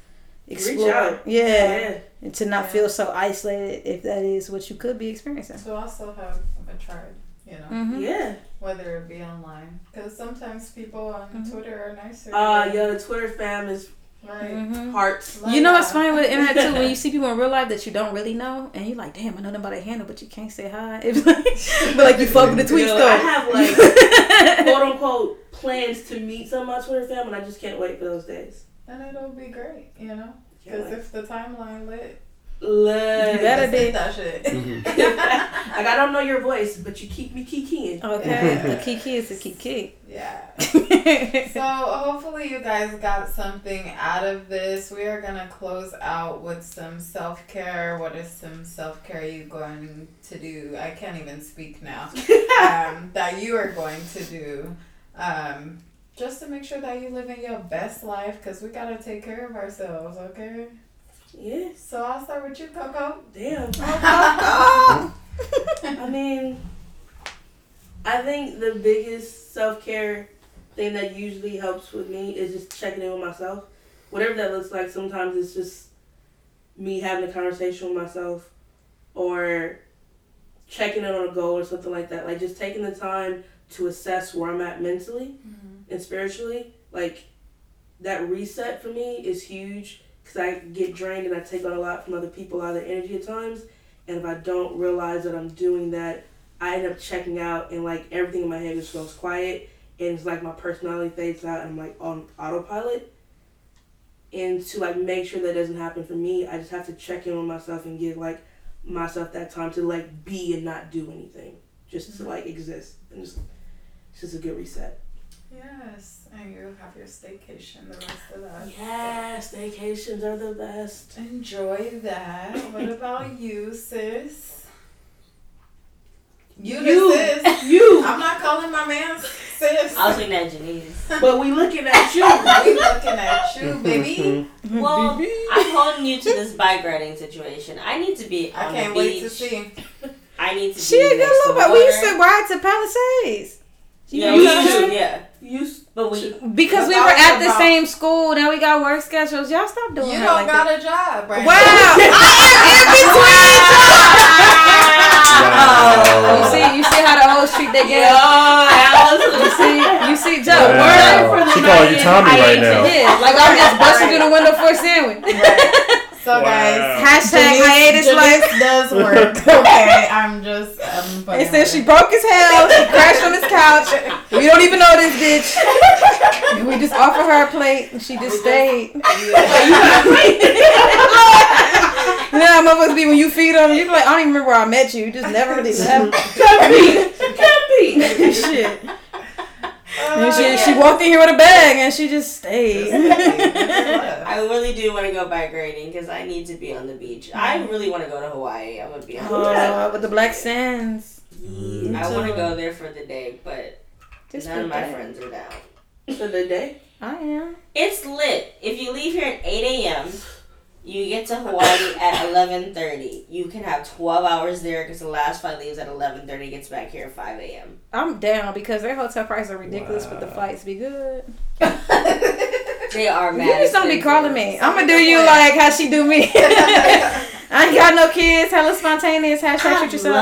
explore. out. Yeah yeah and to not Yeah. feel so isolated if that is what you could be experiencing. To also have a tribe, you know, Mm-hmm. yeah whether it be online, because sometimes people on Mhm. Twitter are nicer. uh than- yo the twitter fam is Like, Mm-hmm. hearts like You know what's funny with the internet too? When you *laughs* see people in real life that you don't really know, and you're like, "Damn, I know them by their handle, but you can't say hi." *laughs* It's like, but like you fuck with the tweets Yo, though. I have like *laughs* quote unquote plans to meet some of my Twitter fam, and I just can't wait for those days. And it'll be great, you know, Can't because wait. if the timeline lit, Lit. You better let's be. that shit. like I don't know your voice, but you keep me kikiing. okay, the kiki is the kiki. yeah. *laughs* So hopefully you guys got something out of this. We are gonna close out with some self care. What is some self care you going to do? I can't even speak now. *laughs* um, that you are going to do, um, just to make sure that you live in your best life. Cause we gotta take care of ourselves. Okay. Yeah. So I'll start with you, Coco. Damn. Oh, *laughs* I mean, I think the biggest self care thing that usually helps with me is just checking in with myself. Whatever that looks like, sometimes it's just me having a conversation with myself or checking in on a goal or something like that. Like just taking the time to assess where I'm at mentally mm-hmm. and spiritually. Like that reset for me is huge because I get drained and I take on a lot from other people, a lot of their energy at times. And if I don't realize that I'm doing that, I end up checking out and like everything in my head just goes quiet and it's like my personality fades out and I'm like on autopilot. And to like make sure that doesn't happen for me, I just have to check in with myself and give like myself that time to like be and not do anything. Just to mm-hmm. like exist. And just it's just a good reset. Yes, and you have your staycation the rest of that. Yes, staycations are the best. Enjoy that. What about you, sis? You, You. the sis. You I'm not calling my man sis. I was looking at Janice. but we looking at you. *laughs* we looking at you, baby. *laughs* Well, I'm holding you to this bike riding situation. I need to be I on can't the wait to see. I need to She be a good next little to bit. We used to ride to Palisades. Yeah, You we know used that? to, yeah. You But we Because we were at the about- same school. Now we got work schedules. Y'all stop doing You her don't like got that. a job, right? Wow. *laughs* Oh, wow. You see, you see how the whole street they Yo, get. that You see, you see, Joe. Wow. Word. She calling you Tommy right now. Yeah, like I'm just busting through the window for a sandwich. So guys, Wow. Hashtag hiatus life. Janice does work. *laughs* Okay, *laughs* I'm just. I'm They said she broke his hell. She crashed on his couch. *laughs* We don't even know this bitch. And we just offered her a plate, and she just stayed. Yeah, motherfuckers be when you feed them, you be like, I don't even remember where I met you. You just never really left. Cappy, Cappy. Shit. And oh, she, she walked in here with a bag, and she just stayed. *laughs* I really do want to go bike riding because I need to be on the beach. I mm-hmm. really want to go to Hawaii. I'm gonna be honest. Oh, with the black sands. I want to go there for the day, but Just none of my that. friends are down. For the day. I am. It's lit. If you leave here at 8 a.m., you get to Hawaii at 11:30. You can have 12 hours there because the last flight leaves at 11:30. Gets back here at 5 a.m. I'm down because their hotel prices are ridiculous, but the flights be good. *laughs* They are mad. You just don't be calling me. I'm gonna do you like- like how she do me. *laughs* *laughs* I ain't got no kids. Hella spontaneous. Hashtag I treat yourself.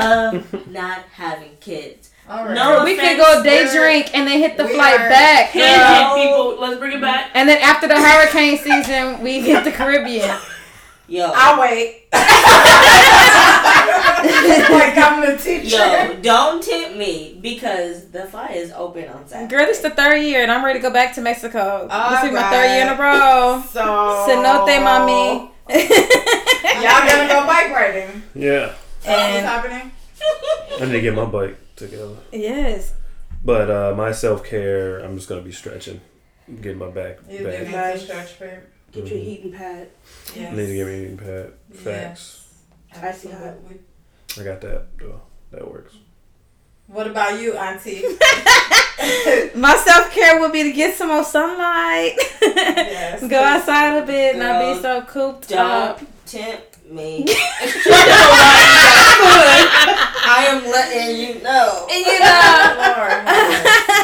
love not having kids. All right. No. We could go day drink and then hit the we flight are- back. girl. Handshake people. Let's bring it back. And then after the hurricane season, we hit the Caribbean. Yo, I'll wait. *laughs* like I'm the teacher. yo, don't tip me because the flight is open on Saturday. Girl, this the third year, and I'm ready to go back to Mexico. this is my third year in a row. So. Cenote, mommy. *laughs* Y'all gonna go bike riding? Yeah. What's And happening? I need to get my bike together. yes, But uh, my self care, I'm just gonna be stretching, getting my back You do back. need to stretch, babe. Get your heating pad. Yes. I need to get my eating pad. Facts. Icy hot. Absolutely. I got that. Though. That works. What about you, Auntie? *laughs* my self care would be to get some more sunlight, Yes. go outside a bit, not be so cooped up. Don't tempt me. *laughs* *laughs* I am letting you know. And you know. Lord, have mercy.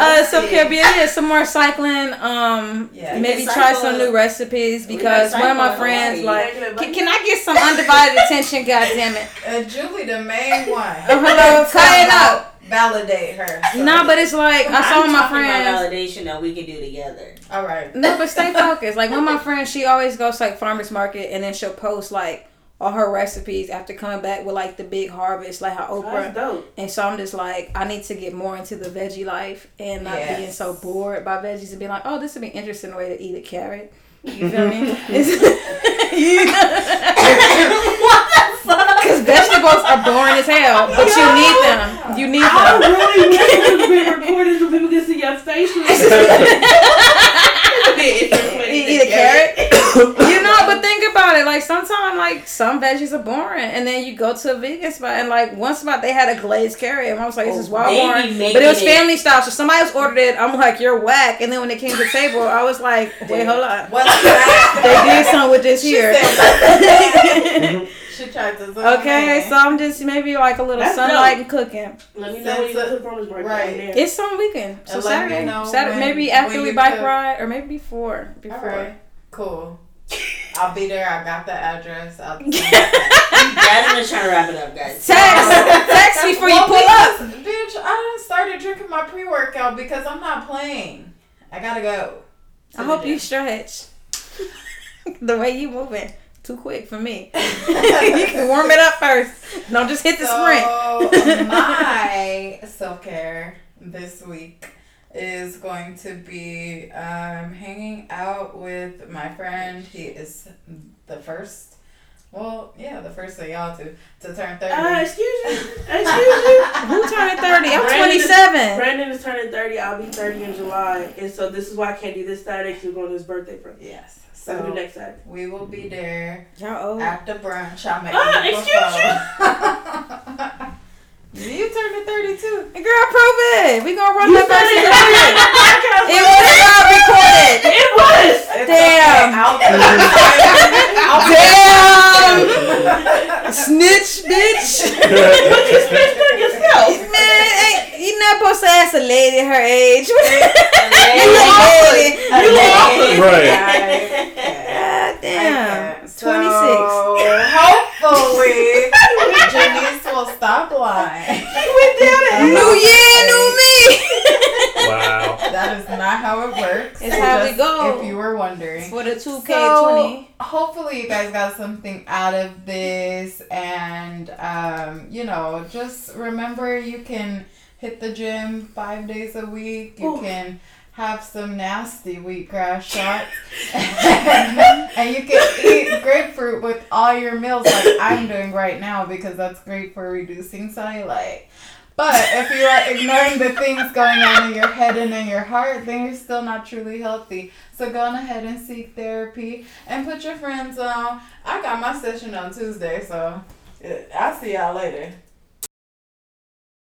Uh, self care be yeah, some more cycling. Um, Yeah, maybe you try some new recipes because one of my friends like, can, can I get some undivided *laughs* attention? God damn it! Uh, Julie, the main *laughs* one. Oh, hello, cut it up. Validate her. so- No, but it's like I saw I'm my talking friends. validation that we can do together. All right. No, but stay *laughs* focused. Like one of my friends, she always goes to like farmers market and then she'll post like all her recipes after coming back with like the big harvest, like how That's Oprah. dope. And so I'm just like, I need to get more into the veggie life and not being so bored by veggies and being like, oh, this would be an interesting way to eat a carrot. You feel me? *laughs* It's- *laughs* Because *laughs* vegetables are boring as hell, but you need them. You need I them. really wish was being recorded so people can see your facial. Eat, a carrot. *coughs* you know, but about it. Like sometimes, like like some veggies are boring, and then you go to a vegan spot, and like one spot they had a glazed carrot, and I was like, "This is Oh, wild they boring," making but it was it- family style, so somebody else ordered it. I'm like, "You're whack," and then when it came to the table, I was like, *laughs* "Wait, hold on." *laughs* They did something with this She here. said- *laughs* she tried to. zoom okay, so I'm just maybe like a little That's sunlight dope. and cooking. Let me know when you Since, go to the farmer's market. right. I'm there. It's some weekend, so And Saturday, Saturday, when- maybe after we bike cook. ride, or maybe before. Before. right, cool. I'll be there. I got the address. I'll *laughs* Jasmine's trying to wrap it up, guys. Text, text before you Well, pull up. Bitch, I started drinking my pre workout because I'm not playing. I gotta go. I hope you stretch. *laughs* the way you moving, too quick for me. *laughs* you can warm it up first. Don't just hit the sprint. My self care this week is going to be um, hanging out with my friend. He is the first. Well, yeah, the first of y'all to to turn thirty. Uh, excuse me. Excuse you. Who turning thirty? I'm Brandon twenty is- Brandon is turning 30. I'll be 30 in July. And so this is why I can't do this Saturday because we're going to his birthday party. yes. So I'll next Saturday. we will be there Y'all old. after brunch. I'll make Ah, excuse you. *laughs* you turned thirty two. Girl, prove it. We gonna run You that said versus it It was not recorded. It was. Damn. I'll, Damn. Snitch, bitch. *laughs* But you snitched on yourself. Man, ain't, you not supposed to ask a lady her age. you You a lady. *laughs* You awkward. Right. God damn. So, 26. Hopefully, Janice will stop lying. New year, new me. Wow. That is not how it works. It's how we Just go. If you were wondering. For the 2K20. So, hopefully you guys got something out of this and um, you know just remember you can hit the gym five days a week you Ooh. can have some nasty wheatgrass shots *laughs* and you can eat grapefruit with all your meals like i'm doing right now because that's great for reducing cellulite but if you are ignoring the things going on in your head and in your heart, then you're still not truly healthy. So go on ahead and seek therapy and put your friends on. I got my session on Tuesday, so I'll see y'all later.